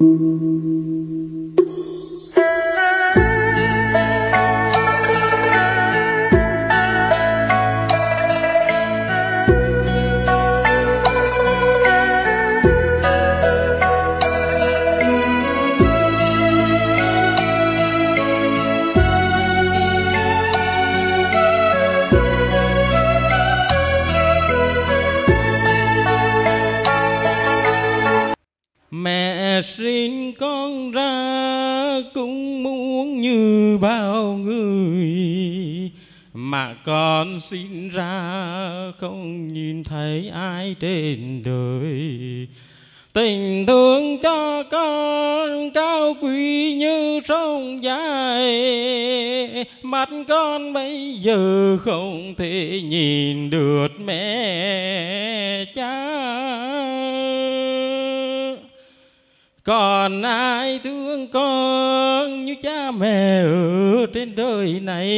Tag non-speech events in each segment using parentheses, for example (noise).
Mẹ trên đời. Tình thương cho con cao quý như sông dài. Mắt con bây giờ không thể nhìn được mẹ cha. Còn ai thương con như cha mẹ ở trên đời này?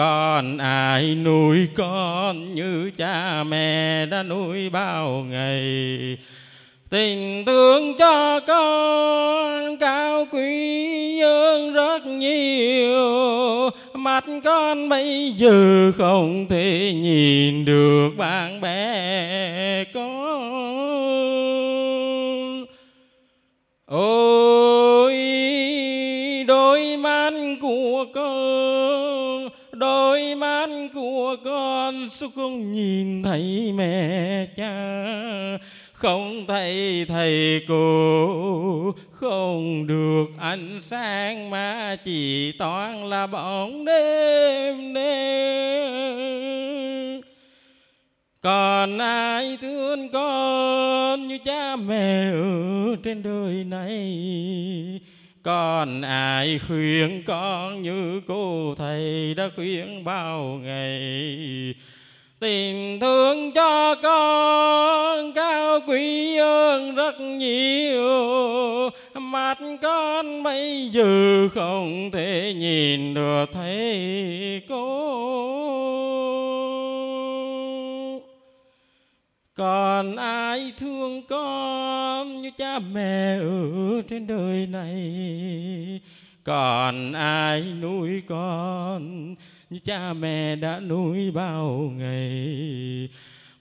Con ai nuôi con như cha mẹ đã nuôi bao ngày? Tình thương cho con cao quý hơn rất nhiều. Mắt con bây giờ không thể nhìn được bạn bè con. Ôi, đôi mắt của con của con sao không nhìn thấy mẹ cha. Không thấy thầy cô, không được ánh sáng mà chỉ toàn là bóng đêm đêm. Còn ai thương con như cha mẹ ở trên đời này? Con ai khuyên con như cô thầy đã khuyên bao ngày? Tình thương cho con cao quý hơn rất nhiều. Mắt con bây giờ không thể nhìn được thấy cô còn ai thương con như cha mẹ ở trên đời này? Còn ai nuôi con như cha mẹ đã nuôi bao ngày?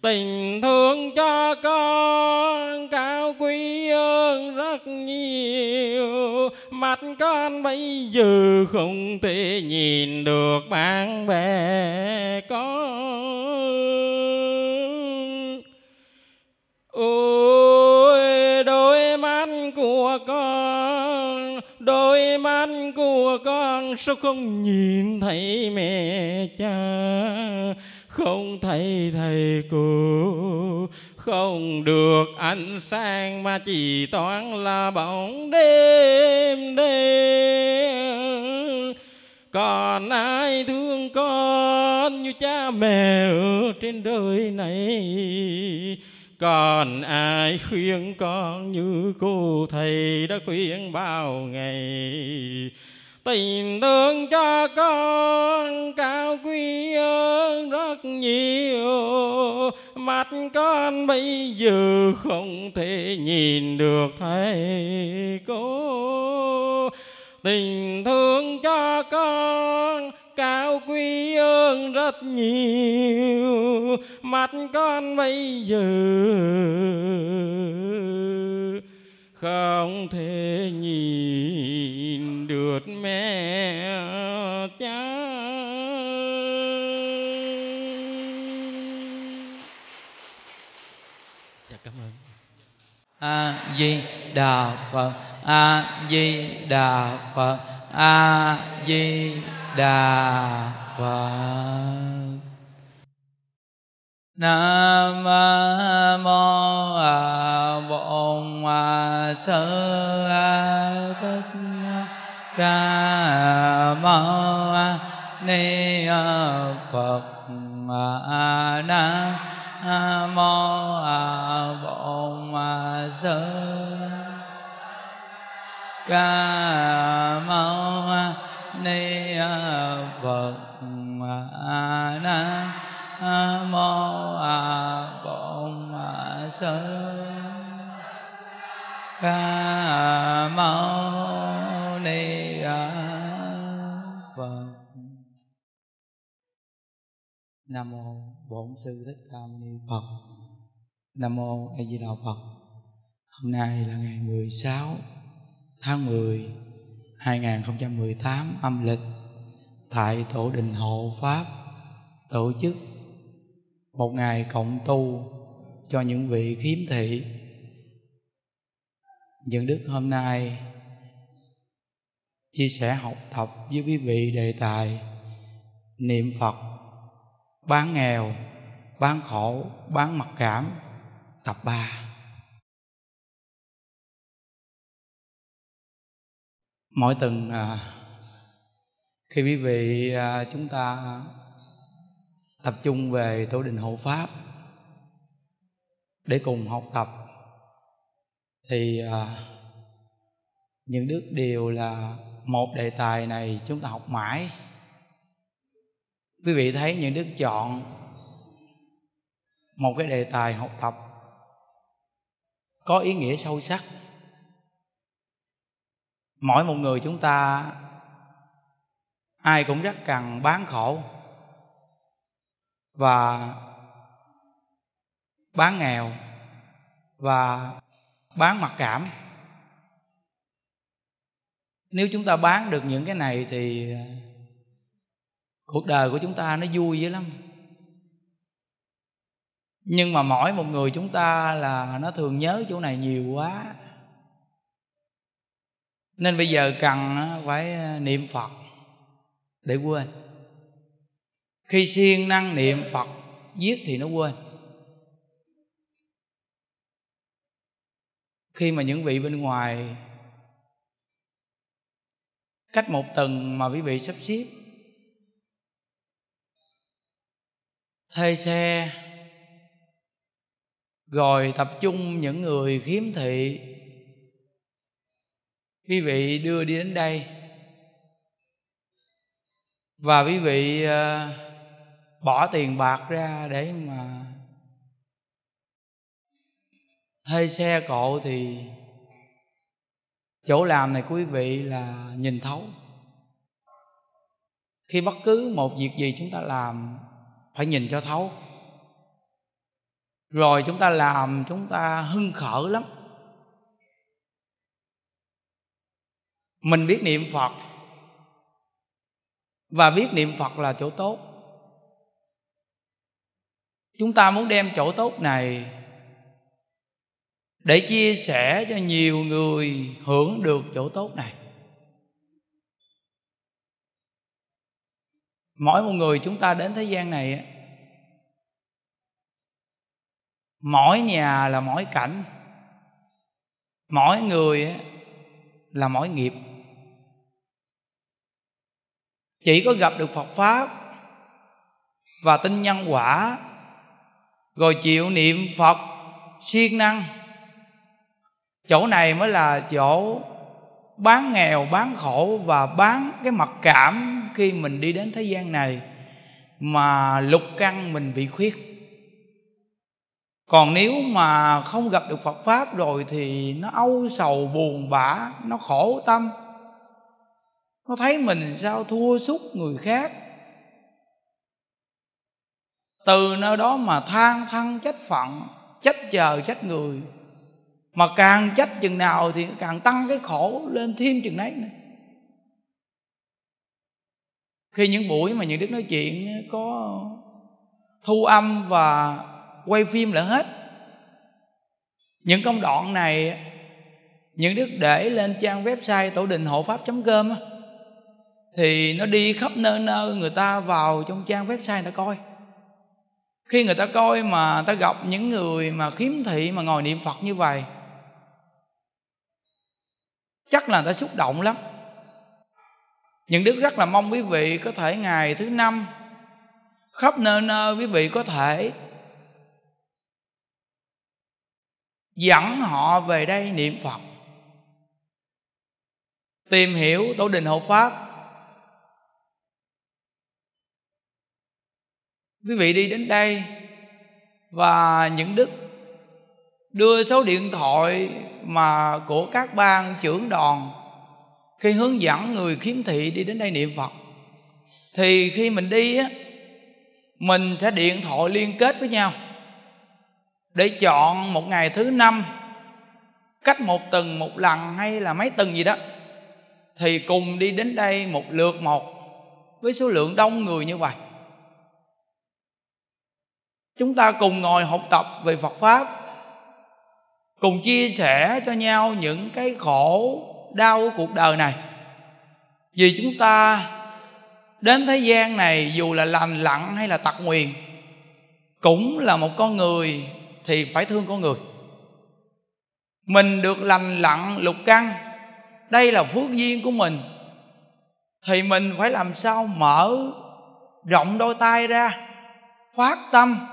Tình thương cho con cao quý ơn rất nhiều. Mắt con bây giờ không thể nhìn được bạn bè con ôi, đôi mắt của con, đôi mắt của con sao không nhìn thấy mẹ cha? Không thấy thầy cô, không được ánh sáng mà chỉ toàn là bóng đêm đêm. Còn ai thương con như cha mẹ ở trên đời này? Còn ai khuyên con như cô thầy đã khuyên bao ngày? Tình thương cho con cao quý hơn rất nhiều. Mắt con bây giờ không thể nhìn được thầy cô. Tình thương cho con cao quý hơn rất nhiều mắt con bây giờ. Không thể nhìn được mẹ cha. Dạ cảm ơn. A di đà phật, a di đà phật, a di đà phật nam mô a bổn sư thích ca mâu ni phật nam mô a bổn sư ca mâu ni phật Sơ ca mâu ni phật. Nam mô bổn sư thích ca mâu ni phật. Nam mô a di đà phật. Hôm nay là ngày 16 tháng 10 2018 âm lịch tại tổ đình hộ pháp tổ chức một ngày cộng tu cho những vị khiếm thị. Những đức hôm nay chia sẻ học tập với quý vị đề tài niệm phật bán nghèo bán khổ bán mặc cảm tập 3 mỗi tuần à, khi quý vị à, chúng ta tập trung về tổ đình hộ pháp để cùng học tập. Thì à, những đức đều là một đề tài này chúng ta học mãi. Quý vị thấy những đức chọn một cái đề tài học tập có ý nghĩa sâu sắc. Mỗi một người chúng ta ai cũng rất cần bán khổ. Và bán nghèo và bán mặc cảm. Nếu chúng ta bán được những cái này thì cuộc đời của chúng ta nó vui dữ lắm. Nhưng mà mỗi một người chúng ta là nó thường nhớ chỗ này nhiều quá. Nên bây giờ cần phải à, niệm phật để quên. Khi siêng năng niệm phật, giết thì nó quên. Khi mà những vị bên ngoài cách một tầng mà quý vị sắp xếp, thuê xe, rồi tập trung những người khiếm thị, quý vị đưa đi đến đây. Và quý vị ờ, bỏ tiền bạc ra để mà thuê xe cộ thì chỗ làm này quý vị là nhìn thấu. Khi bất cứ một việc gì chúng ta làm, phải nhìn cho thấu. Rồi chúng ta làm, chúng ta hưng khởi lắm. Mình biết niệm phật, và biết niệm phật là chỗ tốt. Chúng ta muốn đem chỗ tốt này để chia sẻ cho nhiều người hưởng được chỗ tốt này. Mỗi một người chúng ta đến thế gian này mỗi nhà là mỗi cảnh, mỗi người là mỗi nghiệp. Chỉ có gặp được phật pháp và tin nhân quả, rồi chịu niệm phật siêng năng chỗ này mới là chỗ bán nghèo, bán khổ và bán cái mặc cảm khi mình đi đến thế gian này mà lục căn mình bị khuyết. Còn nếu mà không gặp được phật pháp rồi thì nó âu sầu, buồn bã, nó khổ tâm. Nó thấy mình sao thua sút người khác. Từ nơi đó mà than thân trách phận, trách chờ trách người mà càng trách chừng nào thì càng tăng cái khổ lên thêm chừng nấy nữa. Khi những buổi mà những đức nói chuyện có thu âm và quay phim lại hết. Những công đoạn này những đức để lên trang website tổ đình hộ pháp com thì nó đi khắp nơi nơi người ta vào trong trang website người ta coi. Khi người ta coi mà ta gặp những người mà khiếm thị mà ngồi niệm phật như vậy chắc là người ta xúc động lắm. Những đức rất là mong quý vị có thể ngày thứ năm, khắp nơi nơi quý vị có thể dẫn họ về đây niệm phật. Tìm hiểu tổ đình hộ pháp. Quý vị đi đến đây và những đức đưa số điện thoại mà của các ban trưởng đoàn khi hướng dẫn người khiếm thị đi đến đây niệm phật. Thì khi mình đi á, mình sẽ điện thoại liên kết với nhau để chọn một ngày thứ năm, cách một tuần, một lần hay là mấy tuần gì đó. Thì cùng đi đến đây một lượt một với số lượng đông người như vậy. Chúng ta cùng ngồi học tập về phật pháp cùng chia sẻ cho nhau những cái khổ đau của cuộc đời này. Vì chúng ta đến thế gian này dù là lành lặn hay là tật nguyền, cũng là một con người thì phải thương con người. Mình được lành lặn lục căn đây là phước duyên của mình, thì mình phải làm sao mở rộng đôi tay ra, phát tâm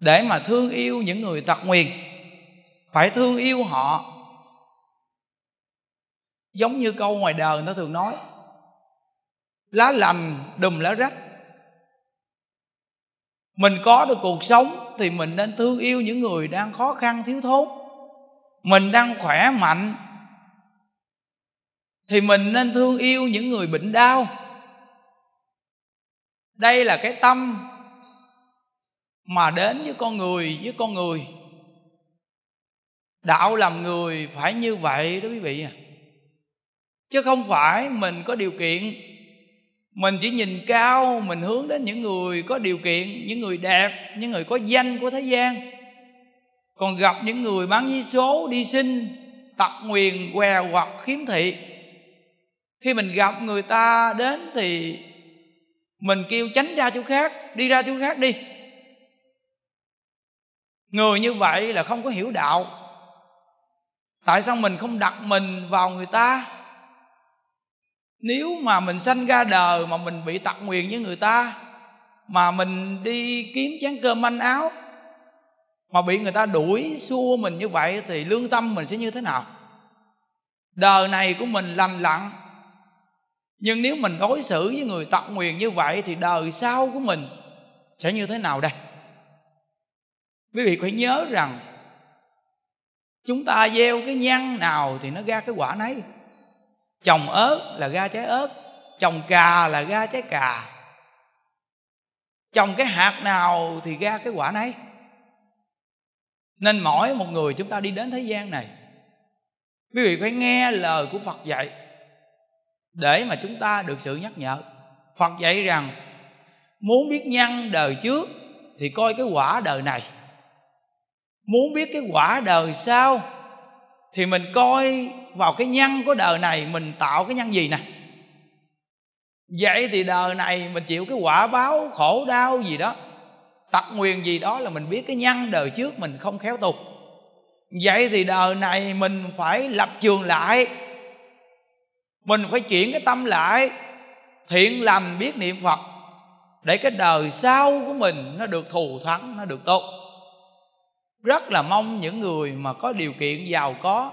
để mà thương yêu những người tật nguyền phải thương yêu họ. Giống như câu ngoài đời người ta thường nói, lá lành đùm lá rách. Mình có được cuộc sống thì mình nên thương yêu những người đang khó khăn, thiếu thốn. Mình đang khỏe mạnh thì mình nên thương yêu những người bệnh đau. Đây là cái tâm mà đến với con người, với con người đạo làm người phải như vậy đó quý vị. À chứ không phải mình có điều kiện. Mình chỉ nhìn cao mình hướng đến những người có điều kiện những người đẹp những người có danh của thế gian. Còn gặp những người bán vé số đi xin, tật nguyền què hoặc khiếm thị. Khi mình gặp người ta đến thì mình kêu tránh ra chỗ khác đi ra chỗ khác đi. Người như vậy là không có hiểu đạo tại sao mình không đặt mình vào người ta? Nếu mà mình sanh ra đời mà mình bị tật nguyền với người ta, mà mình đi kiếm chén cơm manh áo, mà bị người ta đuổi xua mình như vậy thì lương tâm mình sẽ như thế nào? Đời này của mình lành lặn. Nhưng nếu mình đối xử với người tật nguyền như vậy thì đời sau của mình sẽ như thế nào đây? Quý vị phải nhớ rằng chúng ta gieo cái nhăn nào thì nó ra cái quả nấy. Trồng ớt là ra trái ớt, trồng cà là ra trái cà. Trồng cái hạt nào thì ra cái quả nấy. Nên mỗi một người chúng ta đi đến thế gian này, quý vị phải nghe lời của phật dạy để mà chúng ta được sự nhắc nhở. Phật dạy rằng, muốn biết nhân đời trước thì coi cái quả đời này muốn biết cái quả đời sau thì mình coi vào cái nhân của đời này, mình tạo cái nhân gì nè? Vậy thì đời này mình chịu cái quả báo khổ đau gì đó, tật nguyền gì đó là mình biết cái nhân đời trước mình không khéo tục vậy thì đời này mình phải lập trường lại, mình phải chuyển cái tâm lại, thiện lành biết niệm phật để cái đời sau của mình nó được thù thắng, nó được tốt rất là mong những người mà có điều kiện giàu có.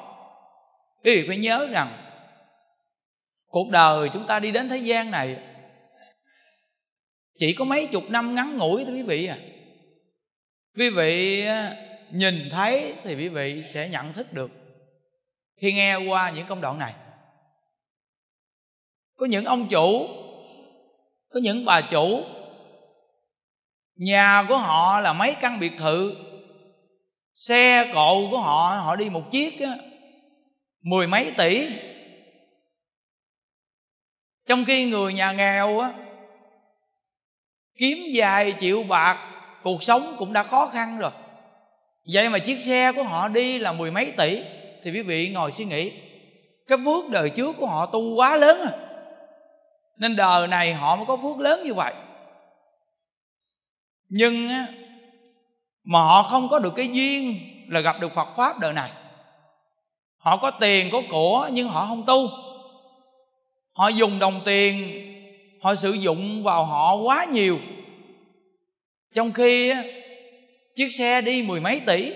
Quý vị phải nhớ rằng, cuộc đời chúng ta đi đến thế gian này, chỉ có mấy chục năm ngắn ngủi thôi quý vị à. Quý vị à, nhìn thấy thì quý vị sẽ nhận thức được khi nghe qua những công đoạn này. Có những ông chủ, có những bà chủ, nhà của họ là mấy căn biệt thự xe cộ của họ họ đi một chiếc á, mười mấy tỷ. Trong khi người nhà nghèo á kiếm vài triệu bạc cuộc sống cũng đã khó khăn rồi. Vậy mà chiếc xe của họ đi là mười mấy tỷ thì quý vị ngồi suy nghĩ cái phước đời trước của họ tu quá lớn à. Nên đời này họ mới có phước lớn như vậy. Nhưng á mà họ không có được cái duyên là gặp được Phật pháp đời này. Họ có tiền, có của, nhưng họ không tu. Họ dùng đồng tiền, họ sử dụng vào họ quá nhiều. Trong khi chiếc xe đi mười mấy tỷ.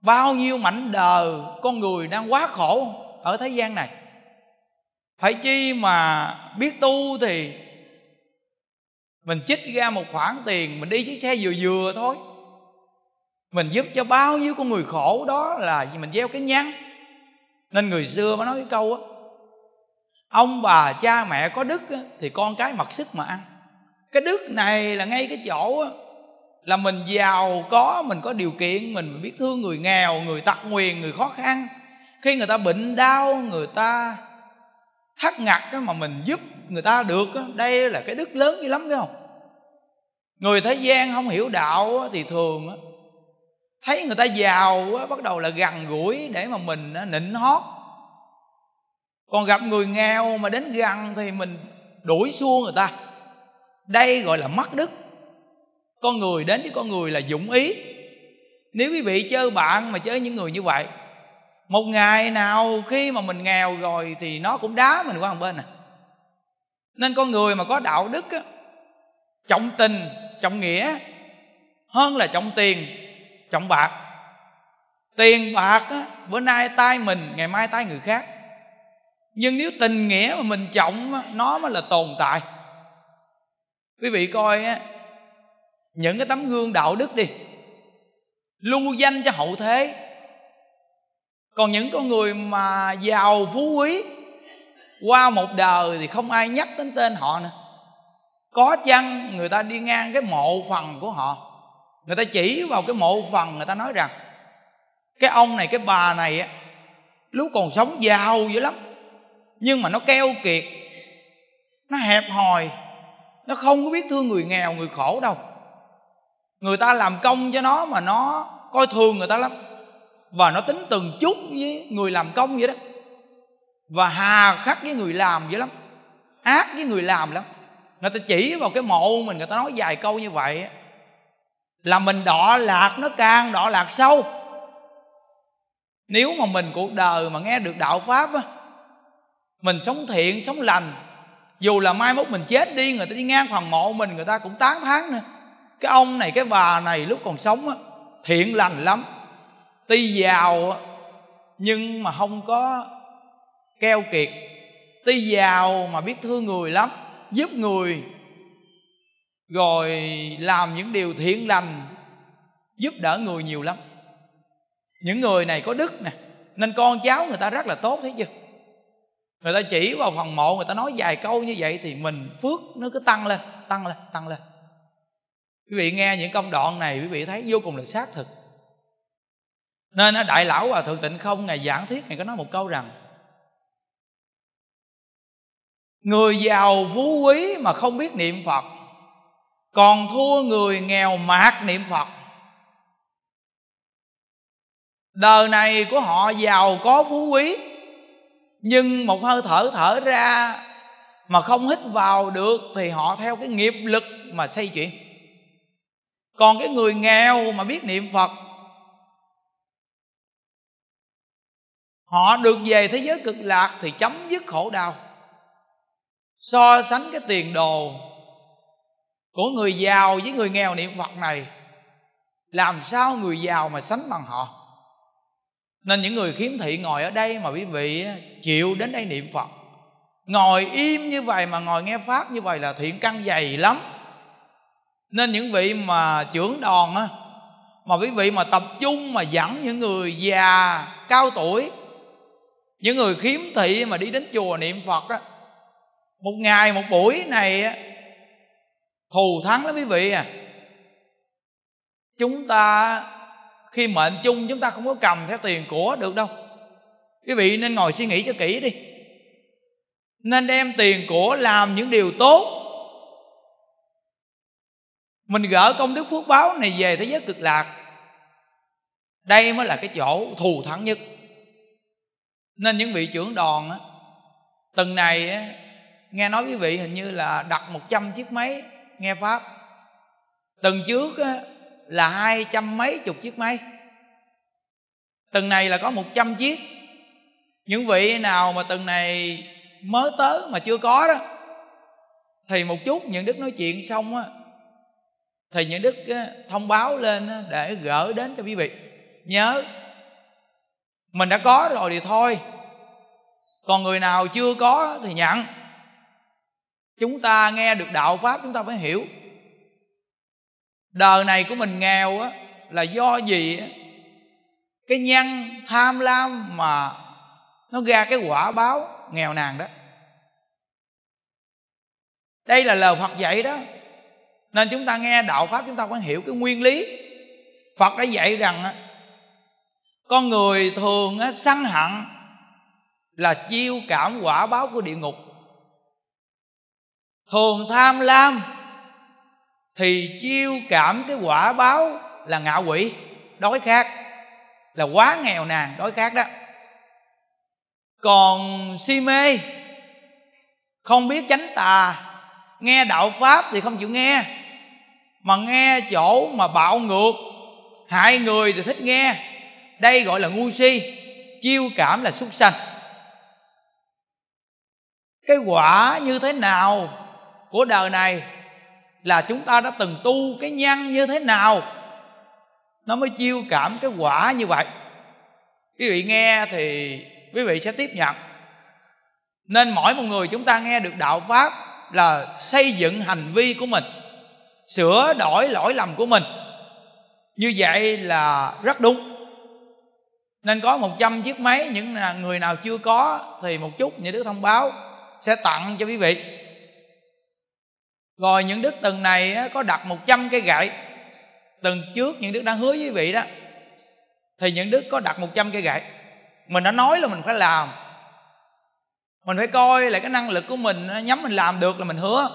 Bao nhiêu mảnh đời con người đang quá khổ ở thế gian này. Phải chi mà biết tu thì mình chích ra một khoản tiền mình đi chiếc xe vừa vừa thôi. Mình giúp cho bao nhiêu con người khổ đó là mình gieo cái nhăn nên người xưa mới nói cái câu á ông bà cha mẹ có đức á, thì con cái mặc sức mà ăn. Cái đức này là ngay cái chỗ á, là mình giàu có mình có điều kiện mình biết thương người nghèo người tật nguyền người khó khăn. Khi người ta bệnh đau người ta thắt ngặt á, mà mình giúp người ta được á, đây là cái đức lớn dữ lắm phải không? Người thế gian không hiểu đạo thì thường thấy người ta giàu bắt đầu là gần gũi để mà mình nịnh hót. Còn gặp người nghèo mà đến gần thì mình đuổi xua người ta. Đây gọi là mất đức. Con người đến với con người là dụng ý. Nếu quý vị chơi bạn mà chơi những người như vậy một ngày nào khi mà mình nghèo rồi thì nó cũng đá mình qua một bên à. Nên con người mà có đạo đức á, trọng tình trọng nghĩa hơn là trọng tiền trọng bạc. Tiền bạc á, bữa nay tay mình ngày mai tay người khác. Nhưng nếu tình nghĩa mà mình trọng á, nó mới là tồn tại. Quý vị coi á, những cái tấm gương đạo đức đi lưu danh cho hậu thế. Còn những con người mà giàu phú quý qua một đời thì không ai nhắc đến tên họ nữa có chăng người ta đi ngang cái mộ phần của họ? Người ta chỉ vào cái mộ phần, người ta nói rằng, cái ông này, cái bà này á, lúc còn sống giàu dữ lắm, nhưng mà nó keo kiệt, nó hẹp hòi, nó không có biết thương người nghèo, người khổ đâu. Người ta làm công cho nó mà nó coi thường người ta lắm, và nó tính từng chút với người làm công vậy đó. Và hà khắc với người làm vậy lắm, ác với người làm lắm người ta chỉ vào cái mộ mình, người ta nói vài câu như vậy là mình đọa lạc nó càng đọa lạc sâu. Nếu mà mình cuộc đời mà nghe được đạo pháp á, mình sống thiện, sống lành, dù là mai mốt mình chết đi, người ta đi ngang phần mộ mình, người ta cũng tán thán nữa. Cái ông này, cái bà này lúc còn sống á, thiện lành lắm, tuy giàu nhưng mà không có keo kiệt. Tuy giàu mà biết thương người lắm giúp người, rồi làm những điều thiện lành, giúp đỡ người nhiều lắm. Những người này có đức nè, nên con cháu người ta rất là tốt, thấy chưa? Người ta chỉ vào phần mộ, người ta nói vài câu như vậy thì mình phước nó cứ tăng lên tăng lên tăng lên. Quý vị nghe những công đoạn này, quý vị thấy vô cùng là xác thực. Nên đại lão hòa thượng tịnh không ngày giảng thuyết ngài có nói một câu rằng người giàu phú quý mà không biết niệm phật, còn thua người nghèo mạt niệm phật. Đời này của họ giàu có phú quý, nhưng một hơi thở thở ra mà không hít vào được thì họ theo cái nghiệp lực mà xây chuyện còn cái người nghèo mà biết niệm phật, họ được về thế giới cực lạc thì chấm dứt khổ đau so sánh cái tiền đồ của người giàu với người nghèo niệm phật này, làm sao người giàu mà sánh bằng họ? Nên những người khiếm thị ngồi ở đây mà quý vị chịu đến đây niệm phật. Ngồi im như vậy mà ngồi nghe pháp như vậy là thiện căn dày lắm. Nên những vị mà trưởng đoàn á, mà quý vị mà tập trung mà dẫn những người già, cao tuổi, những người khiếm thị mà đi đến chùa niệm phật á một ngày một buổi này thù thắng lắm quý vị à. Chúng ta khi mệnh chung chúng ta không có cầm theo tiền của được đâu. Quý vị nên ngồi suy nghĩ cho kỹ đi. Nên đem tiền của làm những điều tốt. Mình gỡ công đức phước báo này về thế giới cực lạc. Đây mới là cái chỗ thù thắng nhất. Nên những vị trưởng đoàn á từng này á, nghe nói quý vị hình như là đặt một trăm chiếc máy nghe pháp. Tuần trước á, là hai trăm mấy chục chiếc máy. Tuần này là có một trăm chiếc. Những vị nào mà tuần này mới tới mà chưa có đó thì một chút những đức nói chuyện xong á thì những đức thông báo lên để gỡ đến cho quý vị. Nhớ mình đã có rồi thì thôi. Còn người nào chưa có thì nhận chúng ta nghe được đạo pháp, chúng ta phải hiểu. Đời này của mình nghèo á, là do gì cái nhân tham lam mà nó ra cái quả báo nghèo nàn đó. Đây là lời phật dạy đó. Nên chúng ta nghe đạo pháp, chúng ta phải hiểu cái nguyên lý. Phật đã dạy rằng con người thường á, săn hận là chiêu cảm quả báo của địa ngục thường tham lam, thì chiêu cảm cái quả báo là ngạ quỷ, đói khát. Là quá nghèo nàn, đói khát đó. Còn si mê, không biết tránh tà, nghe đạo pháp thì không chịu nghe. Mà nghe chỗ mà bạo ngược, hại người thì thích nghe. Đây gọi là ngu si, chiêu cảm là súc sanh. Cái quả như thế nào của đời này là chúng ta đã từng tu cái nhân như thế nào. Nó mới chiêu cảm cái quả như vậy. Quý vị nghe thì quý vị sẽ tiếp nhận. Nên mỗi một người chúng ta nghe được đạo pháp là xây dựng hành vi của mình, sửa đổi lỗi lầm của mình. Như vậy là rất đúng. Nên có 100 chiếc máy, những người nào chưa có thì một chút, những đứa thông báo sẽ tặng cho quý vị rồi những đức từng này có đặt 100 cây gậy. Từng trước những đức đang hứa với quý vị đó, Thì những đức có đặt 100 cây gậy. Mình đã nói là mình phải làm. Mình phải coi lại cái năng lực của mình Nhắm mình làm được là mình hứa.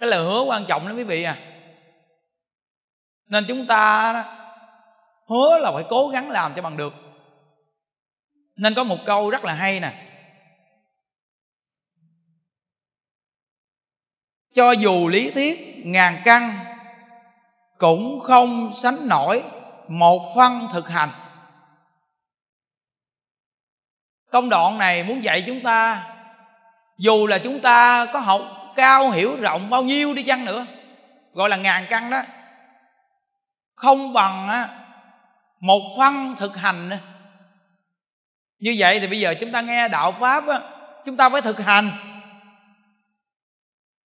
Cái lời hứa quan trọng lắm quý vị à. Nên chúng ta hứa là phải cố gắng làm cho bằng được. Nên có một câu rất là hay nè. Cho dù lý thuyết ngàn căn, cũng không sánh nổi một phân thực hành. Công đoạn này muốn dạy chúng ta, dù là chúng ta có học cao hiểu rộng bao nhiêu đi chăng nữa, gọi là ngàn căn đó, không bằng một phân thực hành như vậy thì bây giờ chúng ta nghe đạo pháp chúng ta phải thực hành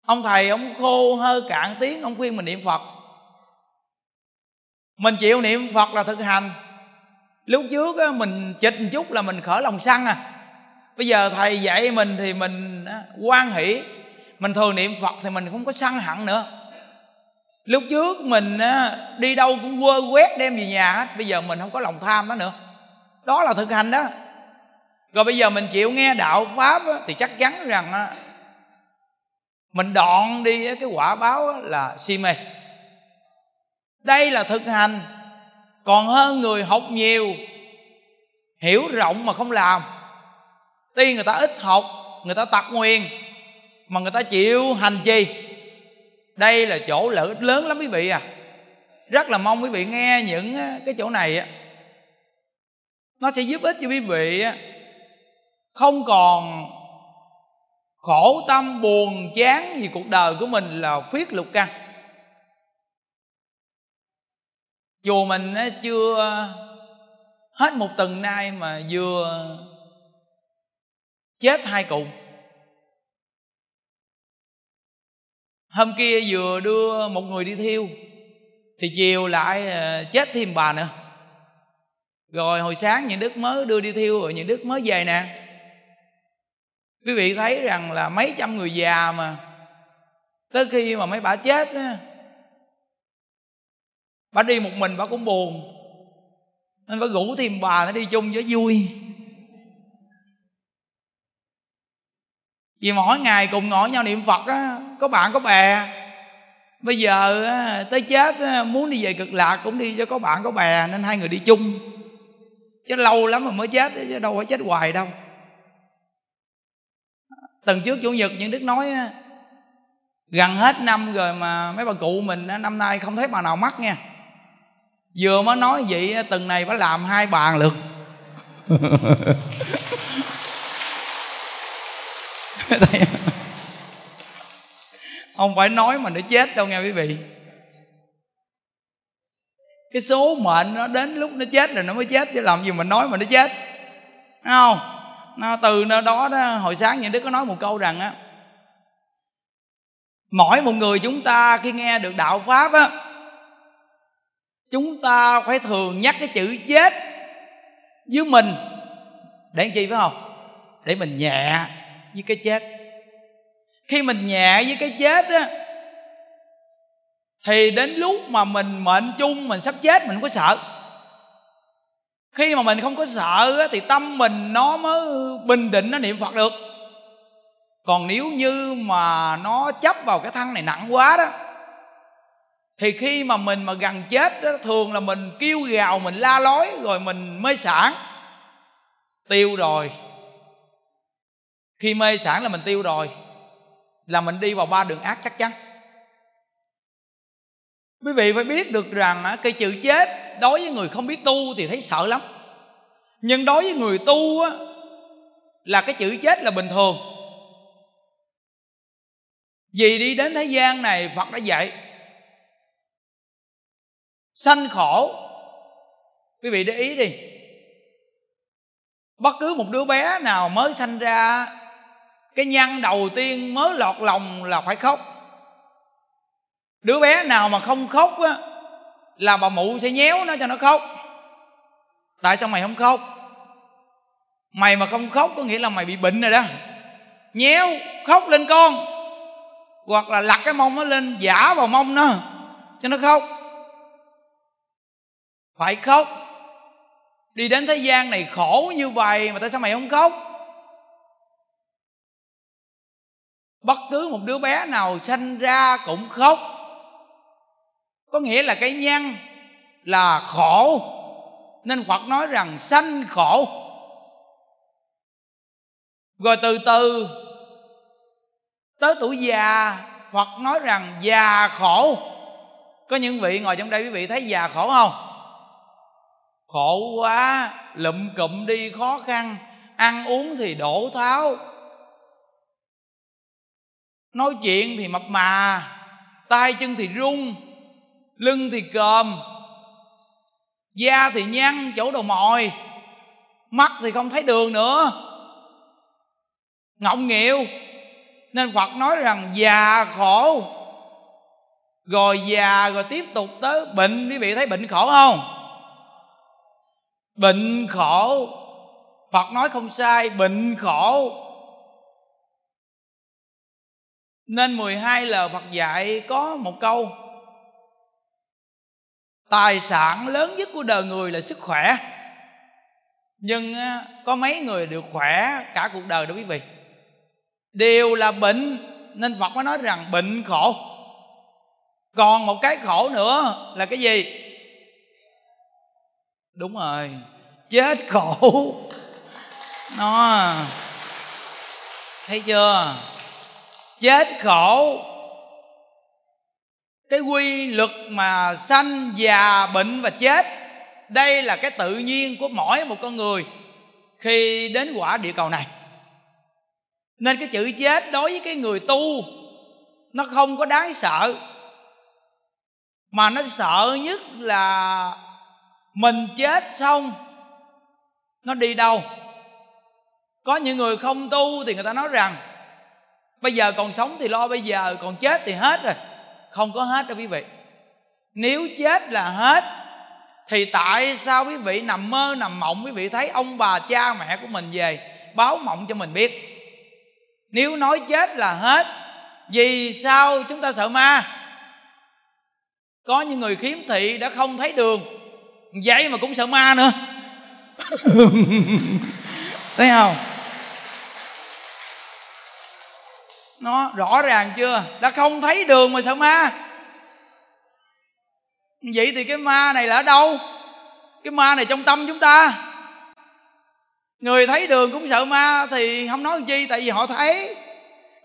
ông thầy ông khô hơi cạn tiếng ông khuyên mình niệm phật. Mình chịu niệm phật là thực hành. Lúc trước á, mình chịch một chút là mình khởi lòng săn à. Bây giờ thầy dạy mình thì mình quan hỷ. Mình thường niệm phật thì mình không có săn hận nữa. Lúc trước mình đi đâu cũng quơ quét đem về nhà hết bây giờ mình không có lòng tham đó nữa. Đó là thực hành đó. Rồi bây giờ mình chịu nghe đạo pháp thì chắc chắn rằng mình đoạn đi cái quả báo là si mê. Đây là thực hành. Còn hơn người học nhiều, hiểu rộng mà không làm. Tuy người ta ít học, người ta tặc nguyền, mà người ta chịu hành trì đây là chỗ lợi ích lớn lắm quý vị à. Rất là mong quý vị nghe những cái chỗ này nó sẽ giúp ích cho quý vị không còn khổ tâm, buồn, chán vì cuộc đời của mình là phiết lục căn chùa mình chưa hết một tuần nay mà vừa chết hai cụ. Hôm kia vừa đưa một người đi thiêu, thì chiều lại à, chết thêm bà nữa. Rồi hồi sáng những đức mới đưa đi thiêu, rồi những đức mới về nè quý vị thấy rằng là mấy trăm người già mà tới khi mà mấy bà chết á bà đi một mình bà cũng buồn. Nên bà rủ thêm bà nó đi chung cho vui. Vì mỗi ngày cùng ngồi nhau niệm phật á có bạn có bè. Bây giờ á, tới chết á, muốn đi về cực lạc cũng đi cho có bạn có bè nên hai người đi chung. Chứ lâu lắm mà mới chết chứ đâu phải chết hoài đâu tuần trước chủ nhật những đức nói gần hết năm rồi mà mấy bà cụ mình năm nay không thấy bà nào mắc nha. Vừa mới nói vậy tuần này phải làm hai bàn lượt. (laughs) Không phải nói mà nó chết đâu nghe quý vị. Cái số mệnh nó đến lúc nó chết rồi nó mới chết chứ làm gì mà nói mà nó chết. Đúng không? Nó từ nơi đó đó, hồi sáng những đứa có nói một câu rằng á, mỗi một người chúng ta khi nghe được đạo pháp á, chúng ta phải thường nhắc cái chữ chết với mình. Để làm chi phải không? Để mình nhẹ với cái chết. Khi mình nhẹ với cái chết á, thì đến lúc mà mình mệnh chung, mình sắp chết, mình không có sợ khi mà mình không có sợ thì tâm mình nó mới bình định nó niệm phật được. Còn nếu như mà nó chấp vào cái thân này nặng quá đó thì khi mà mình mà gần chết đó, thường là mình kêu gào mình la lối rồi mình mê sản tiêu rồi khi mê sản là mình tiêu rồi là mình đi vào ba đường ác chắc chắn quý vị phải biết được rằng cái chữ chết đối với người không biết tu thì thấy sợ lắm. Nhưng đối với người tu á, là cái chữ chết là bình thường. Vì đi đến thế gian này, phật đã dạy, sanh khổ. Quý vị để ý đi. Bất cứ một đứa bé nào mới sanh ra, cái nhăn đầu tiên mới lọt lòng là phải khóc đứa bé nào mà không khóc á, là bà mụ sẽ nhéo nó cho nó khóc. Tại sao mày không khóc? Mày mà không khóc có nghĩa là mày bị bệnh rồi đó. Nhéo khóc lên con, hoặc là lặt cái mông nó lên, giả vào mông nó, cho nó khóc. Phải khóc. Đi đến thế gian này khổ như vậy mà tại sao mày không khóc? Bất cứ một đứa bé nào sanh ra cũng khóc có nghĩa là cái nhân là khổ. Nên phật nói rằng sanh khổ. Rồi từ từ, tới tuổi già, phật nói rằng già khổ. Có những vị ngồi trong đây quý vị thấy già khổ không? Khổ quá, lụm cụm đi, khó khăn. Ăn uống thì đổ tháo. Nói chuyện thì mập mà, tay chân thì rung lưng thì còm, da thì nhăn, chỗ đầu mồi mắt thì không thấy đường nữa. Ngọng nghịu, nên phật nói rằng già khổ, rồi già rồi tiếp tục tới bệnh. Quý vị thấy bệnh khổ không? Bệnh khổ, phật nói không sai, bệnh khổ. Nên 12 lời Phật dạy có một câu Tài sản lớn nhất của đời người là sức khỏe. Nhưng có mấy người được khỏe cả cuộc đời đó quý vị. Đều là bệnh, Nên Phật mới nói rằng bệnh khổ. Còn một cái khổ nữa là cái gì? Đúng rồi, Chết khổ. Nó, Thấy chưa? Chết khổ cái quy luật mà sanh già bệnh và chết, đây là cái tự nhiên của mỗi một con người khi đến quả địa cầu này. Nên cái chữ chết đối với cái người tu, nó không có đáng sợ, mà nó sợ nhất là mình chết xong, nó đi đâu. Có những người không tu thì người ta nói rằng, bây giờ còn sống thì lo, bây giờ còn chết thì hết rồi không có hết đâu quý vị. Nếu chết là hết, thì tại sao quý vị nằm mơ, nằm mộng, quý vị thấy ông bà cha mẹ của mình về, báo mộng cho mình biết? Nếu nói chết là hết, vì sao chúng ta sợ ma? Có những người khiếm thị đã không thấy đường, vậy mà cũng sợ ma nữa. (laughs) Thấy không? Nó rõ ràng chưa? Đã không thấy đường mà sợ ma? Vậy thì cái ma này là ở đâu? Cái ma này trong tâm chúng ta. Người thấy đường cũng sợ ma thì không nói chi, tại vì họ thấy.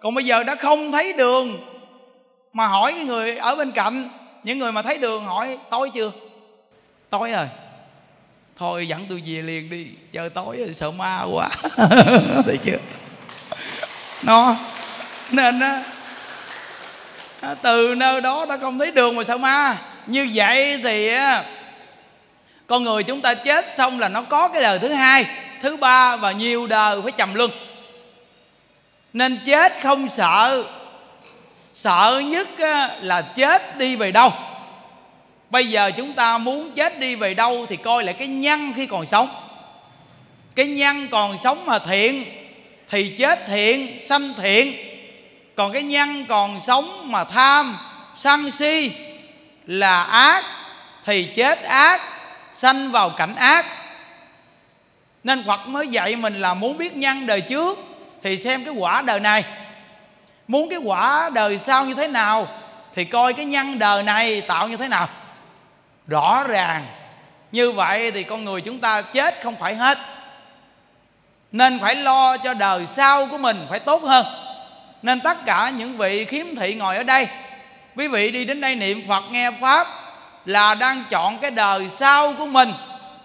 Còn bây giờ đã không thấy đường mà hỏi cái người ở bên cạnh, những người mà thấy đường hỏi, tối chưa? Tối rồi. Thôi dẫn tôi về liền đi, chờ tối rồi sợ ma quá. (laughs) Thấy chưa? Nó nên á từ nơi đó ta không thấy đường mà sao ma? Như vậy thì con người chúng ta chết xong là nó có cái đời thứ hai, thứ ba và nhiều đời phải trầm luân. Nên chết không sợ sợ nhất là chết đi về đâu. Bây giờ chúng ta muốn chết đi về đâu thì coi lại cái nhân khi còn sống. Cái nhân còn sống mà thiện thì chết thiện, sanh thiện còn cái nhân còn sống mà tham, sân si là ác, thì chết ác, sanh vào cảnh ác. Nên Phật mới dạy mình là muốn biết nhân đời trước thì xem cái quả đời này. Muốn cái quả đời sau như thế nào thì coi cái nhân đời này tạo như thế nào. Rõ ràng, như vậy thì con người chúng ta chết không phải hết. Nên phải lo cho đời sau của mình phải tốt hơn nên tất cả những vị khiếm thị ngồi ở đây, quý vị đi đến đây niệm phật, nghe pháp là đang chọn cái đời sau của mình.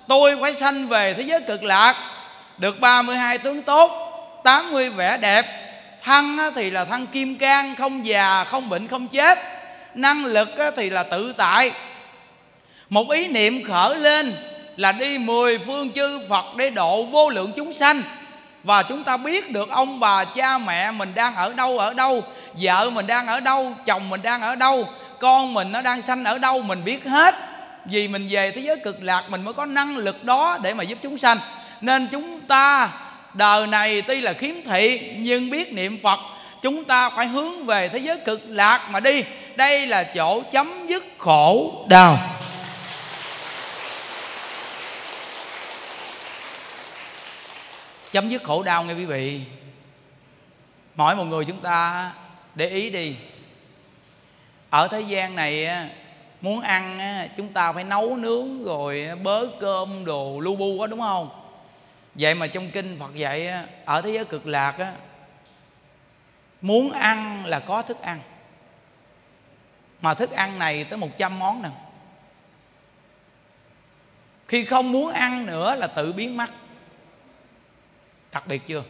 Tôi phải sanh về thế giới cực lạc, được 32 tướng tốt 80 vẻ đẹp. Thân thì là thân kim cang, không già, không bệnh, không chết. Năng lực thì là tự tại. Một ý niệm khởi lên là đi mười phương chư Phật để độ vô lượng chúng sanh và chúng ta biết được ông bà cha mẹ mình đang ở đâu ở đâu, vợ mình đang ở đâu, chồng mình đang ở đâu, con mình nó đang sanh ở đâu, mình biết hết. Vì mình về thế giới cực lạc, mình mới có năng lực đó để mà giúp chúng sanh. Nên chúng ta, đời này tuy là khiếm thị, nhưng biết niệm phật, chúng ta phải hướng về thế giới cực lạc mà đi. Đây là chỗ chấm dứt khổ đau. Chấm dứt khổ đau nghe quý vị. Mỗi một người chúng ta để ý đi. Ở thế gian này muốn ăn chúng ta phải nấu nướng rồi bớ cơm đồ lu bu quá đúng không? Vậy mà trong kinh phật dạy ở thế giới cực lạc muốn ăn là có thức ăn. Mà thức ăn này tới 100 món nè. Khi không muốn ăn nữa là tự biến mất đặc biệt chưa?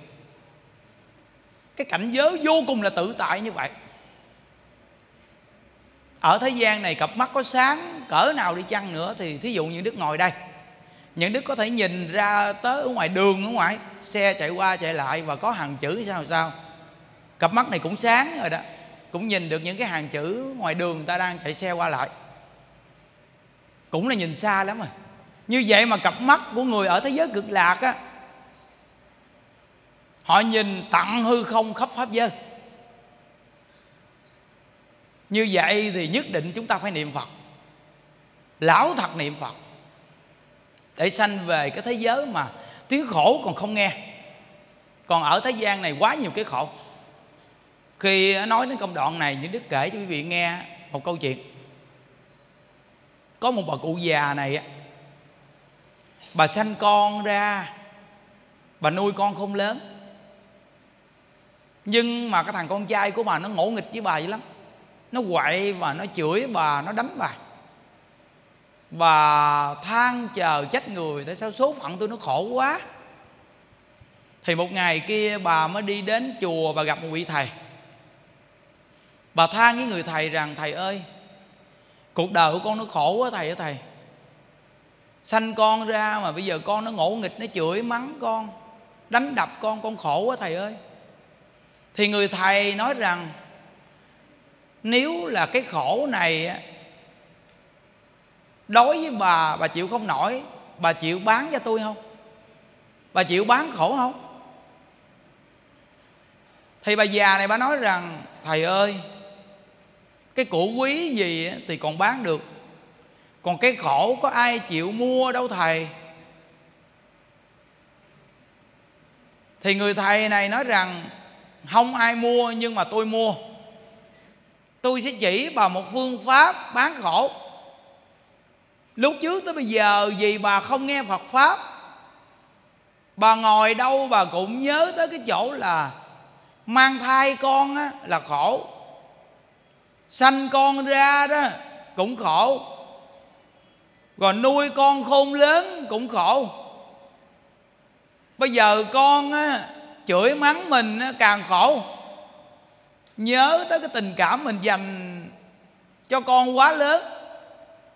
Cái cảnh giới vô cùng là tự tại như vậy. Ở thế gian này cặp mắt có sáng, cỡ nào đi chăng nữa thì thí dụ như đức ngồi đây, những đức có thể nhìn ra tới ở ngoài đường ở ngoài, xe chạy qua chạy lại và có hàng chữ sao sao. Cặp mắt này cũng sáng rồi đó, cũng nhìn được những cái hàng chữ ngoài đường người ta đang chạy xe qua lại. Cũng là nhìn xa lắm rồi như vậy mà cặp mắt của người ở thế giới cực lạc á họ nhìn tặng hư không khắp pháp giới. Như vậy thì nhất định chúng ta phải niệm phật. Lão thật niệm phật. Để sanh về cái thế giới mà tiếng khổ còn không nghe. Còn ở thế gian này quá nhiều cái khổ. Khi nói đến công đoạn này, những đức kể cho quý vị nghe một câu chuyện. Có một bà cụ già này bà sanh con ra, bà nuôi con không lớn nhưng mà cái thằng con trai của bà nó ngỗ nghịch với bà dữ lắm. Nó quậy và nó chửi bà, nó đánh bà. Bà than chờ trách người tại sao số phận tôi nó khổ quá. Thì một ngày kia bà mới đi đến chùa và gặp một vị thầy. Bà than với người thầy rằng, thầy ơi, cuộc đời của con nó khổ quá thầy ơi thầy. Sanh con ra mà bây giờ con nó ngỗ nghịch, nó chửi mắng con, đánh đập con con khổ quá thầy ơi thì người thầy nói rằng, nếu là cái khổ này đối với bà bà chịu không nổi, bà chịu bán cho tôi không? Bà chịu bán khổ không? Thì bà già này bà nói rằng, thầy ơi, cái cổ quý gì thì còn bán được, còn cái khổ có ai chịu mua đâu thầy. Thì người thầy này nói rằng không ai mua nhưng mà tôi mua. Tôi sẽ chỉ bà một phương pháp bán khổ lúc trước tới bây giờ vì bà không nghe phật pháp bà ngồi đâu bà cũng nhớ tới cái chỗ là mang thai con á, là khổ. Sanh con ra đó cũng khổ. Rồi nuôi con khôn lớn cũng khổ. Bây giờ con á, chửi mắng mình càng khổ. Nhớ tới cái tình cảm mình dành cho con quá lớn.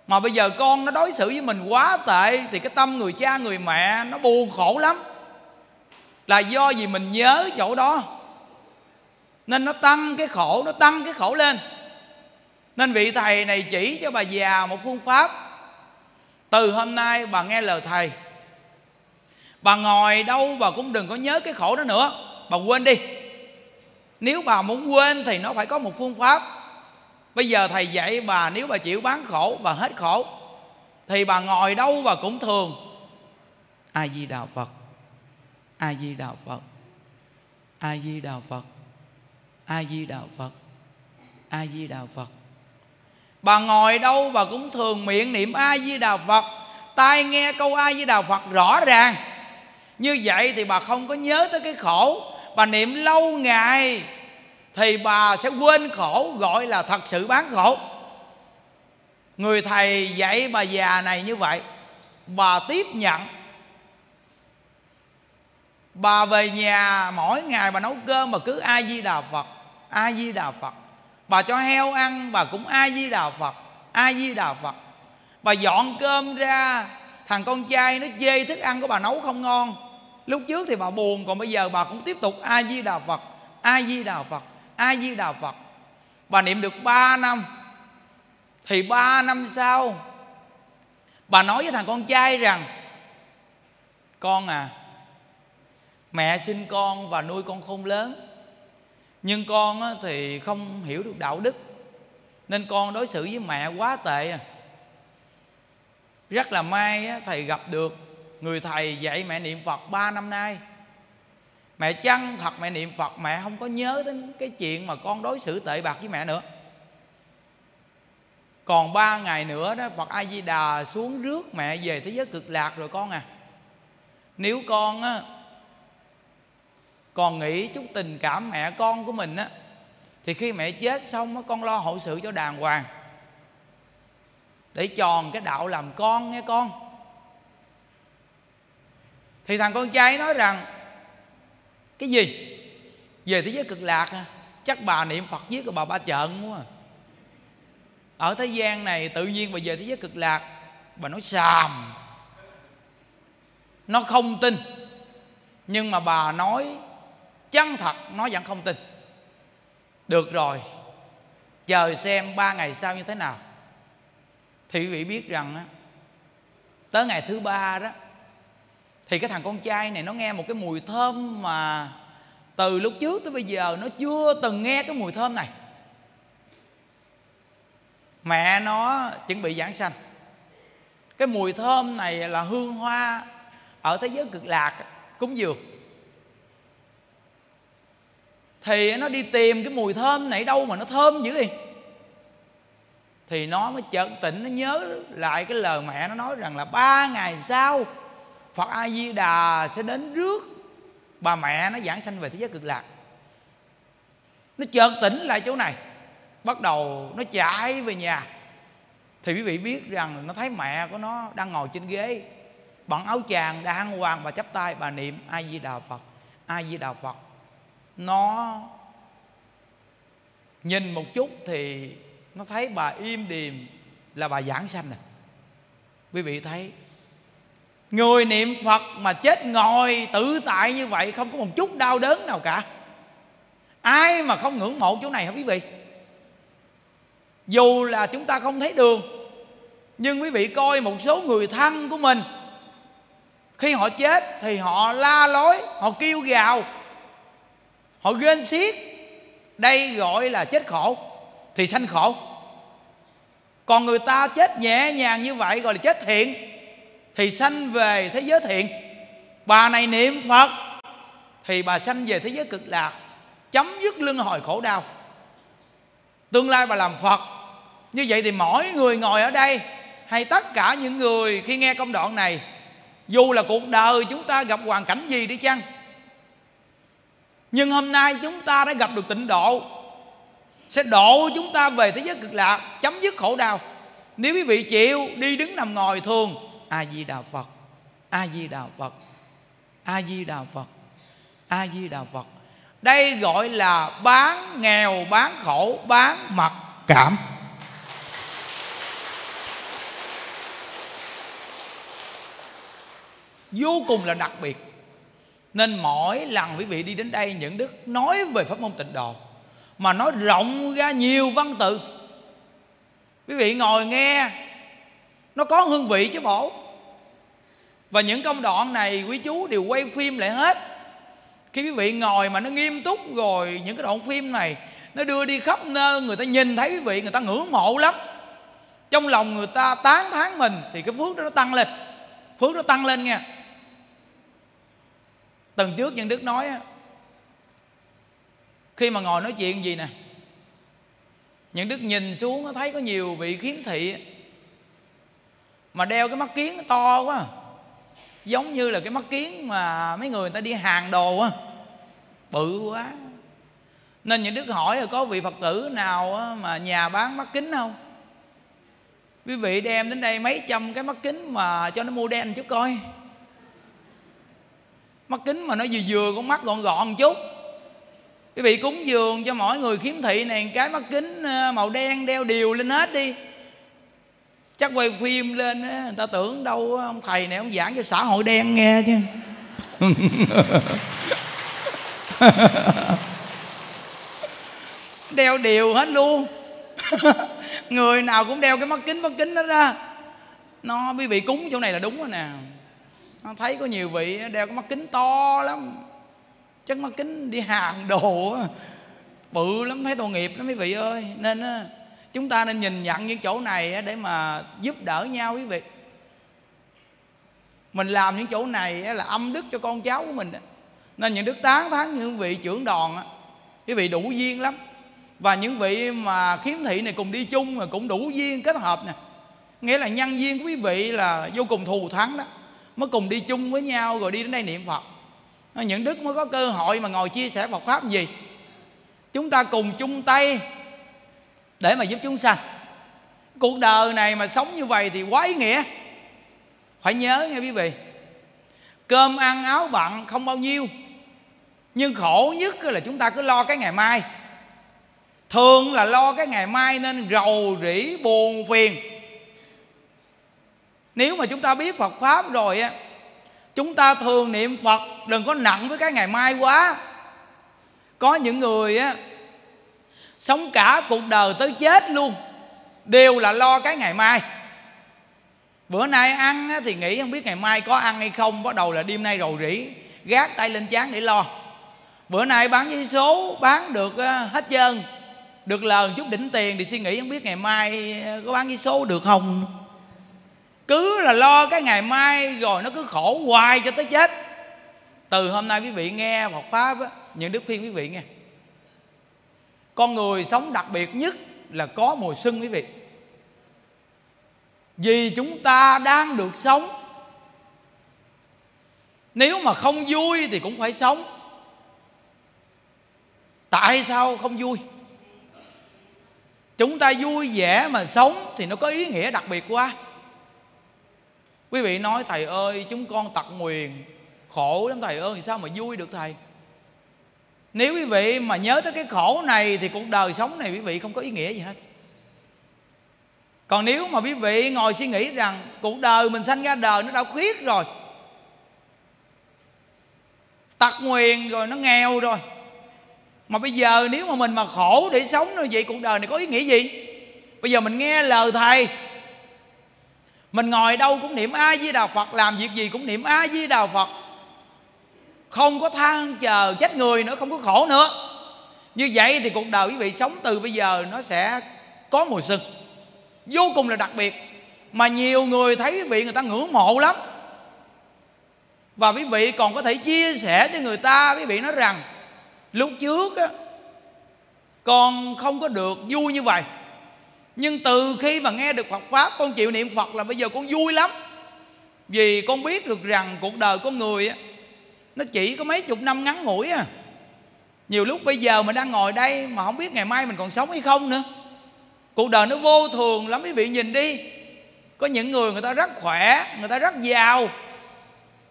Mà bây giờ con nó đối xử với mình quá tệ thì cái tâm người cha, người mẹ nó buồn khổ lắm. Là do gì mình nhớ chỗ đó. Nên nó tăng cái khổ, nó tăng cái khổ lên. Nên vị thầy này chỉ cho bà già một phương pháp. Từ hôm nay bà nghe lời thầy bà ngồi đâu bà cũng đừng có nhớ cái khổ đó nữa. Bà quên đi. Nếu bà muốn quên thì nó phải có một phương pháp. Bây giờ thầy dạy bà nếu bà chịu bán khổ và hết khổ, thì bà ngồi đâu bà cũng thường. A di đà phật. A di đà phật. A di đà phật. A di đà phật. A di đà phật. Bà ngồi đâu bà cũng thường miệng niệm a di đà phật. Tai nghe câu a di đà phật rõ ràng như vậy thì bà không có nhớ tới cái khổ. Bà niệm lâu ngày thì bà sẽ quên khổ, gọi là thật sự bán khổ. Người thầy dạy bà già này như vậy, bà tiếp nhận. Bà về nhà mỗi ngày bà nấu cơm mà cứ a di đà phật a di đà phật. Bà cho heo ăn, bà cũng a di đà phật a di đà phật. Bà dọn cơm ra thằng con trai nó chê thức ăn của bà nấu không ngon. Lúc trước thì bà buồn, còn bây giờ bà cũng tiếp tục a di đà phật, a di đà phật, a di đà phật. Bà niệm được 3 năm. Thì 3 năm sau, bà nói với thằng con trai rằng, con à mẹ sinh con và nuôi con khôn lớn. Nhưng con thì không hiểu được đạo đức, nên con đối xử với mẹ quá tệ à rất là may thầy gặp được người thầy dạy mẹ niệm phật ba năm nay. Mẹ chăng thật mẹ niệm phật, mẹ không có nhớ đến cái chuyện mà con đối xử tệ bạc với mẹ nữa. Còn ba ngày nữa đó, phật a di đà xuống rước mẹ về thế giới cực lạc rồi con à. Nếu con á, còn nghĩ chút tình cảm mẹ con của mình á, thì khi mẹ chết xong á, con lo hậu sự cho đàng hoàng để tròn cái đạo làm con nghe con. Thì thằng con trai nói rằng, cái gì? Về thế giới cực lạc à? chắc bà niệm phật với bà ba trợn quá à. ở thế gian này tự nhiên bà về thế giới cực lạc, bà nói xàm. Nó không tin. Nhưng mà bà nói chân thật, nó vẫn không tin. Được rồi. Chờ xem ba ngày sau như thế nào thì quý vị biết rằng á, tới ngày thứ ba đó, thì cái thằng con trai này nó nghe một cái mùi thơm mà từ lúc trước tới bây giờ nó chưa từng nghe cái mùi thơm này. Mẹ nó chuẩn bị giảng sanh. Cái mùi thơm này là hương hoa ở thế giới cực lạc, cúng dường. Thì nó đi tìm cái mùi thơm này đâu mà nó thơm dữ vậy? Thì nó mới chợt tỉnh, nó nhớ lại cái lời mẹ nó nói rằng là ba ngày sau, phật a di đà sẽ đến rước bà mẹ nó giảng sanh về thế giới cực lạc. Nó chợt tỉnh lại chỗ này, bắt đầu nó chạy về nhà. Thì quý vị biết rằng nó thấy mẹ của nó đang ngồi trên ghế, bằng áo chàng đang hoàng và chắp tay bà niệm a di đà phật a di đà phật. Nó nhìn một chút thì nó thấy bà im điềm là bà giảng sanh à. Quý vị thấy, người niệm phật mà chết ngồi tự tại như vậy không có một chút đau đớn nào cả. Ai mà không ngưỡng mộ chỗ này hả quý vị? Dù là chúng ta không thấy đường, nhưng quý vị coi một số người thân của mình, khi họ chết thì họ la lối, họ kêu gào, họ ghen xiết, đây gọi là chết khổ thì sanh khổ. Còn người ta chết nhẹ nhàng như vậy, gọi là chết thiện, thì sanh về thế giới thiện. Bà này niệm phật, thì bà sanh về thế giới cực lạc, chấm dứt luân hồi khổ đau. Tương lai bà làm phật. Như vậy thì mỗi người ngồi ở đây, hay tất cả những người khi nghe công đoạn này, dù là cuộc đời chúng ta gặp hoàn cảnh gì đi chăng, nhưng hôm nay chúng ta đã gặp được tịnh độ sẽ độ chúng ta về thế giới cực lạc chấm dứt khổ đau. Nếu quý vị chịu đi đứng nằm ngồi thường a di đà phật a di đà phật a di đà phật a di đà phật. Đây gọi là bán nghèo, bán khổ, bán mặc cảm. Vô cùng là đặc biệt. Nên mỗi lần quý vị đi đến đây, những đức nói về pháp môn tịnh độ mà nói rộng ra nhiều văn tự. Quý vị ngồi nghe, nó có hương vị chứ bổ và những công đoạn này quý chú đều quay phim lại hết. Khi quý vị ngồi mà nó nghiêm túc rồi những cái đoạn phim này, nó đưa đi khắp nơi, người ta nhìn thấy quý vị, người ta ngưỡng mộ lắm. Trong lòng người ta tán thán mình thì cái phước đó nó tăng lên. Phước nó tăng lên nha tuần trước nhân đức nói khi mà ngồi nói chuyện gì nè những đức nhìn xuống thấy có nhiều vị khiếm thị. Mà đeo cái mắt kiến to quá giống như là cái mắt kiến mà mấy người, người ta đi hàng đồ á bự quá. Nên những đức hỏi là có vị phật tử nào mà nhà bán mắt kính không? Quý vị đem đến đây mấy trăm cái mắt kính mà cho nó mua đen chút coi. Mắt kính mà nó vừa vừa con mắt gọn gọn một chút quý vị cúng dường cho mỗi người khiếm thị này, cái mắt kính ờ, màu đen đeo đều lên hết đi. Chắc quay phim lên ờ, người ta tưởng đâu ờ, ông thầy này ông giảng cho xã hội đen nghe chứ. (laughs) Đeo đều hết luôn. (laughs) Người nào cũng đeo cái mắt kính mắt kính đó ra. Nó, quý vị cúng chỗ này là đúng rồi nè. Nó thấy có nhiều vị đeo cái mắt kính to lắm chắc mắt kính đi hàng đồ bự lắm, thấy tội nghiệp lắm quý vị ơi. Nên chúng ta nên nhìn nhận những chỗ này để mà giúp đỡ nhau, quý vị. Mình làm những chỗ này là âm đức cho con cháu của mình nên những đức tán thán những vị trưởng đoàn quý vị đủ duyên lắm. Và những vị mà khiếm thị này cùng đi chung mà cũng đủ duyên kết hợp nè. Nghĩa là nhân duyên của quý vị là vô cùng thù thắng đó. Mới cùng đi chung với nhau rồi đi đến đây niệm phật những đức mới có cơ hội mà ngồi chia sẻ Phật pháp gì? Chúng ta cùng chung tay để mà giúp chúng sanh. Cuộc đời này mà sống như vậy thì quá ý nghĩa. Phải nhớ nghe quý vị, cơm ăn áo bận không bao nhiêu, nhưng khổ nhất là chúng ta cứ lo cái ngày mai. Thường là lo cái ngày mai nên rầu rĩ buồn phiền. Nếu mà chúng ta biết phật pháp rồi á chúng ta thường niệm phật đừng có nặng với cái ngày mai quá. Có những người á sống cả cuộc đời tới chết luôn đều là lo cái ngày mai. Bữa nay ăn á, thì nghĩ không biết ngày mai có ăn hay không bắt đầu là đêm nay rầu rĩ gác tay lên chán để lo. Bữa nay bán giấy số bán được hết trơn được lời chút đỉnh tiền thì suy nghĩ không biết ngày mai có bán giấy số được không cứ là lo cái ngày mai rồi nó cứ khổ hoài cho tới chết. Từ hôm nay quý vị nghe Phật pháp á, những đức khuyên quý vị nghe. Con người sống đặc biệt nhất là có mùa xuân quý vị. Vì chúng ta đang được sống. Nếu mà không vui thì cũng phải sống. Tại sao không vui? Chúng ta vui vẻ mà sống thì nó có ý nghĩa đặc biệt quá quý vị nói, thầy ơi, chúng con tật nguyền, khổ lắm, thầy ơi, sao mà vui được thầy? Nếu quý vị mà nhớ tới cái khổ này thì cuộc đời sống này quý vị không có ý nghĩa gì hết. Còn nếu mà quý vị ngồi suy nghĩ rằng cuộc đời mình sanh ra đời nó đã khuyết rồi tật nguyền rồi, nó nghèo rồi, mà bây giờ nếu mà mình mà khổ để sống như vậy, cuộc đời này có ý nghĩa gì? Bây giờ mình nghe lời thầy mình ngồi đâu cũng niệm a di đà phật, làm việc gì cũng niệm a di đà phật. Không có than chờ chết người nữa, không có khổ nữa. Như vậy thì cuộc đời quý vị sống từ bây giờ nó sẽ có mùi sưng vô cùng là đặc biệt. Mà nhiều người thấy quý vị người ta ngưỡng mộ lắm. Và quý vị còn có thể chia sẻ cho người ta, quý vị nói rằng, lúc trước á, con không có được vui như vậy nhưng từ khi mà nghe được Phật pháp, con chịu niệm Phật là bây giờ con vui lắm. Vì con biết được rằng cuộc đời con người á, nó chỉ có mấy chục năm ngắn ngủi à. Nhiều lúc bây giờ mình đang ngồi đây mà không biết ngày mai mình còn sống hay không nữa. Cuộc đời nó vô thường lắm, quý vị nhìn đi. Có những người người ta rất khỏe, người ta rất giàu.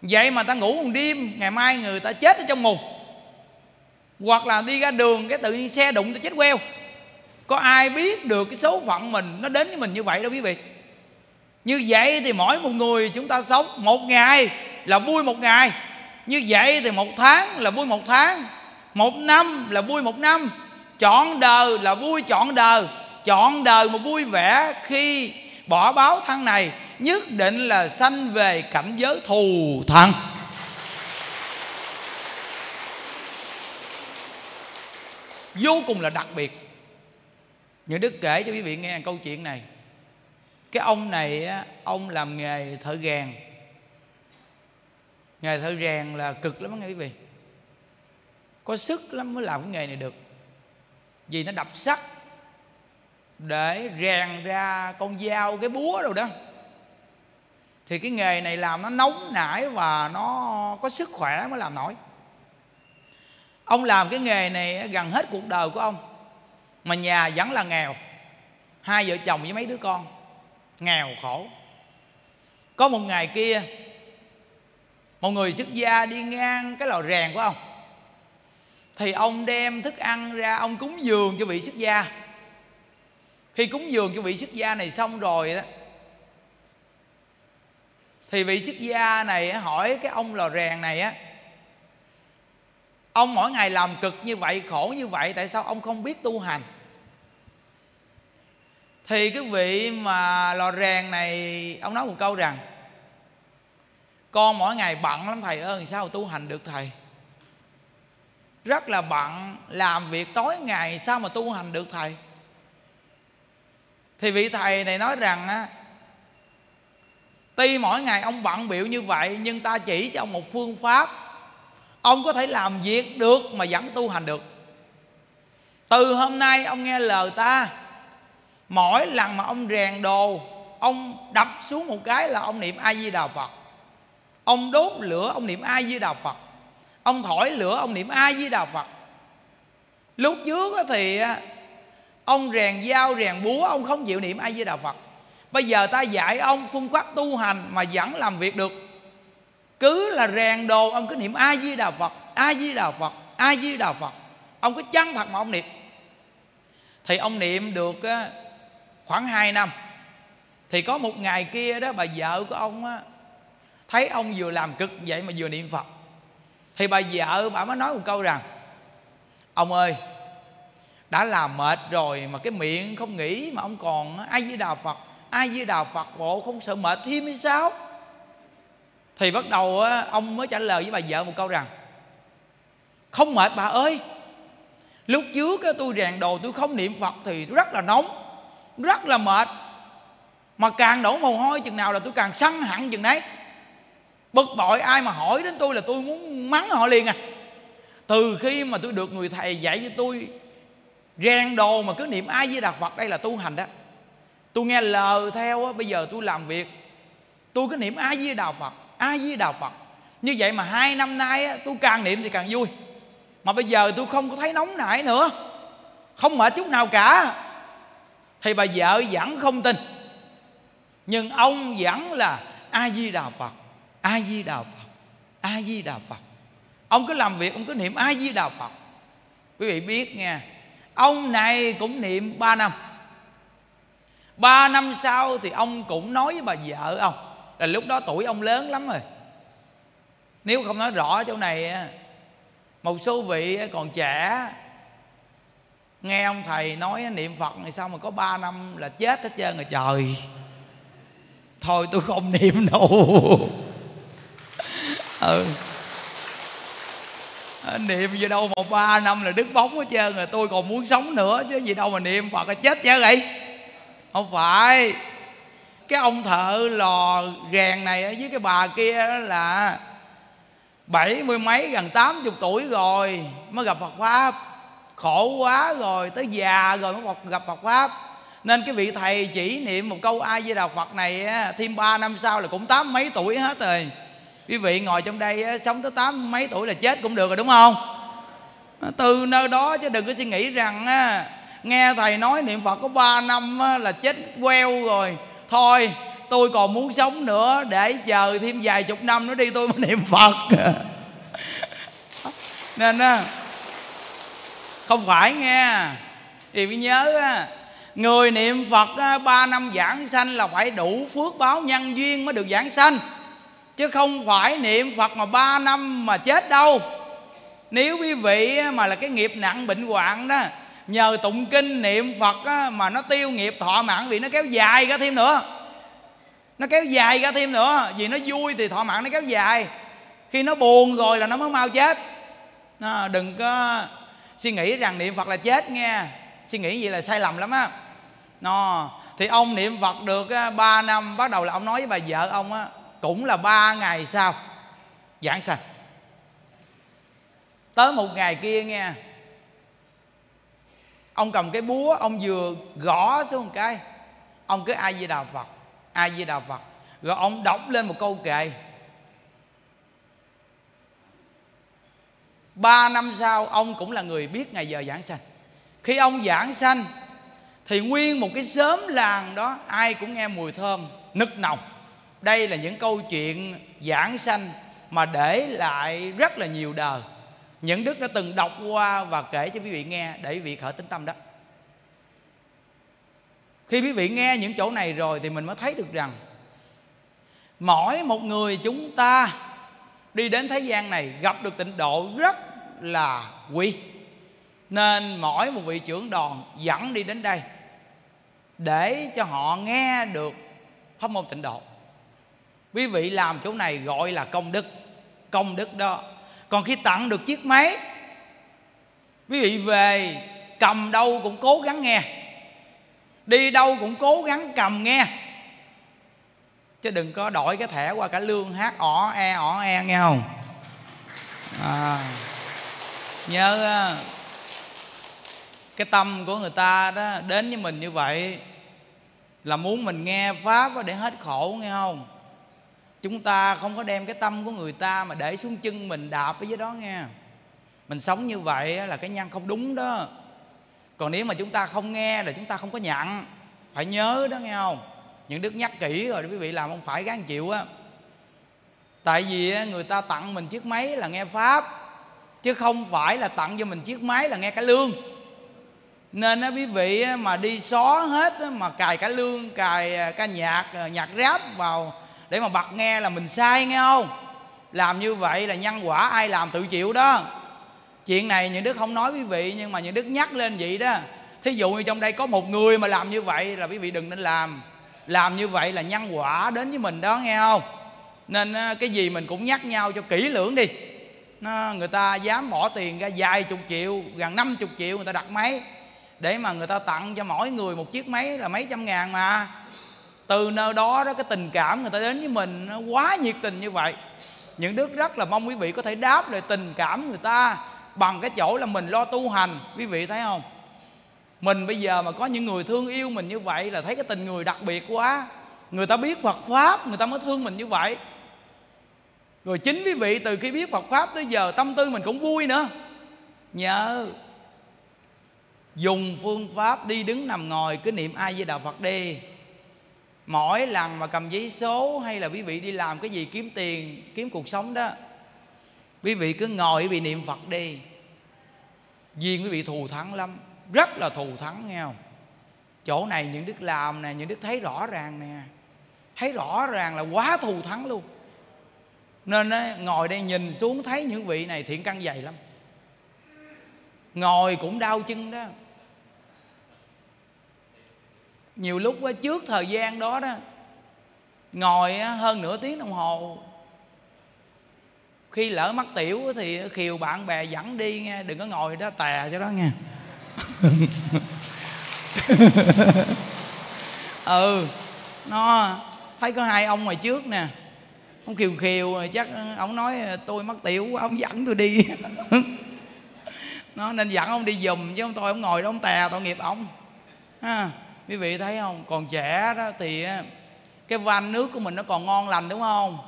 Vậy mà ta ngủ một đêm, ngày mai người ta chết ở trong ngục hoặc là đi ra đường cái tự nhiên xe đụng, ta chết queo có ai biết được cái số phận mình nó đến với mình như vậy đâu quý vị? Như vậy thì mỗi một người chúng ta sống một ngày là vui một ngày. Như vậy thì một tháng là vui một tháng. Một năm là vui một năm. Chọn đời là vui chọn đời. Chọn đời mà vui vẻ khi bỏ báo thân này, nhất định là sanh về cảnh giới thù thần vô cùng là đặc biệt những đức kể cho quý vị nghe câu chuyện này. Cái ông này ông làm nghề thợ rèn. Nghề thợ rèn là cực lắm nghe quý vị. Có sức lắm mới làm cái nghề này được. Vì nó đập sắt để rèn ra con dao, cái búa rồi đó. Thì cái nghề này làm nó nóng nảy và nó có sức khỏe mới làm nổi. Ông làm cái nghề này gần hết cuộc đời của ông mà nhà vẫn là nghèo. Hai vợ chồng với mấy đứa con. Nghèo khổ. Có một ngày kia, một người xuất gia đi ngang cái lò rèn của ông. Thì ông đem thức ăn ra, ông cúng dường cho vị xuất gia. Khi cúng dường cho vị xuất gia này xong rồi đó, thì vị xuất gia này hỏi cái ông lò rèn này á, ông mỗi ngày làm cực như vậy, khổ như vậy, tại sao ông không biết tu hành? Thì cái vị mà lò rèn này, ông nói một câu rằng, con mỗi ngày bận lắm, thầy ơi sao tu hành được, thầy? Rất là bận, làm việc tối ngày, sao mà tu hành được, thầy? Thì vị thầy này nói rằng á, tuy mỗi ngày ông bận biểu như vậy, nhưng ta chỉ cho ông một phương pháp. Ông có thể làm việc được mà vẫn tu hành được. Từ hôm nay ông nghe lời ta mỗi lần mà ông rèn đồ, ông đập xuống một cái là ông niệm a di đà phật. Ông đốt lửa, ông niệm a di đà phật. Ông thổi lửa, ông niệm a di đà phật. Lúc trước thì ông rèn dao, rèn búa, ông không chịu niệm a di đà phật. Bây giờ ta dạy ông phương pháp tu hành mà vẫn làm việc được. Cứ là rèn đồ, ông cứ niệm a di đà phật a di đà phật a di đà phật. Ông cứ chân thật mà ông niệm. Thì ông niệm được khoảng 2 năm. Thì có một ngày kia đó bà vợ của ông á, thấy ông vừa làm cực vậy mà vừa niệm phật. Thì bà vợ bà mới nói một câu rằng ông ơi đã làm mệt rồi mà cái miệng không nghĩ mà ông còn ai với đà phật ai với đà phật bộ không sợ mệt thêm hay sao? Thì bắt đầu ông mới trả lời với bà vợ một câu rằng không mệt bà ơi. Lúc trước tôi rèn đồ tôi không niệm phật thì rất là nóng rất là mệt. Mà càng đổ mồ hôi chừng nào là tôi càng săn hẳn chừng đấy. Bực bội ai mà hỏi đến tôi là tôi muốn mắng họ liền à. Từ khi mà tôi được người thầy dạy cho tôi rèn đồ mà cứ niệm ai với đạt phật đây là tu hành đó. Tôi nghe lời theo á, bây giờ tôi làm việc tôi cứ niệm ai với Đạo phật ai với Đạo phật. Như vậy mà hai năm nay á, tôi càng niệm thì càng vui. Mà bây giờ tôi không có thấy nóng nảy nữa. Không mệt chút nào cả thì bà vợ vẫn không tin. Nhưng ông vẫn là a di đà phật a di đà phật a di đà phật. Ông cứ làm việc, ông cứ niệm a di đà phật. Quý vị biết nha, ông này cũng niệm 3 năm. Ba năm sau thì ông cũng nói với bà vợ ông, là lúc đó tuổi ông lớn lắm rồi. Nếu không nói rõ chỗ này một số vị còn trẻ nghe ông thầy nói niệm phật này sao mà có ba năm là chết hết trơn rồi, trời. Thôi tôi không (laughs) niệm đâu. Ừ. Niệm gì đâu mà ba năm là đứt bóng hết trơn rồi, tôi còn muốn sống nữa chứ gì đâu mà niệm phật là chết chứ vậy. Không phải. Cái ông thợ lò rèn này với cái bà kia đó là bảy mươi mấy, gần tám chục tuổi rồi mới gặp Phật pháp khổ quá rồi, tới già rồi mới gặp Phật pháp. Nên cái vị thầy chỉ niệm một câu ai với đạo Phật này thêm ba năm sau là cũng tám mấy tuổi hết rồi. Quý vị ngồi trong đây sống tới tám mấy tuổi là chết cũng được rồi, đúng không? Từ nơi đó chứ đừng có suy nghĩ rằng nghe thầy nói niệm phật có ba năm là chết queo rồi. Thôi, tôi còn muốn sống nữa, để chờ thêm vài chục năm nữa đi, tôi mới niệm phật. (laughs) Nên á không phải nghe. Thì phải nhớ á người niệm phật ba năm giảng sanh là phải đủ phước báo nhân duyên mới được giảng sanh. Chứ không phải niệm phật mà ba năm mà chết đâu. Nếu quý vị mà là cái nghiệp nặng bệnh hoạn đó nhờ tụng kinh niệm phật á, mà nó tiêu nghiệp thọ mạng vì nó kéo dài ra thêm nữa. Nó kéo dài ra thêm nữa. Vì nó vui thì thọ mạng nó kéo dài. Khi nó buồn rồi là nó mới mau chết. À, đừng có suy nghĩ rằng niệm phật là chết nghe. Suy nghĩ vậy là sai lầm lắm á. Nó, thì ông niệm phật được 3 năm, bắt đầu là ông nói với bà vợ ông á, cũng là ba ngày sau. Giảng sanh tới một ngày kia nghe, ông cầm cái búa, ông vừa gõ xuống một cái, ông cứ ai di đà phật ai di đà phật, rồi ông đọc lên một câu kệ. Ba năm sau, ông cũng là người biết ngày giờ giảng sanh. Khi ông giảng sanh, thì nguyên một cái xóm làng đó, ai cũng nghe mùi thơm, nức nồng. Đây là những câu chuyện giảng sanh mà để lại rất là nhiều đời. Những đức đã từng đọc qua và kể cho quý vị nghe, để quý vị khởi tính tâm đó. Khi quý vị nghe những chỗ này rồi thì mình mới thấy được rằng, mỗi một người chúng ta đi đến thế gian này, gặp được tịnh độ rất là quý. Nên mỗi một vị trưởng đoàn dẫn đi đến đây để cho họ nghe được pháp môn tịnh độ. Quý vị làm chỗ này gọi là công đức. Công đức đó. Còn khi tặng được chiếc máy, quý vị về cầm đâu cũng cố gắng nghe. Đi đâu cũng cố gắng cầm nghe chứ đừng có đổi cái thẻ qua cả lương hát ỏ e ỏ e nghe không? À, nhớ cái tâm của người ta đó đến với mình như vậy là muốn mình nghe pháp để hết khổ nghe không? Chúng ta không có đem cái tâm của người ta mà để xuống chân mình đạp ở dưới đó nghe mình sống như vậy là cái nhân không đúng đó. Còn nếu mà chúng ta không nghe là chúng ta không có nhận phải nhớ đó nghe không? Những đức nhắc kỹ rồi quý vị, làm không phải gán chịu á. Tại vì người ta tặng mình chiếc máy là nghe pháp, chứ không phải là tặng cho mình chiếc máy là nghe cái lương. Nên á, quý vị mà đi xó hết mà cài cả lương, cài à, ca nhạc à, nhạc rap vào để mà bật nghe là mình sai, nghe không? Làm như vậy là nhân quả, ai làm tự chịu đó. Chuyện này những đức không nói quý vị, nhưng mà những đức nhắc lên vậy đó. Thí dụ như trong đây có một người mà làm như vậy là quý vị đừng nên làm làm như vậy là nhân quả đến với mình đó nghe không? Nên ờ, cái gì mình cũng nhắc nhau cho kỹ lưỡng đi. Nó, người ta dám bỏ tiền ra vài chục triệu gần năm chục triệu người ta đặt máy để mà người ta tặng cho mỗi người một chiếc máy là mấy trăm ngàn mà. Từ nơi đó đó cái tình cảm người ta đến với mình nó quá nhiệt tình như vậy. Những đức rất là mong quý vị có thể đáp lại tình cảm người ta bằng cái chỗ là mình lo tu hành quý vị thấy không? Mình bây giờ mà có những người thương yêu mình như vậy là thấy cái tình người đặc biệt quá. Người ta biết Phật pháp, người ta mới thương mình như vậy. Rồi chính quý vị từ khi biết Phật pháp tới giờ, tâm tư mình cũng vui nữa. Nhớ dùng phương pháp đi đứng nằm ngồi, cứ niệm ai với đạo Phật đi. Mỗi lần mà cầm giấy số hay là quý vị đi làm cái gì kiếm tiền, kiếm cuộc sống đó, quý vị cứ ngồi quý vị niệm phật đi. Duyên quý vị thù thắng lắm rất là thù thắng nghe không chỗ này những đức làm nè những đức thấy rõ ràng nè. Thấy rõ ràng là quá thù thắng luôn. Nên á, ngồi đây nhìn xuống thấy những vị này thiện căn dày lắm. Ngồi cũng đau chân đó. Nhiều lúc trước thời gian đó đó ngồi hơn nửa tiếng đồng hồ. Khi lỡ mắc tiểu thì khiều bạn bè dẫn đi nghe đừng có ngồi đó tè cho đó nghe. (laughs) ừ nó thấy có hai ông ngoài trước nè. Ông khiều khiều chắc ông nói, tôi mắc tiểu ông dẫn tôi đi. (laughs) Nó nên dẫn ông đi dùm chứ không tôi ông ngồi đó ông tè tội nghiệp ông. Ha, quý vị thấy không? Còn trẻ đó thì cái van nước của mình nó còn ngon lành, đúng không?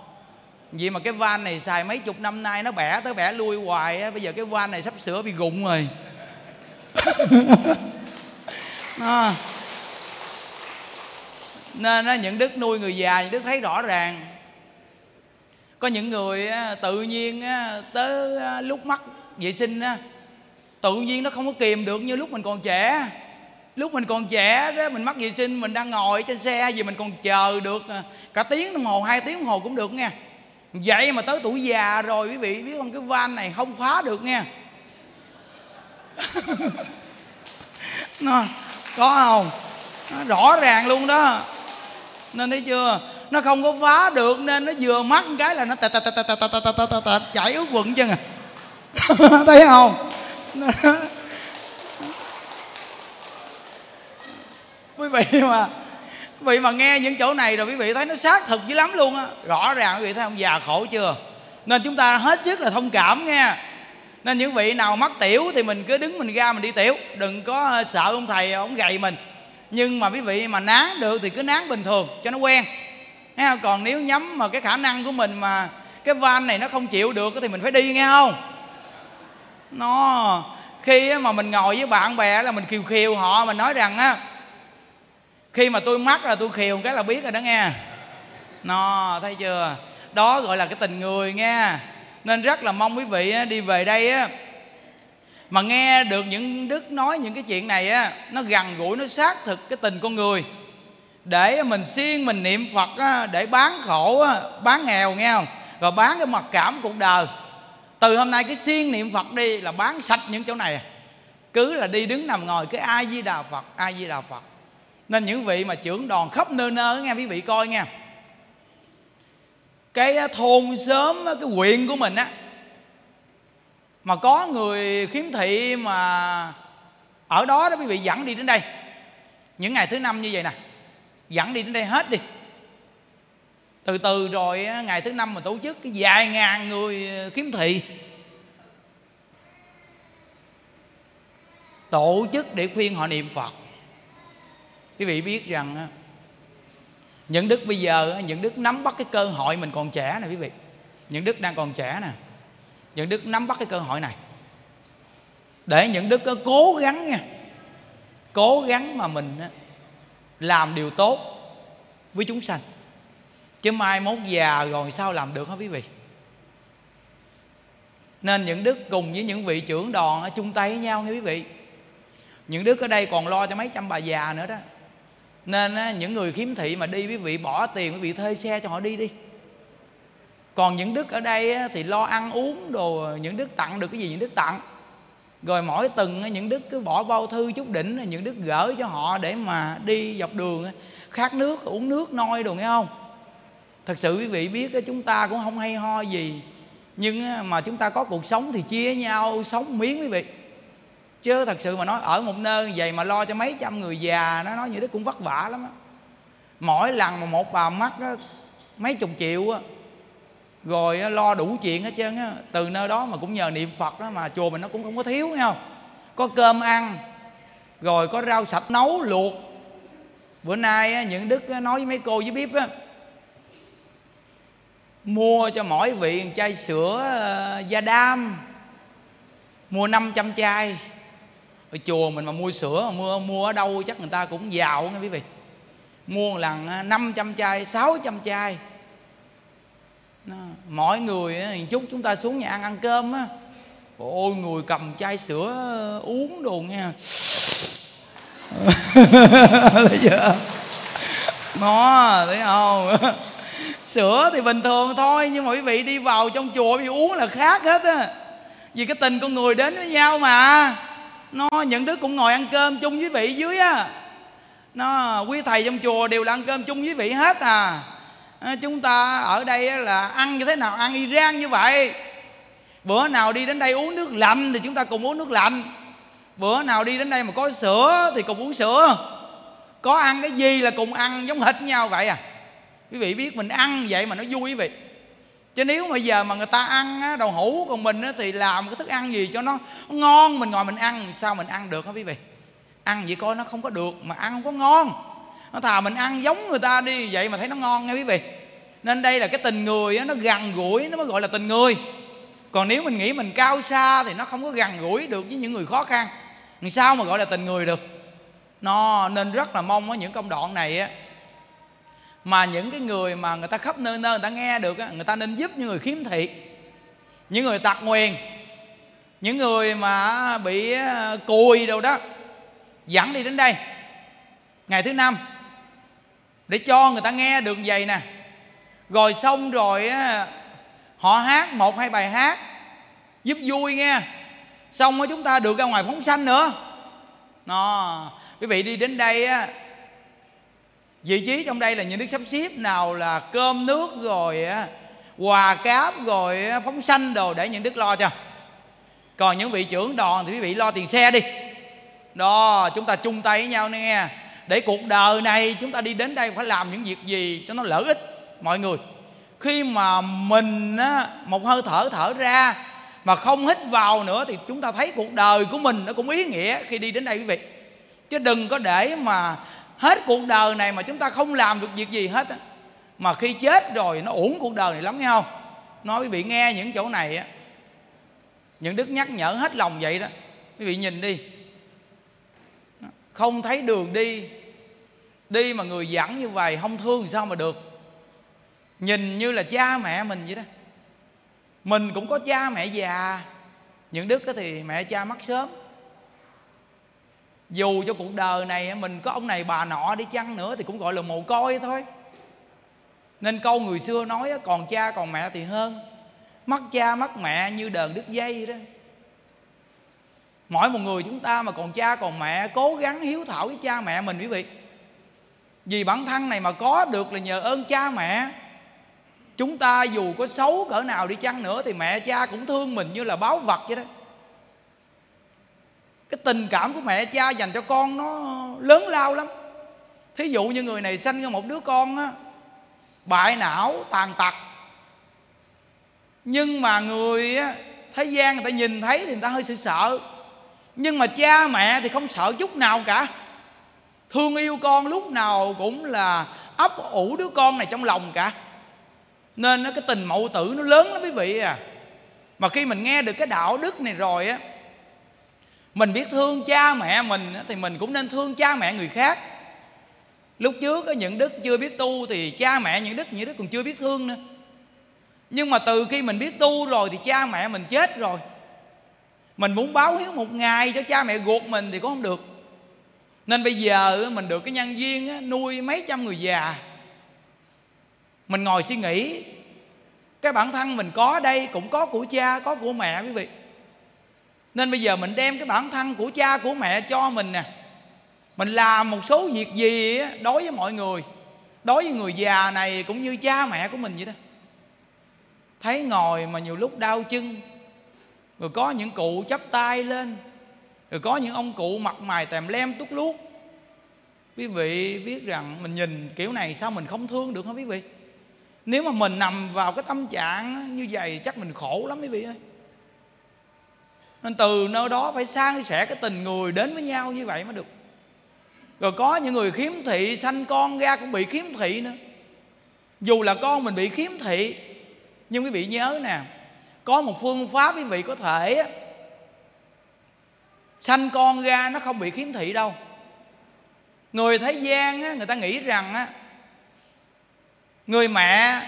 Vì mà cái van này xài mấy chục năm nay nó bẻ tới bẻ lui hoài á, bây giờ cái van này sắp sửa bị gụng rồi à. nên á, những đức nuôi người già những đức thấy rõ ràng. Có những người á, tự nhiên á, tới lúc mắc vệ sinh á, tự nhiên nó không có kìm được như lúc mình còn trẻ. Lúc mình còn trẻ đó mình mắc vệ sinh mình đang ngồi trên xe gì mình còn chờ được à, cả tiếng đồng hồ hai tiếng đồng hồ cũng được nha vậy mà tới tuổi già rồi quý vị biết không? Cái van này không phá được nha nó có không nó rõ ràng luôn đó nên thấy chưa nó không có phá được nên nó vừa mắc một cái là nó tạt tạt tạt tạt tạt tạt tạt chảy ướt quần chân à thấy không quý vị mà quý vị mà nghe những chỗ này rồi quý vị thấy nó xác thực dữ lắm luôn á rõ ràng quý vị thấy ông già khổ chưa nên chúng ta hết sức là thông cảm nghe nên những vị nào mắc tiểu thì mình cứ đứng mình ra mình đi tiểu. Đừng có ờ, sợ ông thầy ờ, ông gầy mình. Nhưng mà quý vị mà nán được thì cứ nán bình thường, cho nó quen. Nghe không? còn nếu nhắm mà cái khả năng của mình mà cái van này nó không chịu được thì mình phải đi, nghe không? Nó, khi mà mình ngồi với bạn bè là mình khiều khiều họ, mình nói rằng á, khi mà tôi mắc là tôi khiều cái là biết rồi đó nghe. Nó, thấy chưa? Đó gọi là cái tình người nghe nên rất là mong quý vị đi về đây á mà nghe được những đức nói những cái chuyện này á nó gần gũi nó xác thực cái tình con người. Để mình siêng mình niệm phật á, để bán khổ á, bán nghèo nghe không? Rồi bán cái mặc cảm cuộc đời. Từ hôm nay cái siêng niệm phật đi là bán sạch những chỗ này. Cứ là đi đứng nằm ngồi cái ai di đà phật ai di đà phật. Nên những vị mà trưởng đoàn khắp nơi nơi nghe quý vị coi nghe cái thôn sớm cái huyện của mình á. Mà có người khiếm thị mà ở đó đó, quý vị, dẫn đi đến đây. Những ngày thứ năm như vậy nè, dẫn đi đến đây hết đi. Từ từ rồi ngày thứ năm mà tổ chức cái vài ngàn người ờ, khiếm thị. Tổ chức để khuyên họ niệm phật. Quý vị biết rằng những đức bây giờ những đức nắm bắt cái cơ hội mình còn trẻ nè quý vị. Những đức đang còn trẻ nè. Những đức nắm bắt cái cơ hội này. Để những đức cố gắng nha. Cố gắng mà mình làm điều tốt với chúng sanh. Chứ mai mốt già rồi sao làm được hả quý vị? Nên những đức cùng với những vị trưởng đoàn chung tay với nhau nha quý vị. Những đức ở đây còn lo cho mấy trăm bà già nữa đó nên những người khiếm thị mà đi quý vị bỏ tiền, quý vị thuê xe cho họ đi đi. Còn những đức ở đây thì lo ăn uống đồ, những đức tặng được cái gì, những đức tặng. Rồi mỗi tuần những đức cứ bỏ bao thư chút đỉnh, những đức gửi cho họ để mà đi dọc đường khát nước, uống nước, noi đồ, nghe không? Thật sự quý vị biết chúng ta cũng không hay ho gì, nhưng mà chúng ta có cuộc sống thì chia nhau, sống miếng quý vị chứ thật sự mà nói ở một nơi vậy mà lo cho mấy trăm người già nó nói như thế cũng vất vả lắm á. Mỗi lần mà một bà mắc á, mấy chục triệu á rồi á, lo đủ chuyện hết trơn á từ nơi đó mà cũng nhờ niệm phật á, mà chùa mình nó cũng không có thiếu nghe không? Có cơm ăn rồi có rau sạch nấu luộc. Bữa nay á, những đức á, nói với mấy cô với bếp á mua cho mỗi vị một chai sữa ờ, uh, da đam mua 500 chai ở chùa mình mà mua sữa mà mua mua ở đâu chắc người ta cũng giàu nghe quý vị. Mua một lần à, 500 chai 600 chai. Mỗi mọi người chút chúng ta xuống nhà ăn ăn cơm á. Ôi người cầm chai sữa ờ, uống đồ nghe. (laughs) Thấy chưa? Nó thấy không? (laughs) Sữa thì bình thường thôi, nhưng mà quý vị đi vào trong chùa thì uống là khác hết á. Vì cái tình con người đến với nhau mà nó những đứa cũng ngồi ăn cơm chung với vị dưới á. Nó quý thầy trong chùa đều là ăn cơm chung với vị hết à, ờ, chúng ta ở đây là ăn như thế nào ăn Iran như vậy. Bữa nào đi đến đây uống nước lạnh thì chúng ta cùng uống nước lạnh. Bữa nào đi đến đây mà có sữa thì cùng uống sữa. Có ăn cái gì là cùng ăn giống hệt nhau vậy à? Quý vị biết mình ăn vậy mà nó vui quý vị chứ nếu mà giờ mà người ta ăn đậu hũ còn mình thì làm cái thức ăn gì cho nó ngon, mình ngồi mình ăn, sao mình ăn được hả quý vị? Ăn vậy coi nó không có được mà ăn không có ngon. Nó thà mình ăn giống người ta đi, vậy mà thấy nó ngon nghe quý vị. Nên đây là cái tình người nó gần gũi, nó mới gọi là tình người. Còn nếu mình nghĩ mình cao xa thì nó không có gần gũi được với những người khó khăn. Làm sao mà gọi là tình người được? Nó nên rất là mong ở những công đoạn này á mà những cái người mà người ta khắp nơi nơi người ta nghe được á, người ta nên giúp những người khiếm thị những người tật nguyền những người mà bị ờ, cùi đâu đó dẫn đi đến đây. Ngày thứ năm để cho người ta nghe được vậy nè. Rồi xong rồi á, họ hát một hai bài hát giúp vui nghe. Xong rồi chúng ta được ra ngoài phóng sanh nữa. Nó quý vị đi đến đây á vị trí trong đây là những đức sắp xếp nào là cơm nước rồi quà cáp rồi phóng sanh đồ để những đức lo cho. Còn những vị trưởng đoàn thì quý vị lo tiền xe đi. Đó chúng ta chung tay với nhau nghe để cuộc đời này chúng ta đi đến đây phải làm những việc gì cho nó lợi ích mọi người. Khi mà mình á, một hơi thở thở ra mà không hít vào nữa thì chúng ta thấy cuộc đời của mình nó cũng ý nghĩa khi đi đến đây quý vị. Chứ đừng có để mà hết cuộc đời này mà chúng ta không làm được việc gì hết á. Mà khi chết rồi nó uổng cuộc đời này lắm, nghe không? Nói quý vị nghe những chỗ này á. Những đức nhắc nhở hết lòng vậy đó. Quý vị nhìn đi. Không thấy đường đi. Đi mà người dẫn như vậy không thương sao mà được? Nhìn như là cha mẹ mình vậy đó. Mình cũng có cha mẹ già. Những đức thì mẹ cha mất sớm dù cho cuộc đời này mình có ông này bà nọ đi chăng nữa thì cũng gọi là mồ côi thôi. Nên câu người xưa nói còn cha còn mẹ thì hơn. Mất cha mất mẹ như đờn đứt dây đó. Mỗi một người chúng ta mà còn cha còn mẹ, cố gắng hiếu thảo với cha mẹ mình quý vị. Vì bản thân này mà có được là nhờ ơn cha mẹ. Chúng ta dù có xấu cỡ nào đi chăng nữa thì mẹ cha cũng thương mình như là báo vật vậy đó cái tình cảm của mẹ cha dành cho con nó lớn lao lắm. Thí dụ như người này sanh ra một đứa con á, bại não, tàn tật. Nhưng mà người á, thế gian người ta nhìn thấy thì người ta hơi sợ sợ. Nhưng mà cha mẹ thì không sợ chút nào cả. Thương yêu con lúc nào cũng là ấp ủ đứa con này trong lòng cả. Nên nó cái tình mẫu tử nó lớn lắm quý vị à. Mà khi mình nghe được cái đạo đức này rồi á mình biết thương cha mẹ mình thì mình cũng nên thương cha mẹ người khác. Lúc trước có những đức chưa biết tu thì cha mẹ những đức những đức còn chưa biết thương nữa. Nhưng mà từ khi mình biết tu rồi thì cha mẹ mình chết rồi. Mình muốn báo hiếu một ngày cho cha mẹ ruột mình thì cũng không được. Nên bây giờ mình được cái nhân viên nuôi mấy trăm người già. Mình ngồi suy nghĩ, cái bản thân mình có đây cũng có của cha, có của mẹ quý vị nên bây giờ mình đem cái bản thân của cha, của mẹ cho mình nè. Mình làm một số việc gì đối với mọi người. Đối với người già này cũng như cha mẹ của mình vậy đó. Thấy ngồi mà nhiều lúc đau chân. Rồi có những cụ chắp tay lên. Rồi có những ông cụ mặt mày tèm lem tút lút quý vị biết rằng mình nhìn kiểu này sao mình không thương được hả quý vị? Nếu mà mình nằm vào cái tâm trạng như vậy chắc mình khổ lắm quý vị ơi nên từ nơi đó phải san sẻ cái tình người đến với nhau như vậy mới được. Rồi có những người khiếm thị sanh con ra cũng bị khiếm thị nữa. Dù là con mình bị khiếm thị nhưng quý vị nhớ nè có một phương pháp quý vị có thể sanh con ra nó không bị khiếm thị đâu. Người thế gian á, người ta nghĩ rằng á, người mẹ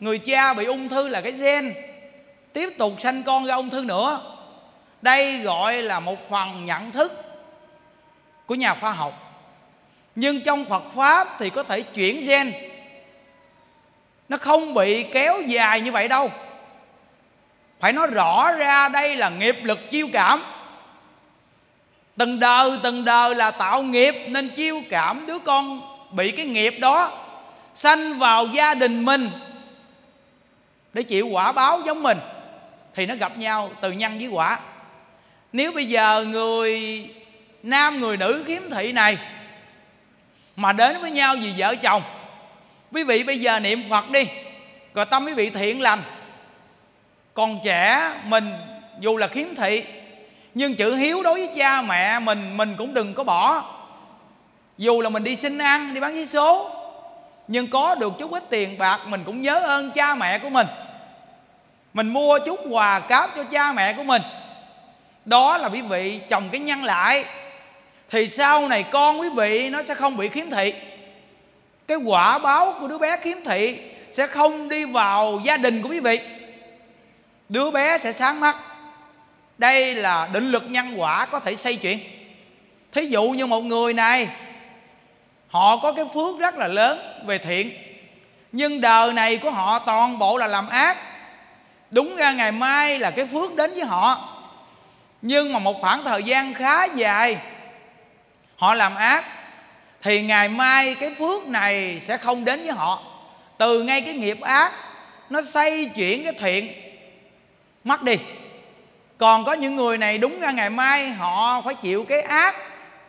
người cha bị ung thư là cái gen tiếp tục sanh con ra ung thư nữa đây gọi là một phần nhận thức của nhà khoa học. Nhưng trong phật pháp thì có thể chuyển gen. Nó không bị kéo dài như vậy đâu. Phải nói rõ ra đây là nghiệp lực chiêu cảm. Từng đời từng đời là tạo nghiệp nên chiêu cảm đứa con bị cái nghiệp đó sanh vào gia đình mình để chịu quả báo giống mình. Thì nó gặp nhau từ nhân với quả nếu bây giờ người nam, người nữ khiếm thị này mà đến với nhau vì vợ chồng, quý vị bây giờ niệm phật đi, rồi tâm quý vị thiện lành. Còn trẻ mình dù là khiếm thị, nhưng chữ hiếu đối với cha mẹ mình mình cũng đừng có bỏ. Dù là mình đi xin ăn, đi bán giấy số, nhưng có được chút ít tiền bạc, mình cũng nhớ ơn cha mẹ của mình. Mình mua chút quà cáp cho cha mẹ của mình đó là quý vị trồng cái nhân lại, thì sau này con quý vị nó sẽ không bị khiếm thị. Cái quả báo của đứa bé khiếm thị sẽ không đi vào gia đình của quý vị. Đứa bé sẽ sáng mắt. Đây là định luật nhân quả có thể xây chuyện thí dụ như một người này, họ có cái phước rất là lớn về thiện, nhưng đời này của họ toàn bộ là làm ác. Đúng ra ngày mai là cái phước đến với họ nhưng mà một khoảng thời gian khá dài, họ làm ác, thì ngày mai cái phước này sẽ không đến với họ. Từ ngay cái nghiệp ác, nó xây chuyển cái thiện. Mất đi. Còn có những người này đúng ra ngày mai họ phải chịu cái ác,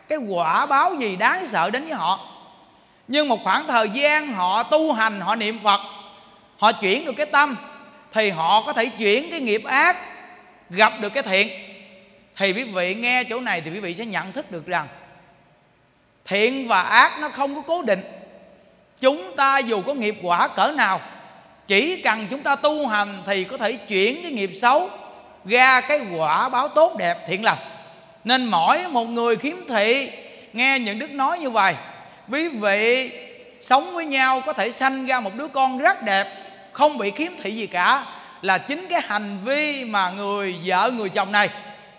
cái quả báo gì đáng sợ đến với họ. Nhưng một khoảng thời gian họ tu hành, họ niệm phật, họ chuyển được cái tâm, thì họ có thể chuyển cái nghiệp ác, gặp được cái thiện thì quý vị nghe chỗ này thì quý vị sẽ nhận thức được rằng thiện và ác nó không có cố định. Chúng ta dù có nghiệp quả cỡ nào, chỉ cần chúng ta tu hành thì có thể chuyển cái nghiệp xấu ra cái quả báo tốt đẹp thiện lành. Nên mỗi một người khiếm thị, nghe những đức nói như vậy, quý vị sống với nhau có thể sanh ra một đứa con rất đẹp, không bị khiếm thị gì cả, là chính cái hành vi mà người vợ người chồng này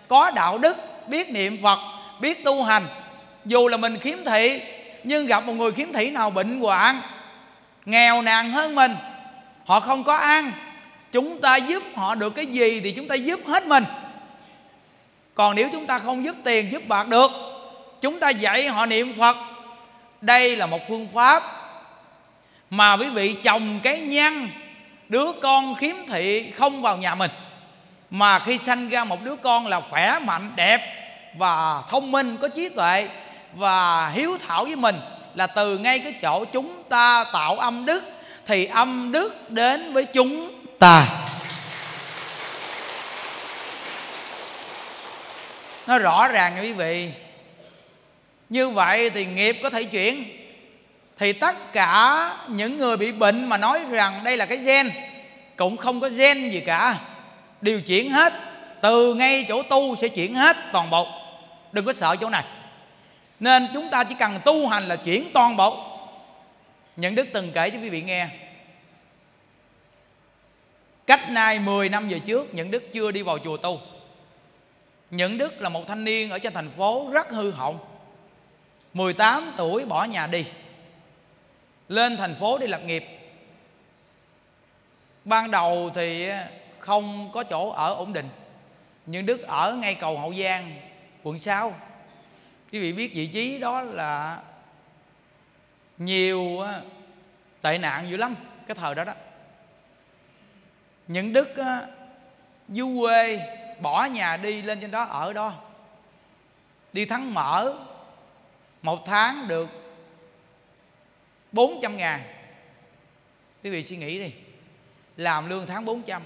có đạo đức, biết niệm phật, biết tu hành. Dù là mình khiếm thị, nhưng gặp một người khiếm thị nào bệnh hoạn, nghèo nàn hơn mình, họ không có ăn, chúng ta giúp họ được cái gì thì chúng ta giúp hết mình. Còn nếu chúng ta không giúp tiền, giúp bạc được, chúng ta dạy họ niệm phật. Đây là một phương pháp mà quý vị chồng cái nhăn đứa con khiếm thị không vào nhà mình mà khi sanh ra một đứa con là khỏe, mạnh, đẹp và thông minh, có trí tuệ và hiếu thảo với mình là từ ngay cái chỗ chúng ta tạo âm đức, thì âm đức đến với chúng ta. Nó rõ ràng nha quý vị. Như vậy thì nghiệp có thể chuyển. Thì tất cả những người bị bệnh mà nói rằng đây là cái gen, cũng không có gen gì cả điều chuyển hết, từ ngay chỗ tu sẽ chuyển hết toàn bộ. Đừng có sợ chỗ này. Nên chúng ta chỉ cần tu hành là chuyển toàn bộ. Những đức từng kể cho quý vị nghe. Cách nay 10 năm về trước, những đức chưa đi vào chùa tu. Những đức là một thanh niên ở trên thành phố rất hư hỏng. 18 tuổi bỏ nhà đi. Lên thành phố đi lập nghiệp. Ban đầu thì không có chỗ ở ổn định. Nhưng đức ở ngay cầu hậu giang, quận 6 quý vị biết vị trí đó là nhiều tệ nạn dữ lắm, cái thời đó đó. Những đức du quê, bỏ nhà đi lên trên đó, ở đó. Đi thắng mở, một tháng được 400 ngàn. Quý vị suy nghĩ đi, làm lương tháng 400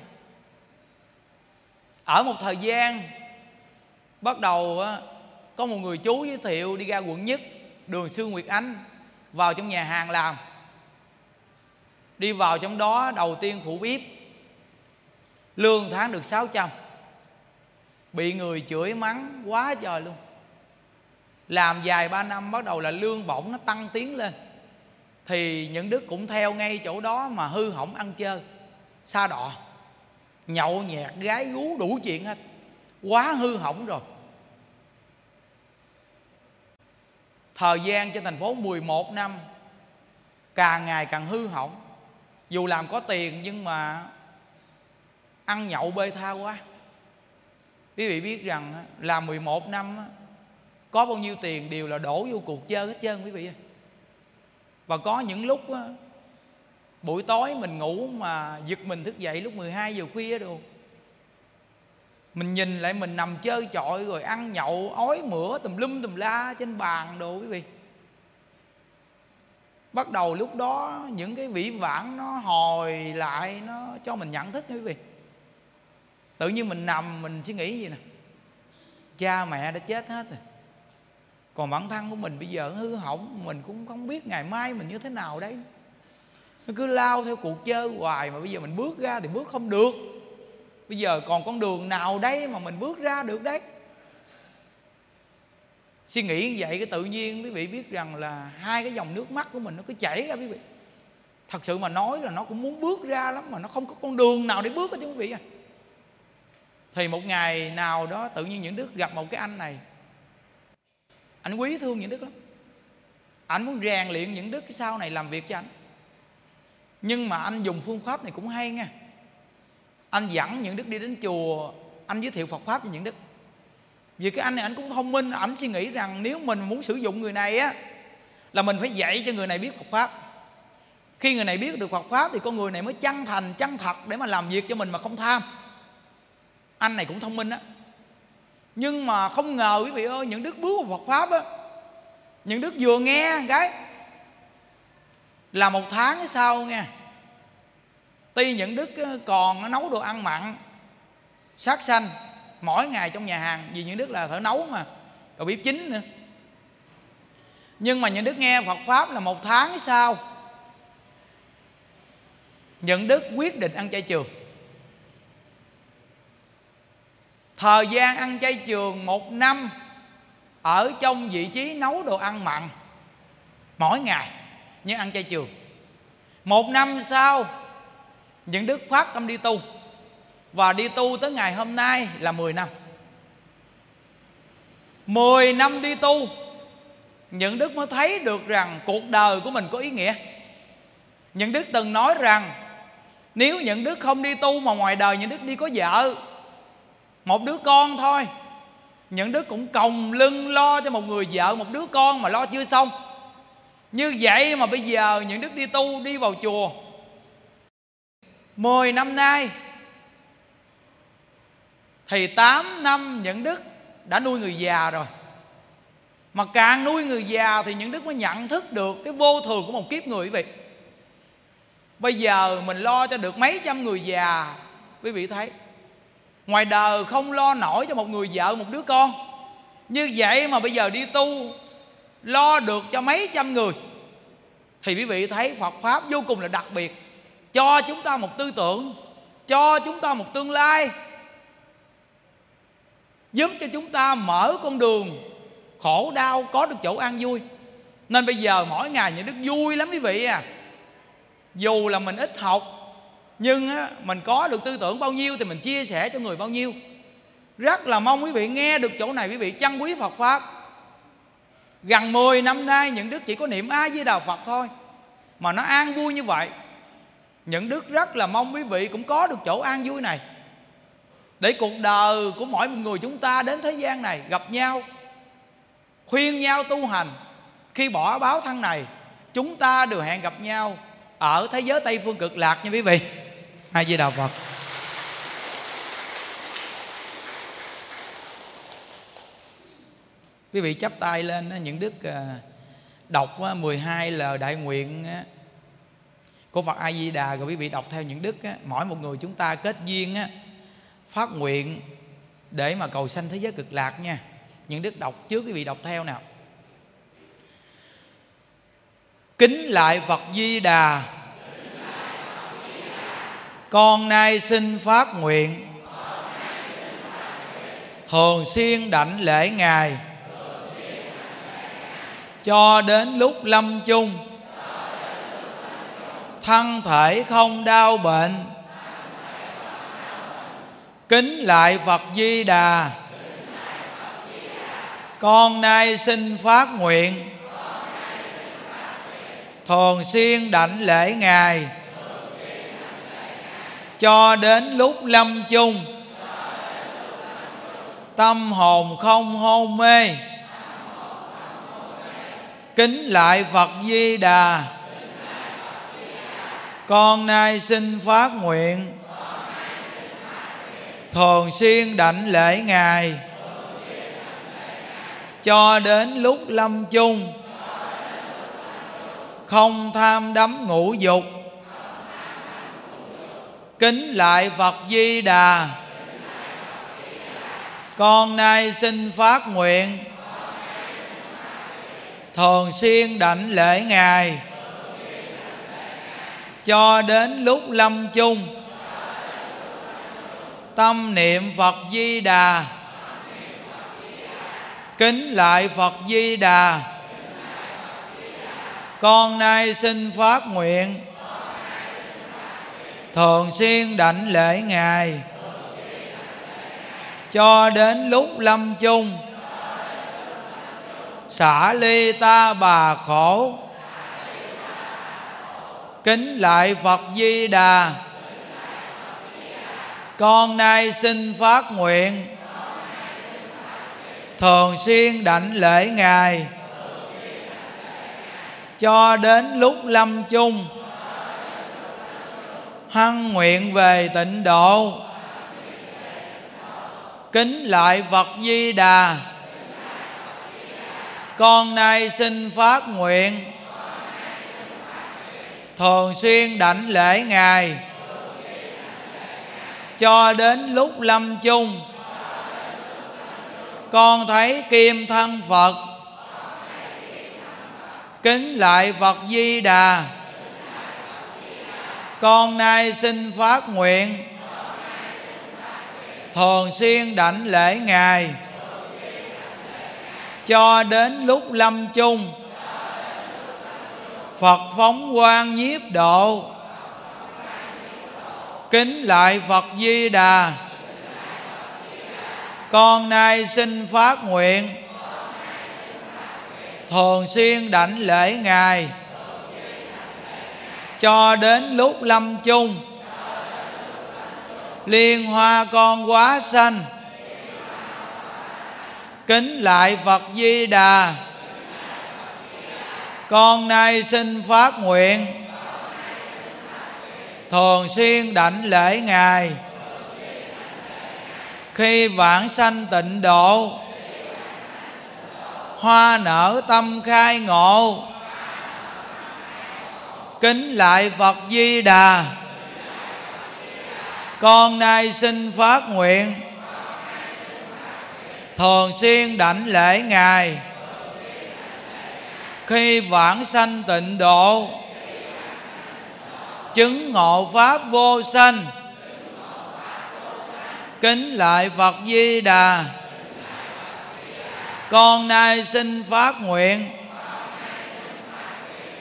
ở một thời gian, bắt đầu có một người chú giới thiệu đi ra quận nhất, đường sư Nguyệt Ánh, vào trong nhà hàng làm. Đi vào trong đó, đầu tiên phụ bếp, lương tháng được 600 bị người chửi mắng quá trời luôn. Làm dài ba năm, bắt đầu là lương bổng nó tăng tiến lên. Thì những đức cũng theo ngay chỗ đó mà hư hỏng ăn chơi xa đọa nhậu nhẹt, gái gú đủ chuyện hết. Quá hư hỏng rồi. Thời gian trên thành phố 11 năm, càng ngày càng hư hỏng. Dù làm có tiền nhưng mà ăn nhậu bê tha quá. Quý vị biết rằng làm 11 năm có bao nhiêu tiền đều là đổ vô cuộc chơi hết trơn quý vị và có những lúc buổi tối mình ngủ mà giật mình thức dậy lúc 12 giờ khuya đồ mình nhìn lại mình nằm chơi chọi rồi ăn nhậu, ói mửa, tùm lum tùm la trên bàn đồ quý vị. Bắt đầu lúc đó những cái vĩ vãng nó hồi lại, nó cho mình nhận thức quý vị. Tự nhiên mình nằm, mình suy nghĩ gì nè. Cha mẹ đã chết hết rồi. Còn bản thân của mình bây giờ hư hỏng, mình cũng không biết ngày mai mình như thế nào đấy nó cứ lao theo cuộc chơi hoài mà bây giờ mình bước ra thì bước không được. Bây giờ còn con đường nào đấy mà mình bước ra được đấy? Suy nghĩ như vậy cái tự nhiên quý vị biết rằng là hai cái dòng nước mắt của mình nó cứ chảy ra quý vị. Thật sự mà nói là nó cũng muốn bước ra lắm mà nó không có con đường nào để bước hết chứ quý vị à. Thì một ngày nào đó tự nhiên những đức gặp một cái anh này. Anh quý thương những đức lắm. Anh muốn rèn luyện những đức sau này làm việc cho anh nhưng mà anh dùng phương pháp này cũng hay nha. Anh dẫn những đức đi đến chùa, anh giới thiệu phật pháp cho những đức vì cái anh này anh cũng thông minh ảnh suy nghĩ rằng nếu mình muốn sử dụng người này á, là mình phải dạy cho người này biết Phật pháp. Khi người này biết được Phật pháp thì con người này mới chân thành, chân thật để mà làm việc cho mình mà không tham. Anh này cũng thông minh á. Nhưng mà không ngờ quý vị ơi, những đức bước vào Phật pháp á, những đức vừa nghe, cái là một tháng sau nghe? Tuy những đức còn nấu đồ ăn mặn, sát sanh mỗi ngày trong nhà hàng, vì những đức là thợ nấu mà, rồi bếp chính nữa. Nhưng mà những đức nghe Phật pháp là một tháng sau những đức quyết định ăn chay trường. Thời gian ăn chay trường một năm ở trong vị trí nấu đồ ăn mặn mỗi ngày như ăn chay trường. Một năm sau, những đức phát tâm đi tu. Và đi tu tới ngày hôm nay là 10 năm. 10 năm đi tu, những đức mới thấy được rằng cuộc đời của mình có ý nghĩa. Những đức từng nói rằng, nếu những đức không đi tu mà ngoài đời những đức đi có vợ, một đứa con thôi. Những đức cũng còng lưng lo cho một người vợ, một đứa con mà lo chưa xong như vậy mà bây giờ những đức đi tu đi vào chùa. Mười năm nay, Thì tám năm những đức đã nuôi người già rồi. Mà càng nuôi người già thì những đức mới nhận thức được Cái vô thường của một kiếp người quý vị. Bây giờ mình lo cho được mấy trăm người già, Quý vị thấy. Ngoài đời không lo nổi cho một người vợ, một đứa con. Như vậy mà bây giờ đi tu Lo được cho mấy trăm người. Thì quý vị thấy Phật Pháp vô cùng là đặc biệt. Cho chúng ta một tư tưởng Cho chúng ta một tương lai. Giúp cho chúng ta mở con đường Khổ đau có được chỗ an vui. Nên bây giờ mỗi ngày những đức vui lắm quý vị à. Dù là mình ít học nhưng á, mình có được tư tưởng bao nhiêu thì mình chia sẻ cho người bao nhiêu. Rất là mong quý vị nghe được chỗ này quý vị trân quý Phật pháp gần 10 năm nay, những đức chỉ có niệm A Di Đà Phật thôi. Mà nó an vui như vậy. Những đức rất là mong quý vị cũng có được chỗ an vui này. Để cuộc đời của mỗi một người chúng ta đến thế gian này gặp nhau, khuyên nhau tu hành, khi bỏ báo thân này, chúng ta đều hẹn gặp nhau ở thế giới tây phương cực lạc nha quý vị. A di đà phật. Quý vị chắp tay lên những đức à, đọc 12 lời đại nguyện của Phật A Di Đà rồi quý vị đọc theo những đức mỗi một người chúng ta kết duyên phát nguyện để mà cầu sanh thế giới cực lạc nha. Những đức đọc trước, quý vị đọc theo nào. Kính lại Phật Di Đà con nay xin phát nguyện. Thường xuyên đảnh lễ ngài cho đến lúc lâm chung. Thân thể không đau bệnh. Kính lại phật di đà. Con nay xin phát nguyện. Thường xuyên đảnh lễ ngài. Cho đến lúc lâm chung. Tâm hồn không hôn mê kính lại phật di đà. Con nay xin phát nguyện. Thường xuyên đảnh lễ ngài. Cho đến lúc lâm chung. Không tham đắm ngũ dục. Kính lại phật di đà. Con nay xin phát nguyện thường xuyên đảnh lễ ngài. Cho đến lúc lâm chung. Tâm niệm phật di đà. Kính lại phật di đà. Con nay xin phát nguyện. Thường xuyên đảnh lễ ngài. Cho đến lúc lâm chung xả ly ta bà khổ. Kính lại phật di đà. Con nay xin phát nguyện. Thường xuyên đảnh lễ ngài. Cho đến lúc lâm chung. Hăng nguyện về tịnh độ. Kính lại phật di đà con nay xin phát nguyện. Thường xuyên đảnh lễ ngài. Cho đến lúc lâm chung. Con thấy kim thân phật. Kính lại phật di đà. Con nay xin phát nguyện. Thường xuyên đảnh lễ ngài cho đến lúc lâm chung. Phật phóng quang nhiếp độ. Kính lại phật di đà. Con nay xin phát nguyện. Thường xuyên đảnh lễ ngài. Cho đến lúc lâm chung. Liên hoa con quá sanh kính lại phật di đà. Con nay xin phát nguyện. Thường xuyên đảnh lễ ngài. Khi vãng sanh tịnh độ, hoa nở tâm khai ngộ. Kính lại phật di đà. Con nay xin phát nguyện thường xuyên đảnh lễ ngài. Khi vãng sanh tịnh độ, chứng ngộ pháp vô sanh, kính lại phật di đà. Con nay xin phát nguyện.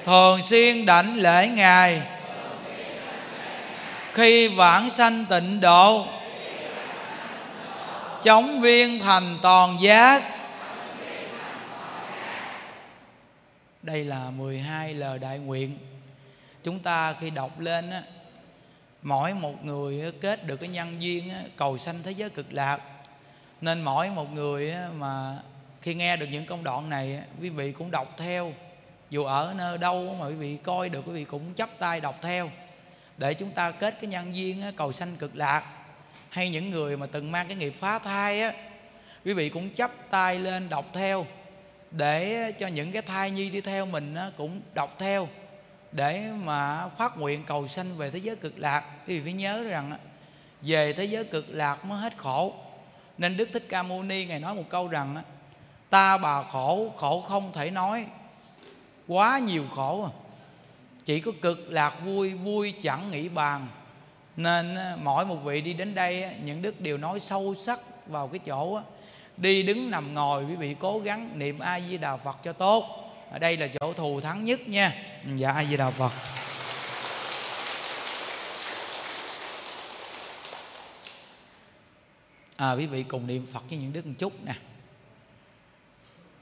Thường xuyên đảnh lễ ngài. Khi vãng sanh tịnh độ chống viên thành toàn giác. Đây là 12 lời đại nguyện. Chúng ta khi đọc lên á, mỗi một người kết được cái nhân duyên cầu sanh thế giới cực lạc. Nên mỗi một người mà khi nghe được những công đoạn này quý vị cũng đọc theo. Dù ở nơi đâu mà quý vị coi được, quý vị cũng chấp tay đọc theo. Để chúng ta kết cái nhân duyên cầu sanh cực lạc hay những người mà từng mang cái nghiệp phá thai á quý vị cũng chấp tay lên đọc theo để cho những cái thai nhi đi theo mình cũng đọc theo để mà phát nguyện cầu sanh về thế giới cực lạc. Quý vị phải nhớ rằng về thế giới cực lạc mới hết khổ. Nên đức thích ca mâu ni ngài nói một câu rằng á, ta bà khổ khổ không thể nói. Quá nhiều khổ à. Chỉ có cực lạc vui vui chẳng nghĩ bàn nên mỗi một vị đi đến đây những đức đều nói sâu sắc vào cái chỗ đi đứng nằm ngồi, quý vị cố gắng niệm a di đà phật cho tốt. Ở đây là chỗ thù thắng nhất nha. Ừ, dạ a di đà phật. À quý vị cùng niệm phật với những đức một chút nè.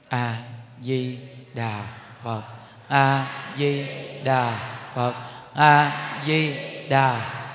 A di đà phật. A di đà phật. A di đà phật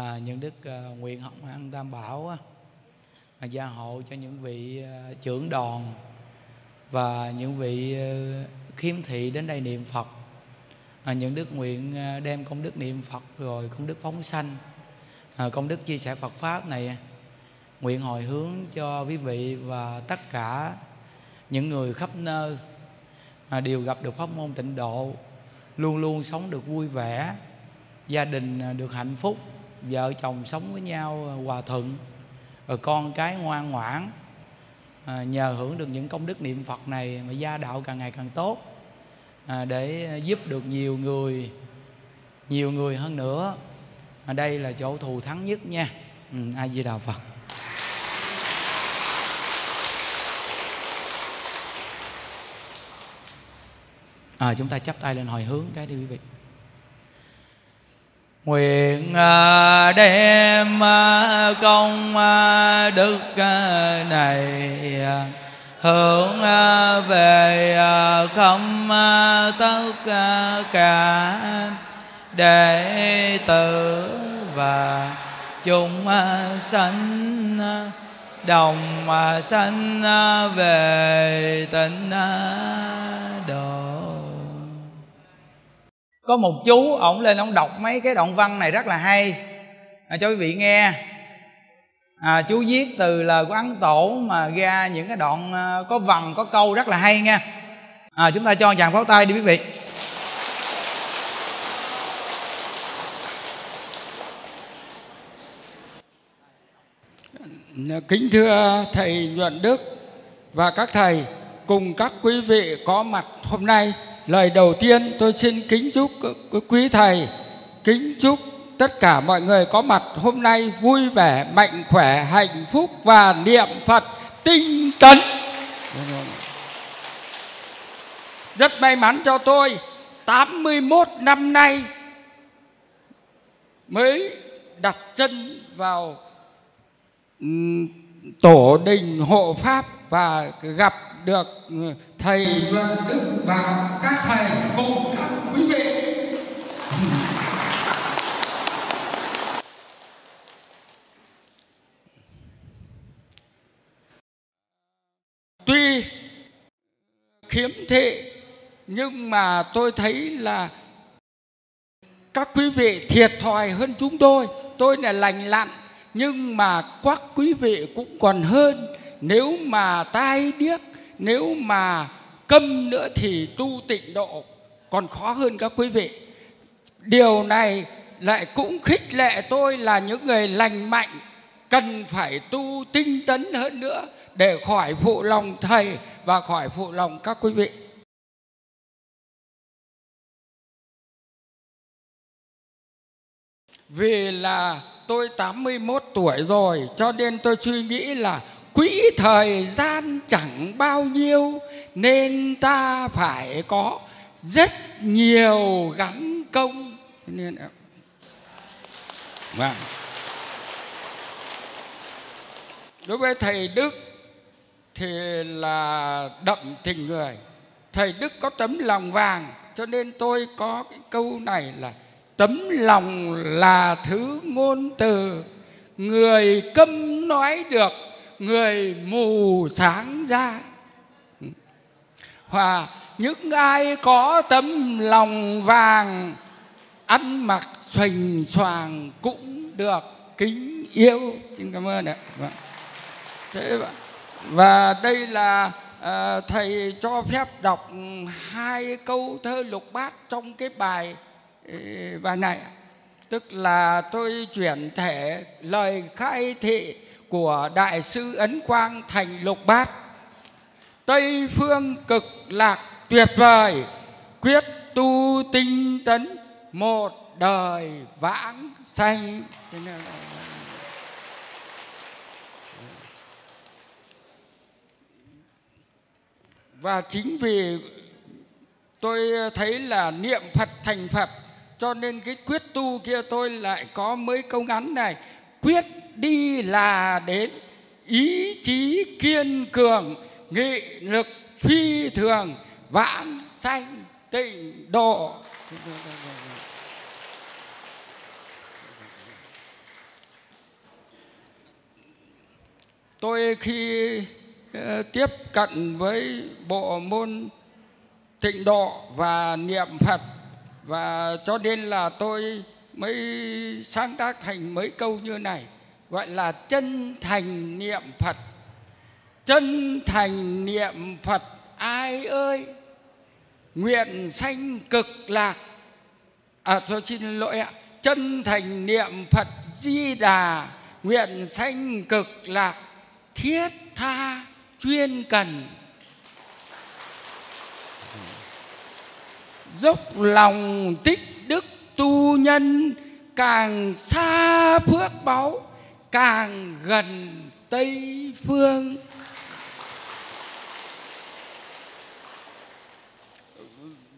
À, những đức à, nguyện hồng an tam bảo á, à, gia hộ cho những vị à, trưởng đoàn và những vị à, khiếm thị đến đây niệm phật. À, những đức nguyện đem công đức niệm phật rồi công đức phóng sanh. À, công đức chia sẻ phật pháp này nguyện hồi hướng cho quý vị và tất cả những người khắp nơi à, đều gặp được pháp môn tịnh độ luôn luôn sống được vui vẻ gia đình được hạnh phúc vợ chồng sống với nhau à, hòa thuận. Rồi con cái ngoan ngoãn à, nhờ hưởng được những công đức niệm phật này mà gia đạo càng ngày càng tốt à, để giúp được nhiều người nhiều người hơn nữa. À, đây là chỗ thù thắng nhất nha. Ừ, a di đà phật. À, chúng ta chắp tay lên hồi hướng cái đi quý vị nguyện à, đem à, công à, đức này hướng về không tất cả đệ tử và chúng sanh đồng sanh về tịnh độ có một chú ổng lên ổng đọc mấy cái đoạn văn này rất là hay. À, cho quý vị nghe. À, chú viết từ lời của ấn tổ mà ra những cái đoạn à, có vần có câu rất là hay nha. À, chúng ta cho chàng pháo tay đi quý vị. Kính thưa thầy nhuận đức và các thầy cùng các quý vị có mặt hôm nay lời đầu tiên tôi xin kính chúc quý thầy, kính chúc tất cả mọi người có mặt hôm nay vui vẻ, mạnh khỏe, hạnh phúc và niệm phật tinh tấn. Rất may mắn cho tôi 81 năm nay mới đặt chân vào tổ đình hộ pháp và gặp được thầy Luận Đức và các thầy cùng các quý vị. Tuy khiếm thị nhưng mà tôi thấy là các quý vị thiệt thòi hơn chúng tôi. Tôi là lành lặn nhưng mà các quý vị cũng còn hơn nếu mà tai điếc nếu mà câm nữa thì tu tịnh độ còn khó hơn các quý vị. Điều này lại cũng khích lệ tôi là những người lành mạnh cần phải tu tinh tấn hơn nữa để khỏi phụ lòng thầy và khỏi phụ lòng các quý vị. Vì là tôi 81 tuổi rồi, cho nên tôi suy nghĩ là quỹ thời gian chẳng bao nhiêu, nên ta phải có rất nhiều gắn công. Nên vâng. Đối với thầy đức thì là đậm tình người. Thầy đức có tấm lòng vàng, cho nên tôi có cái câu này là, tấm lòng là thứ ngôn từ. Người câm nói được người mù sáng ra. Và những ai có tấm lòng vàng ăn mặc xoành xoàng cũng được kính yêu. Xin cảm ơn ạ. Vâng. thế và đây là à, thầy cho phép đọc hai câu thơ lục bát trong cái bài ờ, bài này tức là tôi chuyển thể lời khai thị của đại sư ấn quang thành lục bát. Tây phương cực lạc tuyệt vời, quyết tu tinh tấn, một đời vãng sanh. Và chính vì tôi thấy là niệm phật thành phật, cho nên cái quyết tu kia tôi lại có mấy câu ngắn này. Quyết đi là đến ý chí kiên cường, nghị lực phi thường vãn sanh tịnh độ. Tôi khi ờ, tiếp cận với bộ môn tịnh độ và niệm phật, và cho nên là tôi mới sáng tác thành mấy câu như này gọi là chân thành niệm phật. Chân thành niệm phật, ai ơi? Nguyện sanh cực lạc. À tôi xin lỗi ạ. Chân thành niệm phật di đà, nguyện sanh cực lạc, thiết tha chuyên cần. Dốc lòng tích đức tu nhân, càng xa phước báu càng gần tây phương.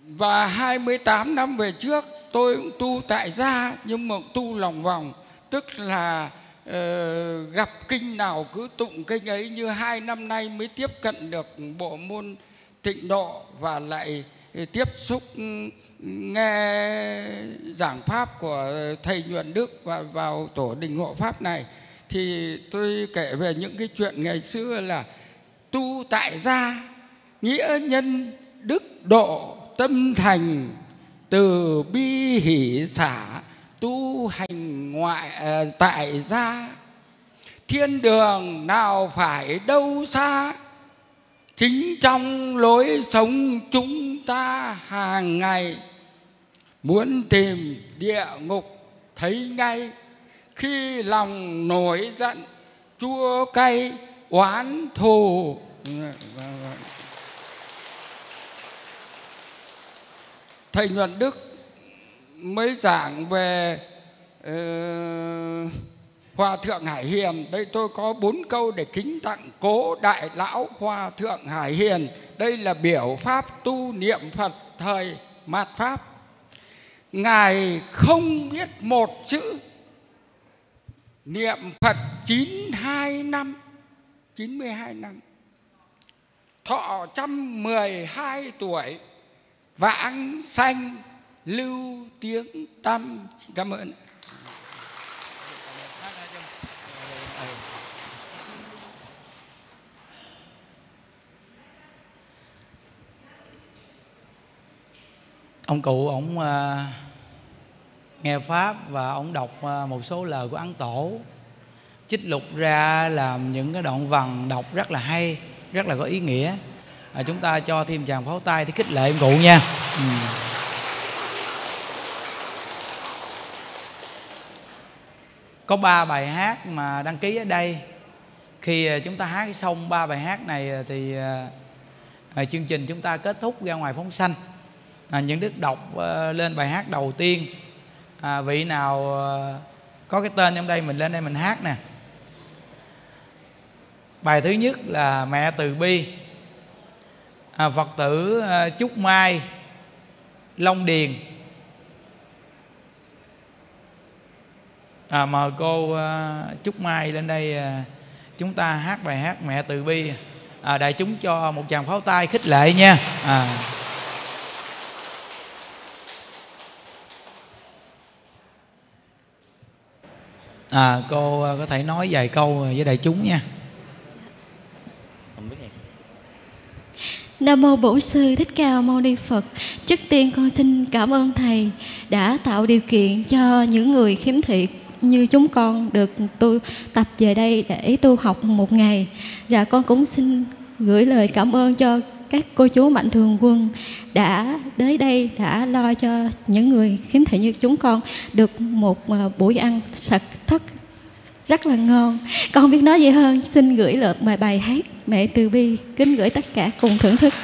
Và 28 năm về trước tôi cũng tu tại gia nhưng mà tu lòng vòng. Tức là uh, gặp kinh nào cứ tụng kinh ấy như hai năm nay mới tiếp cận được bộ môn tịnh độ và lại tiếp xúc ừ, nghe giảng pháp của thầy nhuận đức và vào tổ đình hộ pháp này thì tôi kể về những cái chuyện ngày xưa là tu tại gia, nghĩa nhân, đức độ, tâm thành, từ bi hỷ xả, tu hành ngoại à, tại gia. Thiên đường nào phải đâu xa, chính trong lối sống chúng ta hàng ngày. Muốn tìm địa ngục thấy ngay khi lòng nổi giận chua cay oán thù. Thầy nhuận đức mới giảng về ờ, uh, Hòa Thượng Hải Hiền. Đây tôi có bốn câu để kính tặng cố đại lão Hòa Thượng Hải Hiền. Đây là biểu pháp tu niệm Phật thời mạt Pháp. Ngài không biết một chữ Niệm Phật 92 năm. 92 năm. Thọ trăm mười hai tuổi. Vãng sanh lưu tiếng tâm. Cảm ơn. Ông cụ ông uh, nghe pháp và ông đọc ờ, một số lời của ấn tổ. Chích lục ra làm những cái đoạn văn đọc rất là hay rất là có ý nghĩa. À, chúng ta cho thêm chàng pháo tay để khích lệ ông cụ nha. Ừ. có ba bài hát mà đăng ký ở đây. Khi ờ, chúng ta hát xong ba bài hát này ờ, thì à, chương trình chúng ta kết thúc ra ngoài phóng sanh. À, những đức đọc à, lên bài hát đầu tiên à, vị nào ờ, có cái tên trong đây mình lên đây mình hát nè. Bài thứ nhất là mẹ từ bi. À, phật tử ờ, trúc mai long điền. À, mời cô ờ, trúc mai lên đây chúng ta hát bài hát mẹ từ bi. À, đại chúng cho một tràng pháo tay khích lệ nha. À. à cô à, có thể nói vài câu với đại chúng nha Nam mô Bổn sư Thích Ca Mâu Ni Phật. Trước tiên con xin cảm ơn thầy đã tạo điều kiện cho những người khiếm thị như chúng con được tu tập về đây để tu học một ngày. Và con cũng xin gửi lời cảm ơn cho các cô chú mạnh thường quân đã tới đây, đã lo cho những người khiếm thị như chúng con được một ờ, buổi ăn sạch thất rất là ngon. Con không biết nói gì hơn? Xin gửi lời bài bài hát mẹ từ bi, kính gửi tất cả cùng thưởng thức.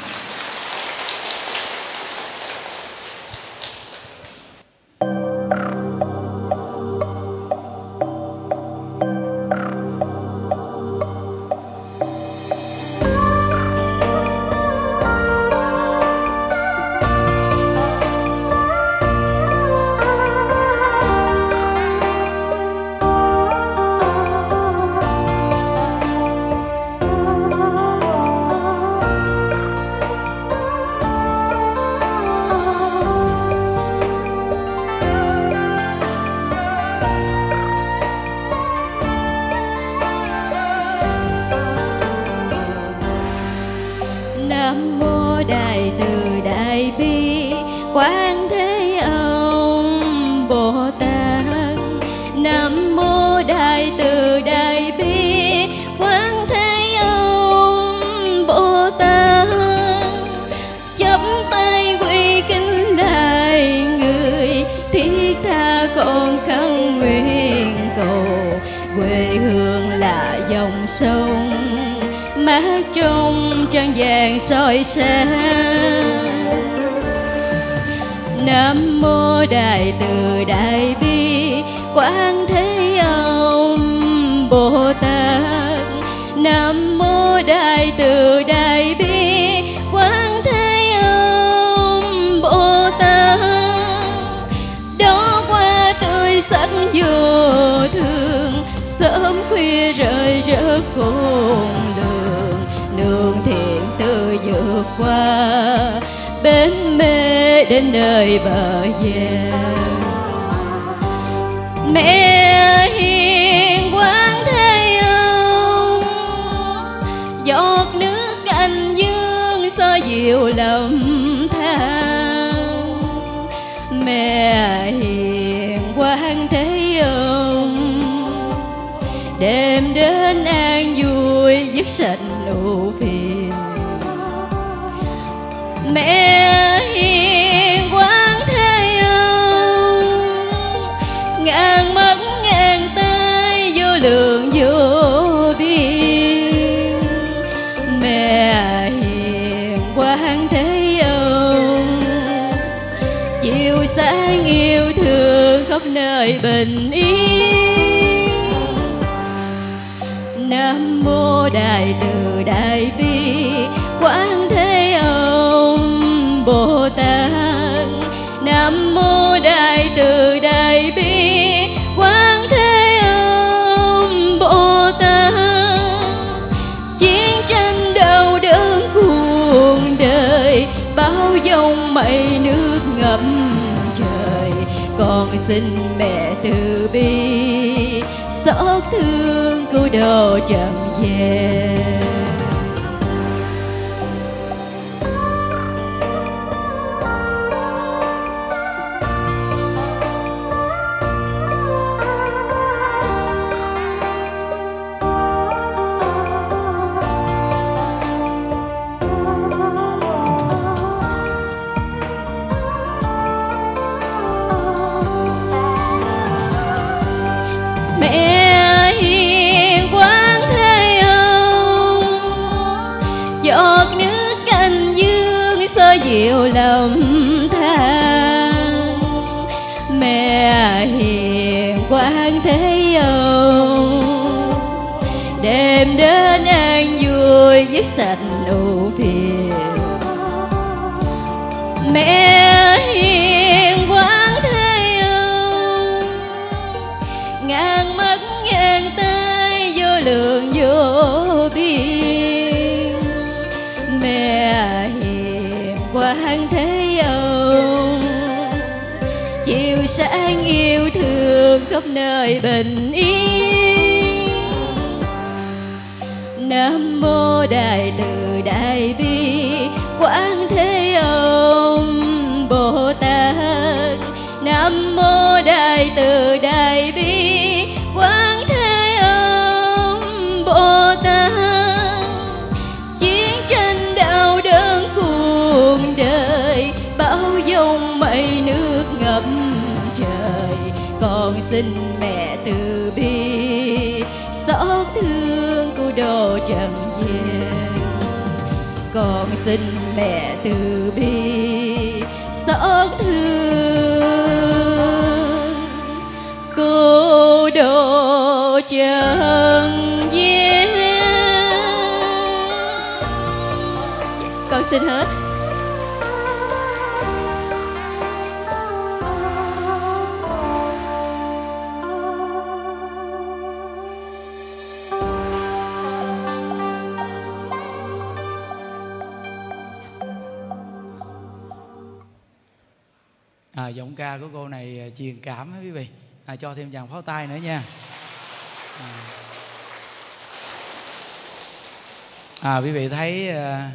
Sẽ sáng yêu thương khắp nơi bình yên. Nam mô đại từ đại bi quang thế âm bồ tát. Nam mô đại từ mẹ từ bi xót thương. Cô đồ chân gian con xin hết. Ca của cô này à, truyền cảm hả quý vị. À, cho thêm chàng pháo tay nữa nha. À, quý vị thấy à,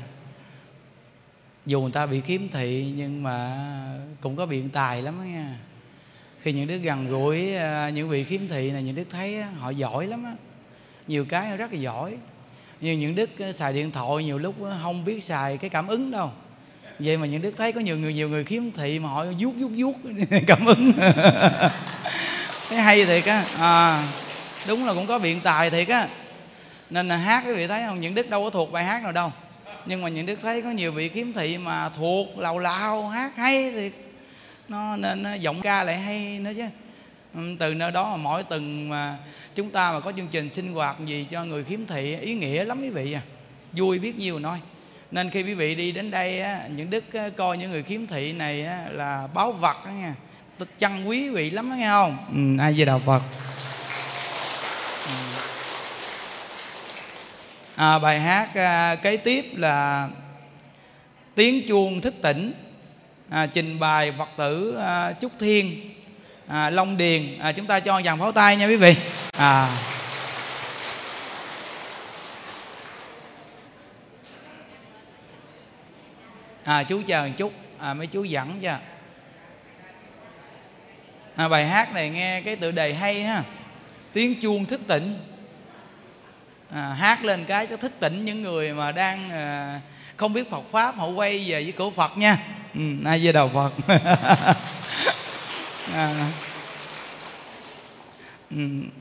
dù người ta bị kiếm thị nhưng mà cũng có biện tài lắm đó nha. Khi những đứa gần gũi à, những vị kiếm thị này những đứa thấy á, họ giỏi lắm á. Nhiều cái họ rất là giỏi. Nhưng những đứa à, xài điện thoại nhiều lúc á, không biết xài cái cảm ứng đâu vậy mà những đức thấy có nhiều người nhiều người khiếm thị mà họ vuốt vuốt vuốt. (laughs) Cảm ứng. (laughs) Thấy hay thiệt á. À, đúng là cũng có biện tài thiệt á. Nên là hát quý vị thấy không? Những đức đâu có thuộc bài hát nào đâu. Nhưng mà những đức thấy có nhiều vị khiếm thị mà thuộc lào lao hát hay thì nó nên nó giọng ca lại hay nữa chứ. Từ nơi đó mà mỗi tuần mà chúng ta mà có chương trình sinh hoạt gì cho người khiếm thị ý nghĩa lắm quý vị à. Vui biết nhiều nói nên khi quý vị đi đến đây á, những đức á, coi những người khiếm thị này á, là báo vật á nha. Tôi chăn quý vị lắm á nghe không? Ừ, ai về đạo phật? Ừ. à, bài hát à, kế tiếp là tiếng chuông thức tỉnh. À, trình bày phật tử à, trúc thiên à, long điền. À, chúng ta cho dàn pháo tay nha quý vị. À. à chú chờ một chút. À, mấy chú dẫn cho. À, bài hát này nghe cái tựa đề hay ha. Tiếng chuông thức tỉnh. À, hát lên cái cho thức tỉnh những người mà đang à, không biết Phật pháp họ quay về với cổ Phật nha. Ừ, ai về đầu Phật? (laughs) À, ừ,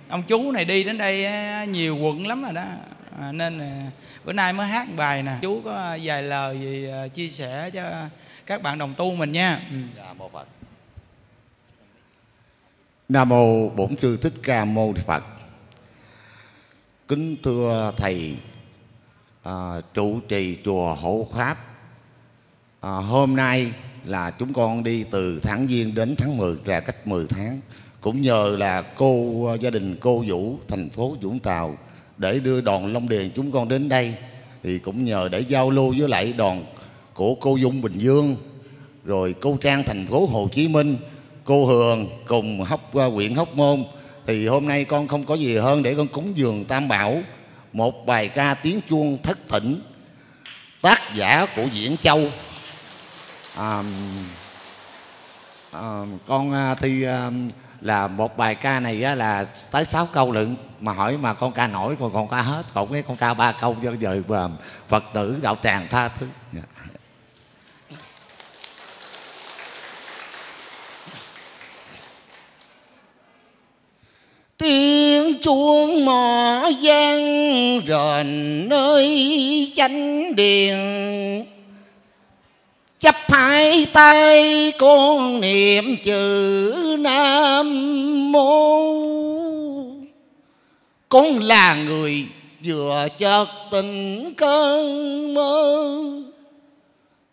ông chú này đi đến đây nhiều quận lắm rồi đó. À, nên à, bữa nay mới hát một bài nè chú có vài lời gì à, chia sẻ cho các bạn đồng tu mình nha ừ. Dạ mô Phật. Nam mô Bổn sư Thích Ca Mâu Ni Phật. Kính thưa thầy à, trụ trì chùa Hộ Pháp. À, hôm nay là chúng con đi từ tháng Giêng đến tháng 10 ra cách 10 tháng. Cũng nhờ là cô gia đình cô Vũ thành phố Vũng Tàu để đưa đoàn Long Điền chúng con đến đây thì cũng nhờ để giao lưu với lại đoàn của cô Dung Bình Dương rồi cô Trang thành phố Hồ Chí Minh cô Hường cùng hóc uh, huyện Hóc Môn. Thì hôm nay con không có gì hơn để con cúng dường Tam Bảo một bài ca tiếng chuông thất thỉnh tác giả của Diễn Châu. À, à, con thi à, là một bài ca này á, là tới 6 câu lận mà hỏi mà con ca nổi còn con ca hết. Còn cái con ca ba câu cho giờ mà Phật tử đạo tràng tha thứ. Yeah. tiếng chuông mò gian rền nơi chánh điện. Chấp hai tay con niệm chữ nam mô cũng là người vừa chợt tình cơn mơ.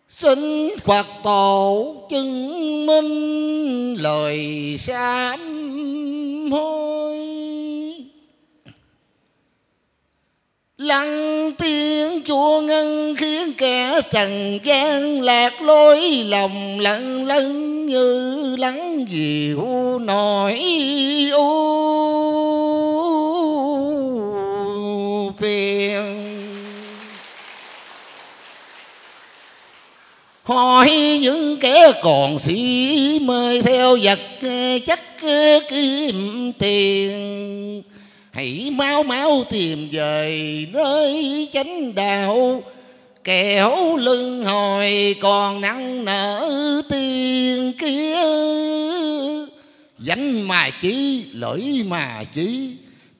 Xin Phật tổ chứng minh lời sám hối. Lăng tiếng chùa ngân khiến kẻ trần gian lạc lối, lòng lẫn lẫn như lắng dịu nỗi u phiền hỏi những kẻ còn sĩ mời theo vật ờ, chắc ờ, kim tiền. Hãy mau mau tìm về nơi chánh đạo. Kẻo lưng hồi còn nặng nở tiền kia. Danh mà chí lưỡi mà chí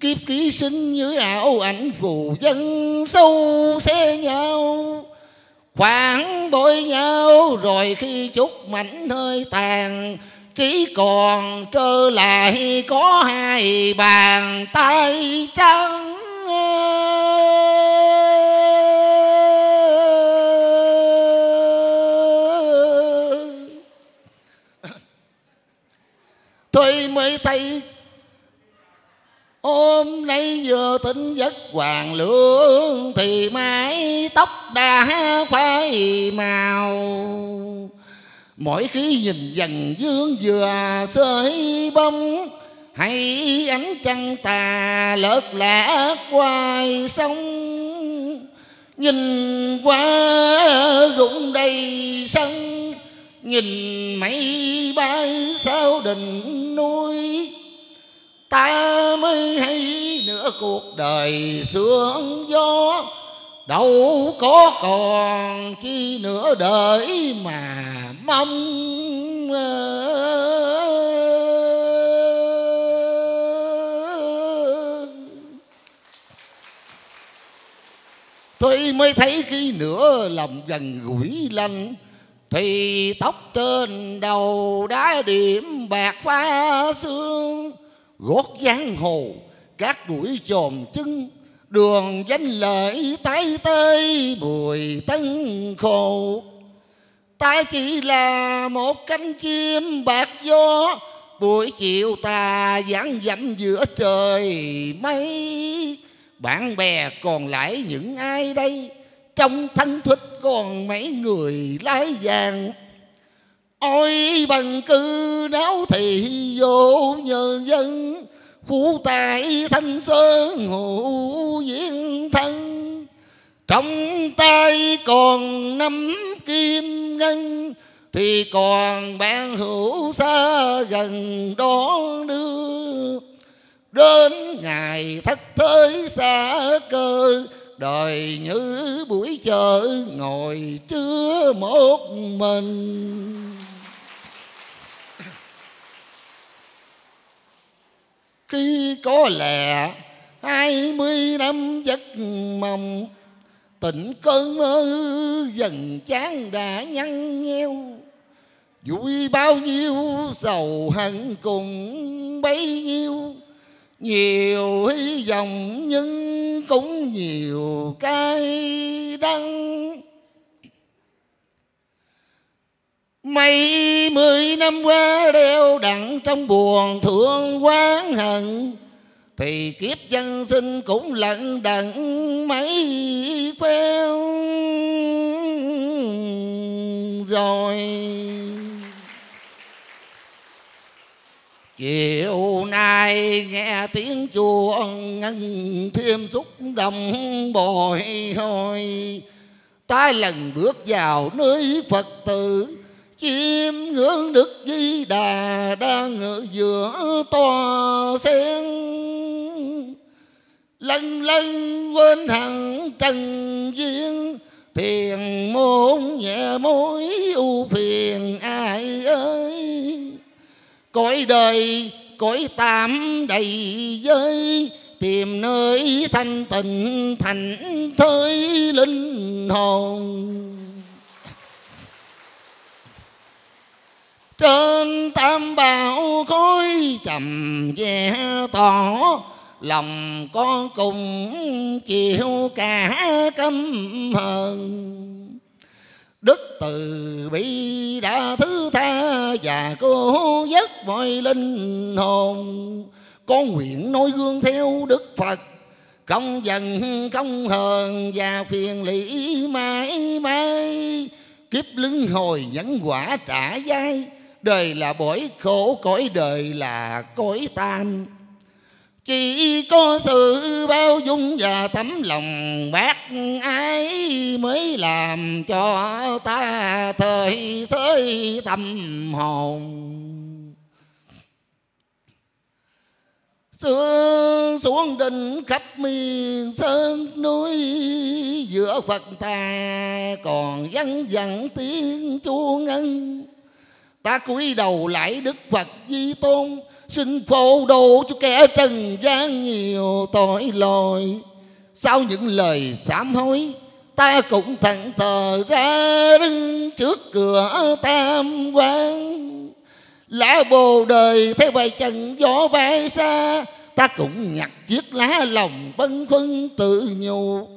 kiếp ký sinh như ảo ảnh phù dân sâu xe nhau. Khoảng bội nhau, rồi khi chút mảnh hơi tàn, chỉ còn trơ lại có hai bàn tay trắng. Tôi mới thấy Hôm nay vừa tỉnh giấc hoàng lương Thì mái tóc đã phai màu. Mỗi khi nhìn dần dương vừa sơi bông, Hay ánh trăng tà lợt lã quay sông Nhìn qua rụng đầy sân, Nhìn mây bay sao đỉnh núi. Ta mới hay nữa cuộc đời sương gió. Đâu có còn chi nữa đợi mà mong. Tôi mới thấy khi nữa lòng gần gũi lanh, thì tóc trên đầu đã điểm bạc pha xương gót giang hồ, các buổi chòm chân đường danh lợi tay tơi bùi tân khổ ta chỉ là một cánh chim bạc gió, buổi chiều ta vắng dặm giữa trời mây. Bạn bè còn lại những ai đây? Trong thân thích còn mấy người lái vàng? Ôi bằng cư náo thì vô nhân dân phú tại thanh sơn hữu diễn thân. Trong tay còn năm kim ngân, thì còn bạn hữu xa gần đó đưa. Đến ngày thất thế xa cơ, đời như buổi chợ ngồi chưa một mình. Khi có lẽ hai mươi năm giấc mộng tỉnh cơn mơ dần chán đã nhăn nheo. Vui bao nhiêu sầu hận cùng bấy nhiêu. Nhiều hy vọng nhưng cũng nhiều cay đắng. Mấy mươi năm qua đeo đặng trong buồn thương quán hận, Thì kiếp dân sinh cũng lận đận mấy quen rồi, Chiều nay nghe tiếng chuông ngân thêm xúc động bồi hồi, Ta lần bước vào nơi Phật tử chiêm ngưỡng đức di đà đang ở giữa tòa sen. Lần lần quên hằng trần duyên, thiền môn nhẹ mối ưu phiền ai ơi. Cõi đời, cõi tạm đầy giới tìm nơi thanh tịnh thành thới linh hồn. Trên tam bảo khói trầm ve tỏ, lòng con cùng chịu cả căm hờn. Đức từ bi đã thứ tha và cô vớt mọi linh hồn. Con nguyện noi gương theo đức phật, không dần không hờn và phiền lý mãi mãi. Kiếp lưng hồi nhẫn quả trả dai đời là bội khổ, cõi đời là cõi tam chỉ có sự bao dung và tấm lòng bác ái mới làm cho ta thời thới tâm hồn. Xuống xuống đỉnh khắp miền sơn, núi giữa phật ta còn vắng vẳng tiếng chuông ngân ta cúi đầu lại đức phật di tôn, xin phổ độ cho kẻ trần gian nhiều tội lỗi. Sau những lời sám hối, ta cũng thẳng thờ ra đứng trước cửa tam quan lá bồ đời theo bài chân gió bay xa, ta cũng nhặt chiếc lá lòng bâng khuâng tự nhủ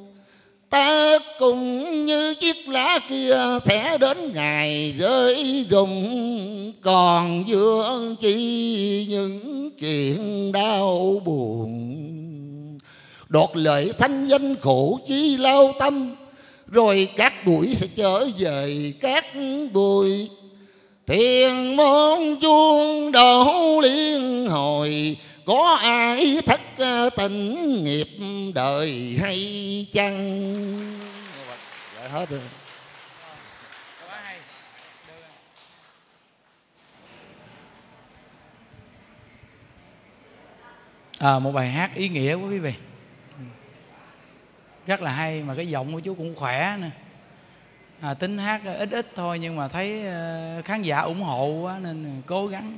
ta cũng như chiếc lá kia sẽ đến ngày rơi rụng còn vương chi những chuyện đau buồn, đột lợi thanh danh khổ chi lao tâm, rồi các bụi sẽ trở về các bụi thiền môn chuông đổ liên hồi có ai thất ờ, tình nghiệp đời hay chăng? Dạ hết rồi. À, một bài hát ý nghĩa quá quý vị. Rất là hay mà cái giọng của chú cũng khỏe nè. À, tính hát ờ, ít ít thôi nhưng mà thấy ờ, khán giả ủng hộ quá nên cố gắng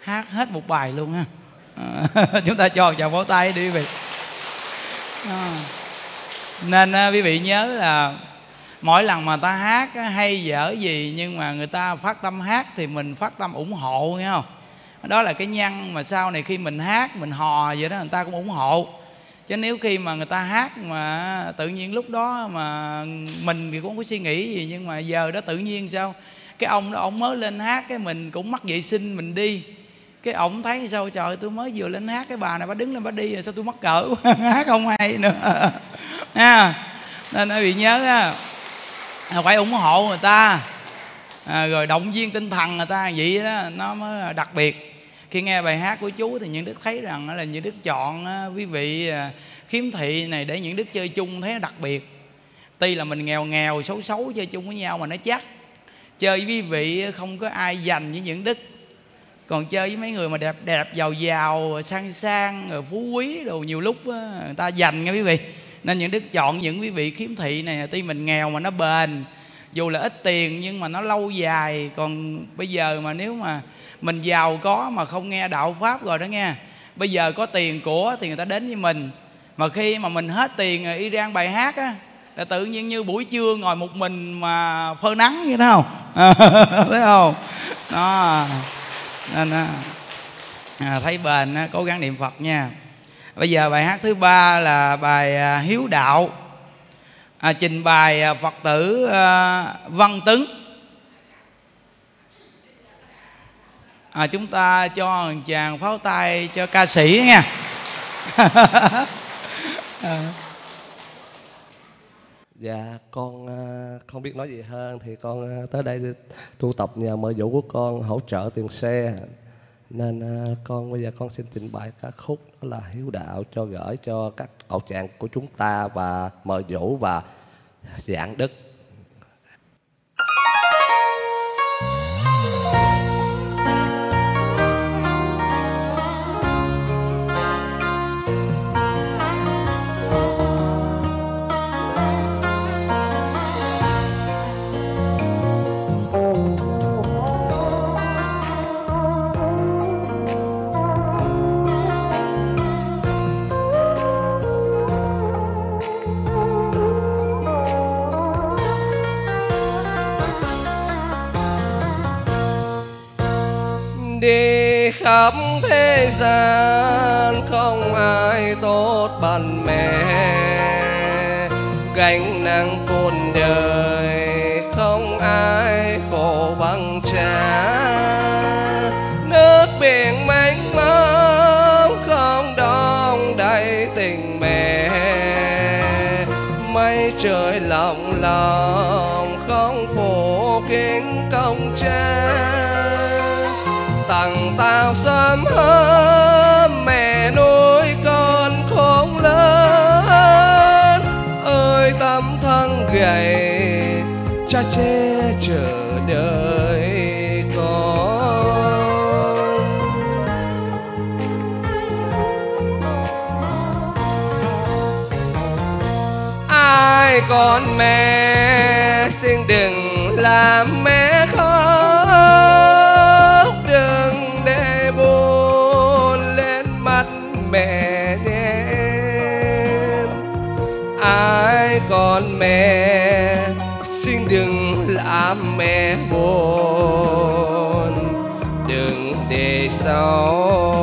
hát hết một bài luôn ha. (laughs) chúng ta cho chào vỗ tay đi quý vị. À. nên à, quý vị nhớ là mỗi lần mà ta hát hay dở gì nhưng mà người ta phát tâm hát thì mình phát tâm ủng hộ nghe không? Đó là cái nhân mà sau này khi mình hát mình hò vậy đó người ta cũng ủng hộ. Chứ nếu khi mà người ta hát mà tự nhiên lúc đó mà mình thì cũng không có suy nghĩ gì nhưng mà giờ đó tự nhiên sao? Cái ông đó ông mới lên hát cái mình cũng mắc vệ sinh mình đi cái ổng thấy sao? Trời tôi mới vừa lên hát cái bà này bà đứng lên bà đi rồi sao tôi mắc cỡ (laughs) hát không hay nữa. (laughs) Nha nên quý bị nhớ á. Phải ủng hộ người ta. À, rồi động viên tinh thần người ta vậy đó nó mới đặc biệt. Khi nghe bài hát của chú thì những đức thấy rằng là những đức chọn quý vị à, khiếm thị này để những đức chơi chung thấy nó đặc biệt. Tuy là mình nghèo nghèo xấu xấu chơi chung với nhau mà nó chắc. Chơi quý vị không có ai dành với những đức còn chơi với mấy người mà đẹp đẹp, giàu giàu, sang sang, rồi phú quý đồ, nhiều lúc người ta dành nha quý vị. Nên những đức chọn những quý vị khiếm thị này, tuy mình nghèo mà nó bền, dù là ít tiền nhưng mà nó lâu dài. Còn bây giờ mà nếu mà mình giàu có mà không nghe đạo pháp rồi đó nghe, bây giờ có tiền của thì người ta đến với mình. Mà khi mà mình hết tiền rồi y rang bài hát á, là tự nhiên như buổi trưa ngồi một mình mà phơi nắng vậy đó không? (laughs) Thấy không? Đó nên à, à, thấy bền à, cố gắng niệm phật nha. Bây giờ bài hát thứ ba là bài à, hiếu đạo. À, trình bày à, phật tử à, văn tấn. À, chúng ta cho một chàng pháo tay cho ca sĩ nha. (laughs) À dạ con ờ, không biết nói gì hơn. Thì con ờ, tới đây tu tập nhà mời vũ của con hỗ trợ tiền xe. Nên ờ, con, bây giờ con xin trình bày ca khúc đó là hiếu đạo cho gửi cho các hậu trạng của chúng ta và mời vũ và giảng đức. Khắp thế gian không ai tốt bằng mẹ. Gánh nặng cuộc đời không ai khổ bằng cha. Nước biển mênh mông không đong đầy tình mẹ. Mây trời lộng lòng không phủ kính công cha tặng tao sớm hơn mẹ nuôi con khôn lớn. Ơi tâm thân gầy, cha che chở đời con. Ai con mẹ, xin đừng làm mẹ để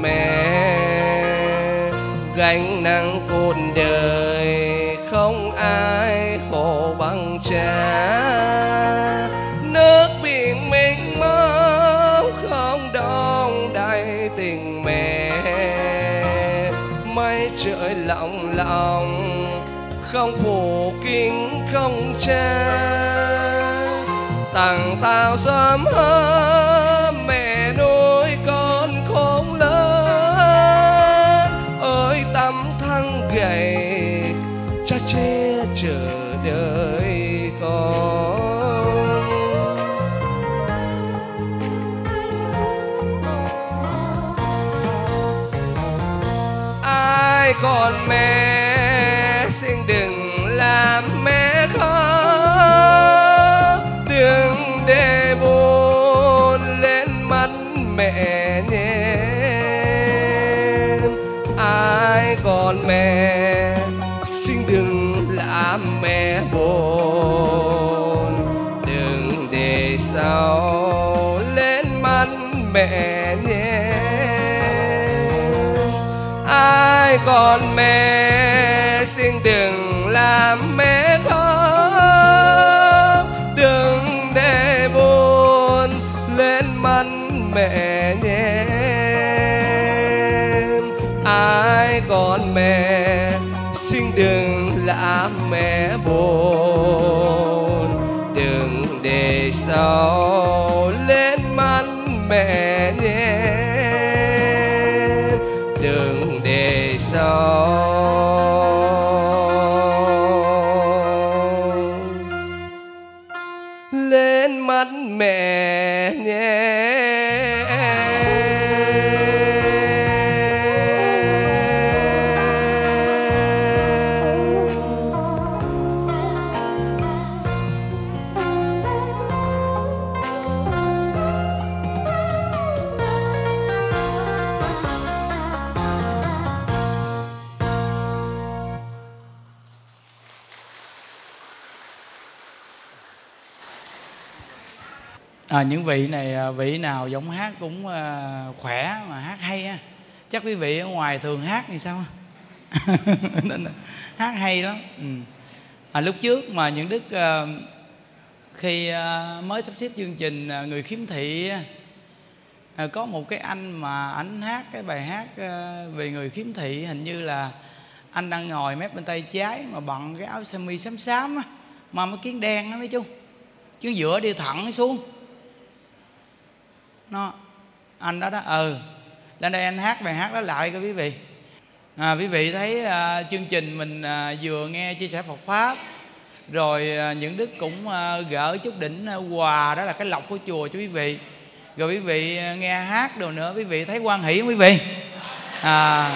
mẹ gánh con mẹ, xin đừng làm mẹ khóc đừng để buồn lên mắt mẹ nhé. Ai còn mẹ, xin đừng làm mẹ buồn. Đừng để sau à, những vị này à, vị nào giọng hát cũng à, khỏe mà hát hay á. Chắc quý vị ở ngoài thường hát thì sao? Nên (laughs) hát hay lắm. Ừ. à, lúc trước mà những đức uh, khi uh, mới sắp xếp chương trình uh, người khiếm thị uh, có một cái anh mà ảnh hát cái bài hát uh, về người khiếm thị hình như là anh đang ngồi mép bên tay trái mà bận cái áo sơ mi xám xám á mà mới kiến đen đó mấy chú. Chứ giữa đi thẳng xuống nó anh đó đó ừ. Lên đây anh hát bài hát đó lại các quý vị. À, quý vị thấy à, chương trình mình à, vừa nghe chia sẻ Phật pháp rồi à, những đức cũng à, gỡ chút đỉnh à, quà đó là cái lọc của chùa cho quý vị. Rồi quý vị à, nghe hát đồ nữa quý vị thấy quan hỷ không quý vị? À,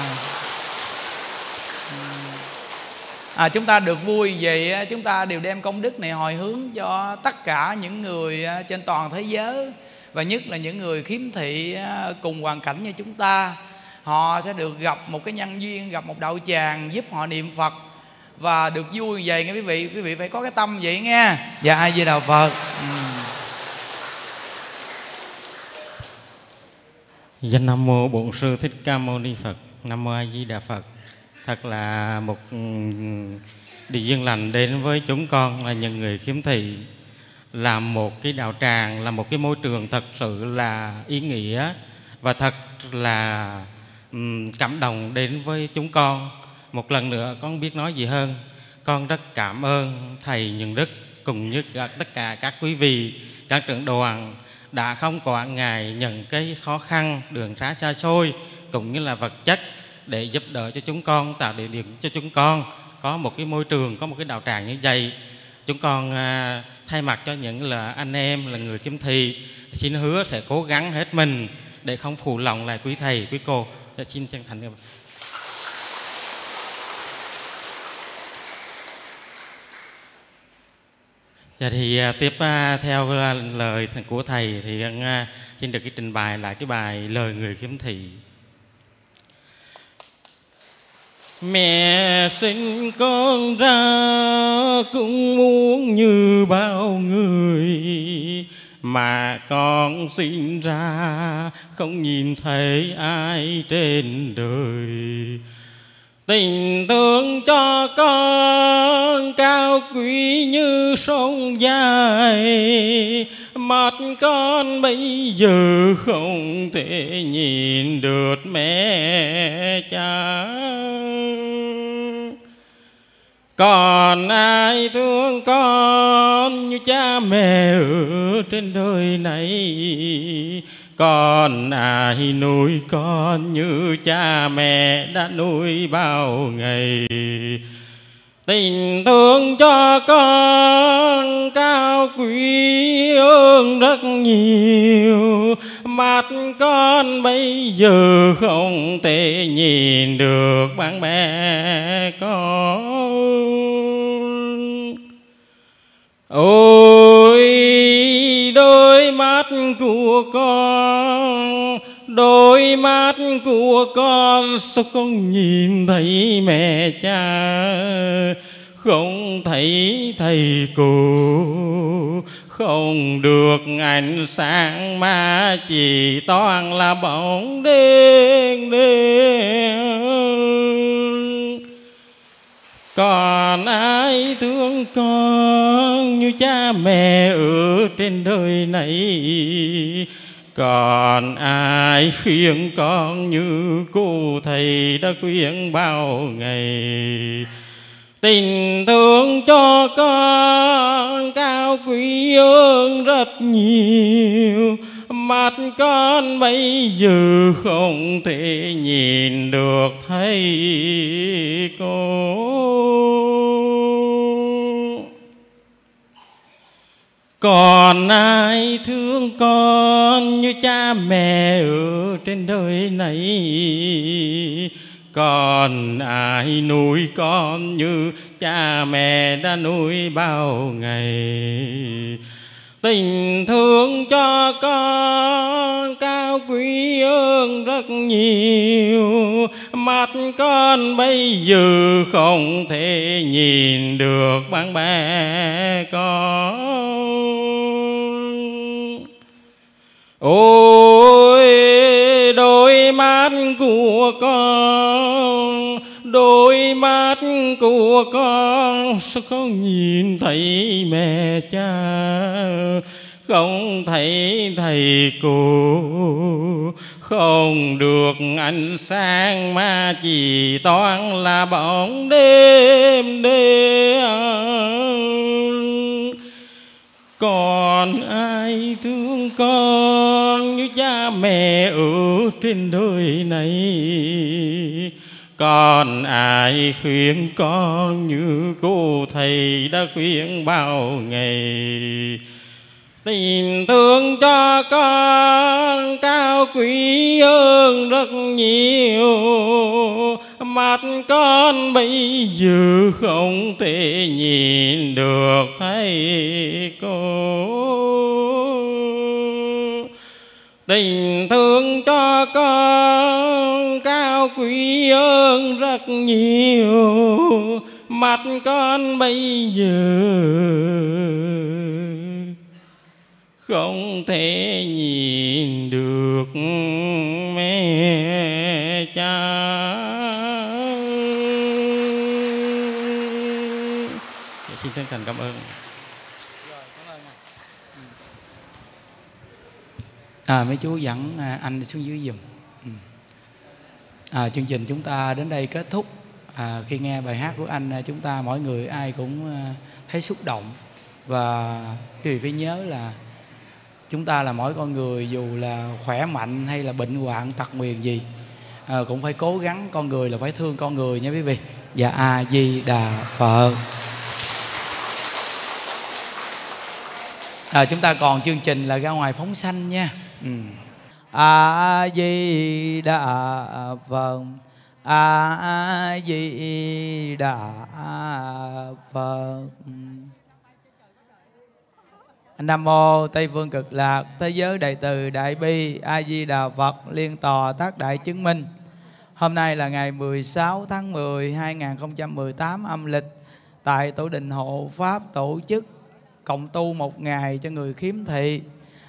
à, chúng ta được vui vậy à, chúng ta đều đem công đức này hồi hướng cho tất cả những người à, trên toàn thế giới và nhất là những người khiếm thị cùng hoàn cảnh như chúng ta, họ sẽ được gặp một cái nhân duyên, gặp một đạo tràng giúp họ niệm phật và được vui vậy nghe quý vị quý vị phải có cái tâm vậy nghe dạ ai di đà phật. Ừ. Nam Mô Bổn Sư Thích Ca Mâu Ni Phật. Nam Mô A Di Đà Phật. Thật là một ừ, điều duyên lành đến với chúng con là những người khiếm thị. Là một cái đạo tràng, là một cái môi trường thật sự là ý nghĩa Và thật là cảm động đến với chúng con. Một lần nữa con biết nói gì hơn? Con rất cảm ơn Thầy Nhân Đức cùng như tất cả các quý vị, các trưởng đoàn đã không quản ngại nhận cái khó khăn đường xá xa xôi cũng như là vật chất để giúp đỡ cho chúng con tạo điều kiện cho chúng con. Có một cái môi trường có một cái đạo tràng như vậy chúng con à, thay mặt cho những là anh em là người kiếm thị xin hứa sẽ cố gắng hết mình để không phụ lòng lại quý thầy quý cô Dạ, xin chân thành cảm. Dạ thì à, tiếp à, theo à, lời của thầy thì à, xin được cái trình bày lại cái bài lời người khiếm thị. Mẹ sinh con ra cũng muốn như bao người. Mà con sinh ra không nhìn thấy ai trên đời. Tình thương cho con cao quý như sông dài. Mắt con bây giờ không thể nhìn được mẹ cha. Còn ai thương con như cha mẹ ở trên đời này? Con ai nuôi con như cha mẹ đã nuôi bao ngày. Tình thương cho con cao quý hơn rất nhiều. Mắt con bây giờ không thể nhìn được bạn bè con. Ôi, đôi mắt của con, Đôi mắt của con sao không nhìn thấy mẹ cha? Không thấy thầy cô, Không được ánh sáng mà chỉ toàn là bóng đêm đêm còn ai thương con như cha mẹ ở trên đời này? Còn ai khuyên con như cô thầy đã khuyên bao ngày? Tình thương cho con cao quý hơn rất nhiều. Mắt con bây giờ không thể nhìn được thấy cô. Còn ai thương con như cha mẹ ở trên đời này? Còn ai nuôi con như cha mẹ đã nuôi bao ngày? Tình thương cho con cao quý hơn rất nhiều. Mắt con bây giờ không thể nhìn được bạn bè con. Ôi, đôi mắt của con của con sao không nhìn thấy mẹ cha, không thấy thầy cô, không được ánh sáng mà chỉ toàn là bóng đêm đêm còn ai thương con như cha mẹ ở trên đời này? Còn ai khuyên con như cô thầy đã khuyên bao ngày? Tình thương cho con cao quý hơn rất nhiều. Mắt con bây giờ không thể nhìn được thấy cô tình thương cho con cao quý hơn rất nhiều. Mặt con bây giờ không thể nhìn được mẹ cha. Dạ, xin chân thành cảm ơn. À mấy chú dẫn à, anh xuống dưới giùm. Ừ. À, chương trình chúng ta đến đây kết thúc. À, khi nghe bài hát của anh à, chúng ta mỗi người ai cũng à, thấy xúc động. Và quý vị phải nhớ là chúng ta là mỗi con người dù là khỏe mạnh hay là bệnh hoạn tật nguyền gì à, cũng phải cố gắng con người là phải thương con người nha quý vị. Và a di đà phật. À, chúng ta còn chương trình là ra ngoài phóng sanh nha a di đà phật. A di đà phật. Nam mô Tây phương cực lạc. Thế giới đại từ đại bi, A Di Đà Phật, liên tòa tác đại chứng minh. Hôm nay là ngày 16 tháng 10 2018 âm lịch. Tại Tổ đình Hộ Pháp tổ chức cộng tu một ngày cho người khiếm thị.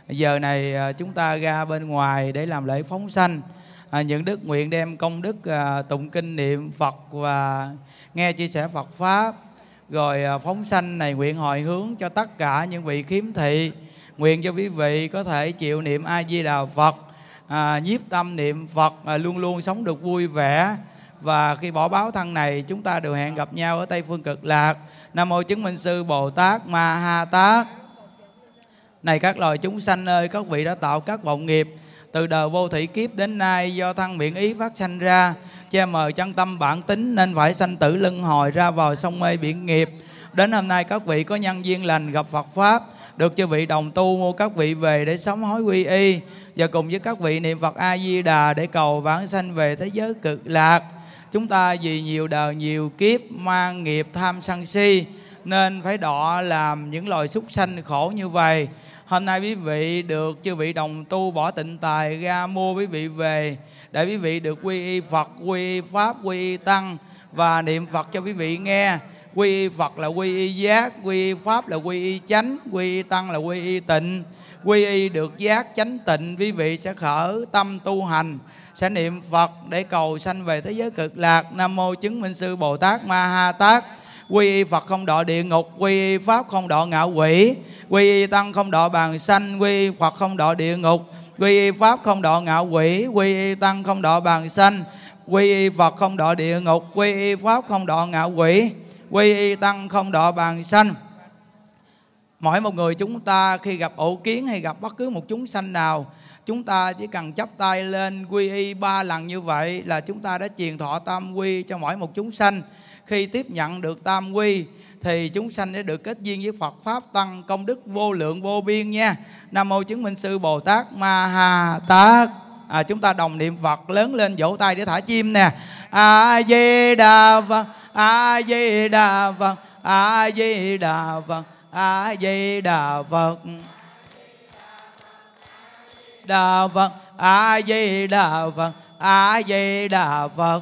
Giờ này à, chúng ta ra bên ngoài để làm lễ phóng sanh. À, Những đức nguyện đem công đức à, tụng kinh niệm Phật và nghe chia sẻ Phật Pháp. Rồi à, phóng sanh này nguyện hồi hướng cho tất cả những vị khiếm thị. Nguyện cho quý vị có thể chịu niệm a di đà phật. À, nhiếp tâm niệm phật à, luôn luôn sống được vui vẻ. Và khi bỏ báo thân này chúng ta đều hẹn gặp nhau ở tây phương cực lạc. Nam mô chứng minh sư bồ tát ma ha tát này các loài chúng sanh ơi, các vị đã tạo các vọng nghiệp. Từ đời vô thủy kiếp đến nay, do thân miệng ý phát sanh ra, che mờ chân tâm bản tính nên phải sanh tử luân hồi ra vào sông mê biển nghiệp. Đến hôm nay các vị có nhân duyên lành gặp Phật pháp, được chư vị đồng tu mua các vị về để sống hối quy y. Và cùng với các vị niệm Phật A Di Đà để cầu vãng sanh về thế giới cực lạc. Chúng ta vì nhiều đời nhiều kiếp mang nghiệp tham sân si, nên phải đọ làm những loài súc sanh khổ như vậy hôm nay quý vị được chư vị đồng tu bỏ tịnh tài ra mua quý vị về để quý vị được quy y Phật, quy y Pháp, quy y Tăng và niệm Phật cho quý vị nghe. Quy y Phật là quy y giác, quy y Pháp là quy y chánh, quy y Tăng là quy y tịnh. Quy y được giác chánh tịnh, quý vị sẽ khởi tâm tu hành, sẽ niệm Phật để cầu sanh về thế giới cực lạc. Nam mô chứng minh sư Bồ Tát Ma Ha Tát. Quy y Phật không đọa địa ngục, quy y Pháp không đọa ngạo quỷ, quy y Tăng không độ bàn sanh, quy Phật không độ địa ngục, quy y pháp không độ ngạo quỷ quy y tăng không độ bàn sanh quy y phật không độ địa ngục quy y pháp không độ ngạo quỷ quy y tăng không độ bàn sanh. Mỗi một người chúng ta khi gặp ổ kiến hay gặp bất cứ một chúng sanh nào chúng ta chỉ cần chắp tay lên quy y ba lần như vậy là chúng ta đã truyền thọ tam quy cho mỗi một chúng sanh. Khi tiếp nhận được tam quy thì chúng sanh sẽ được kết duyên với Phật pháp tăng công đức vô lượng vô biên nha. Nam mô chứng minh sư Bồ Tát Ma Ha Tát. À, chúng ta đồng niệm Phật lớn lên vỗ tay để thả chim nè. A Di Đà Phật, A Di Đà Phật, A Di Đà Phật, A Di Đà Phật. Đà Phật, A Di Đà Phật, A Di Đà Phật. A Di Đà Phật,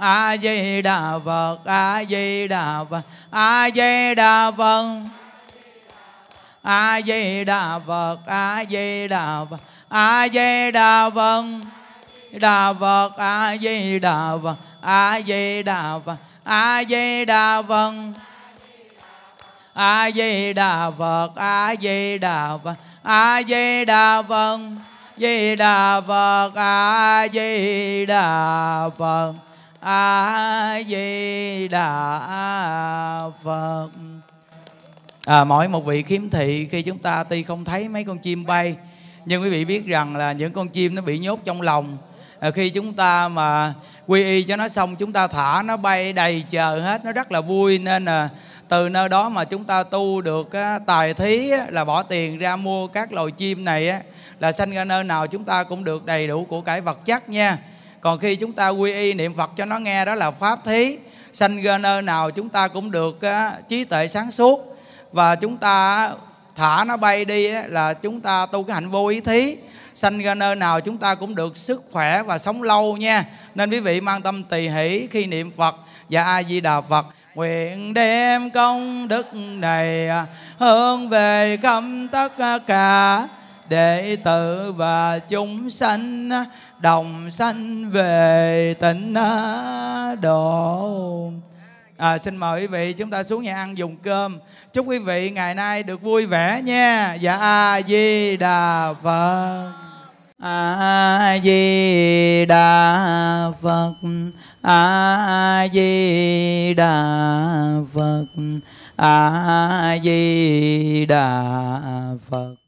a di đà phật a di đà phật a di đà phật a di đà phật a di đà phật a di đà phật đà phật a di đà phật a di đà phật a di đà phật a di đà phật a di đà phật a di đà phật di đà phật a di đà phật a di đà phật. À, mỗi một vị khiếm thị khi chúng ta tuy không thấy mấy con chim bay nhưng quý vị biết rằng là những con chim nó bị nhốt trong lòng. À, khi chúng ta mà quy y cho nó xong chúng ta thả nó bay đầy chờ hết nó rất là vui. Nên là từ nơi đó mà chúng ta tu được á, tài thí á, là bỏ tiền ra mua các loài chim này á, là sanh ra nơi nào chúng ta cũng được đầy đủ của cải vật chất nha còn khi chúng ta quy y niệm phật cho nó nghe đó là pháp thí. Sanh ra nơi nào chúng ta cũng được á, trí tuệ sáng suốt. Và chúng ta thả nó bay đi á, là chúng ta tu cái hạnh vô ý thí. Sanh ra nơi nào chúng ta cũng được sức khỏe và sống lâu nha. Nên quý vị mang tâm tỳ hỷ khi niệm phật và a di đà phật. Nguyện đem công đức này hướng về khắp tất cả đệ tử và chúng sanh đồng sanh về tịnh độ. À, xin mời quý vị chúng ta xuống nhà ăn dùng cơm. Chúc quý vị ngày nay được vui vẻ nha. Dạ a di đà phật. A di đà phật. A di đà phật. A di đà phật.